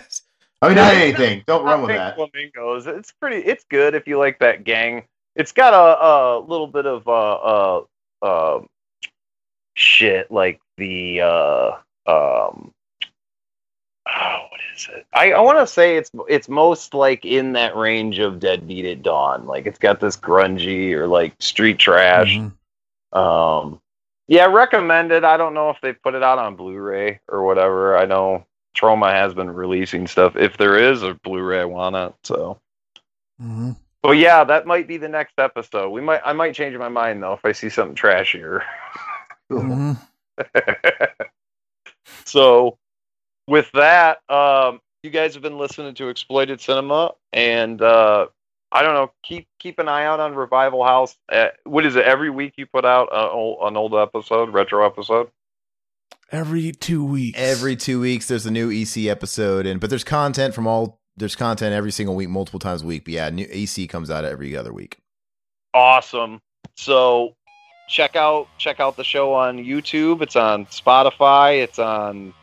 I mean, not anything. Don't run Not with Pink that. Flamingos. It's pretty. It's good if you like that gang. It's got a, a little bit of uh, uh, uh, shit like the uh um oh, I, I want to say it's it's most like in that range of Deadbeat at Dawn. Like it's got this grungy or like street trash. Um, yeah, recommended. I don't know if they put it out on Blu-ray or whatever. I know Troma has been releasing stuff. If there is a Blu-ray, I want it. So, Mm-hmm. but yeah, that might be the next episode. We might. I might change my mind though if I see something trashier. Mm-hmm. so with that um you guys have been listening to exploited cinema and uh i don't know keep keep an eye out on revival house uh, what is it every week you put out an old, an old episode retro episode Every two weeks. Every two weeks, there's a new EC episode, and but there's content from all. There's content every single week, multiple times a week. But yeah, new EC comes out every other week. awesome so check out check out the show on youtube it's on spotify it's on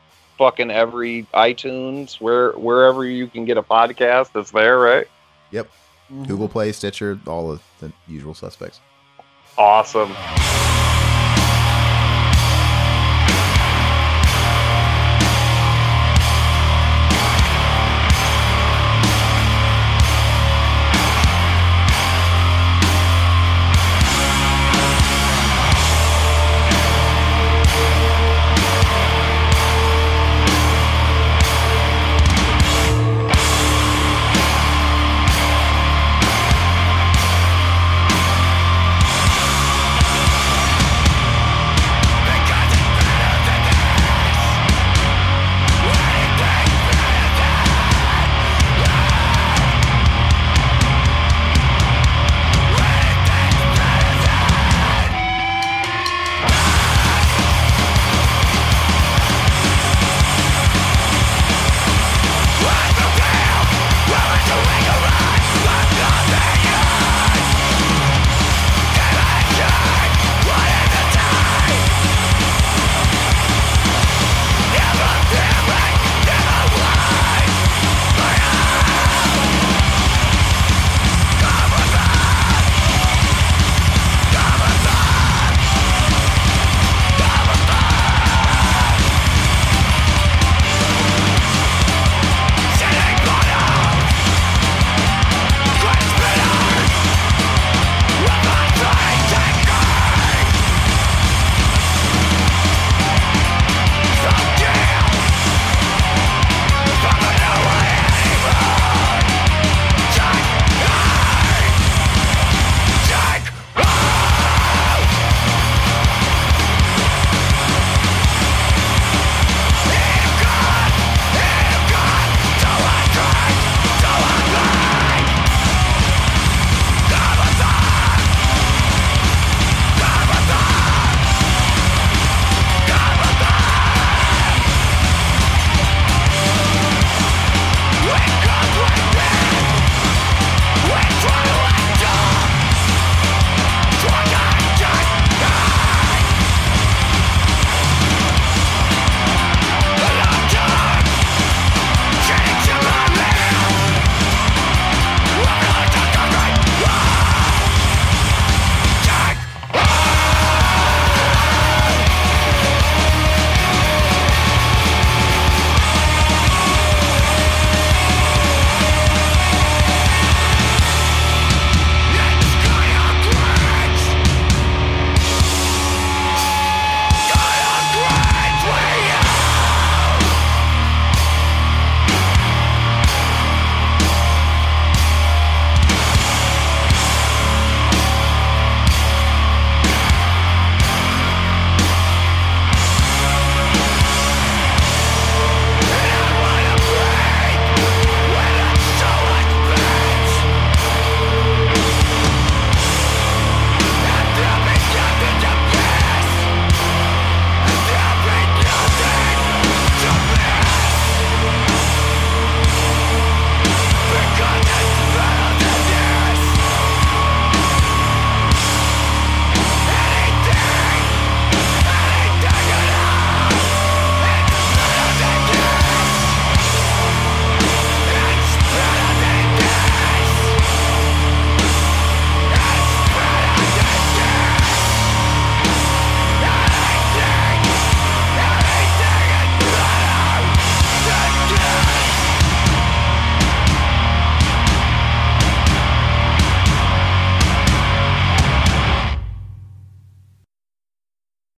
fucking every itunes where wherever you can get a podcast it's there right Yep. Mm-hmm. Google Play, Stitcher, all of the usual suspects. awesome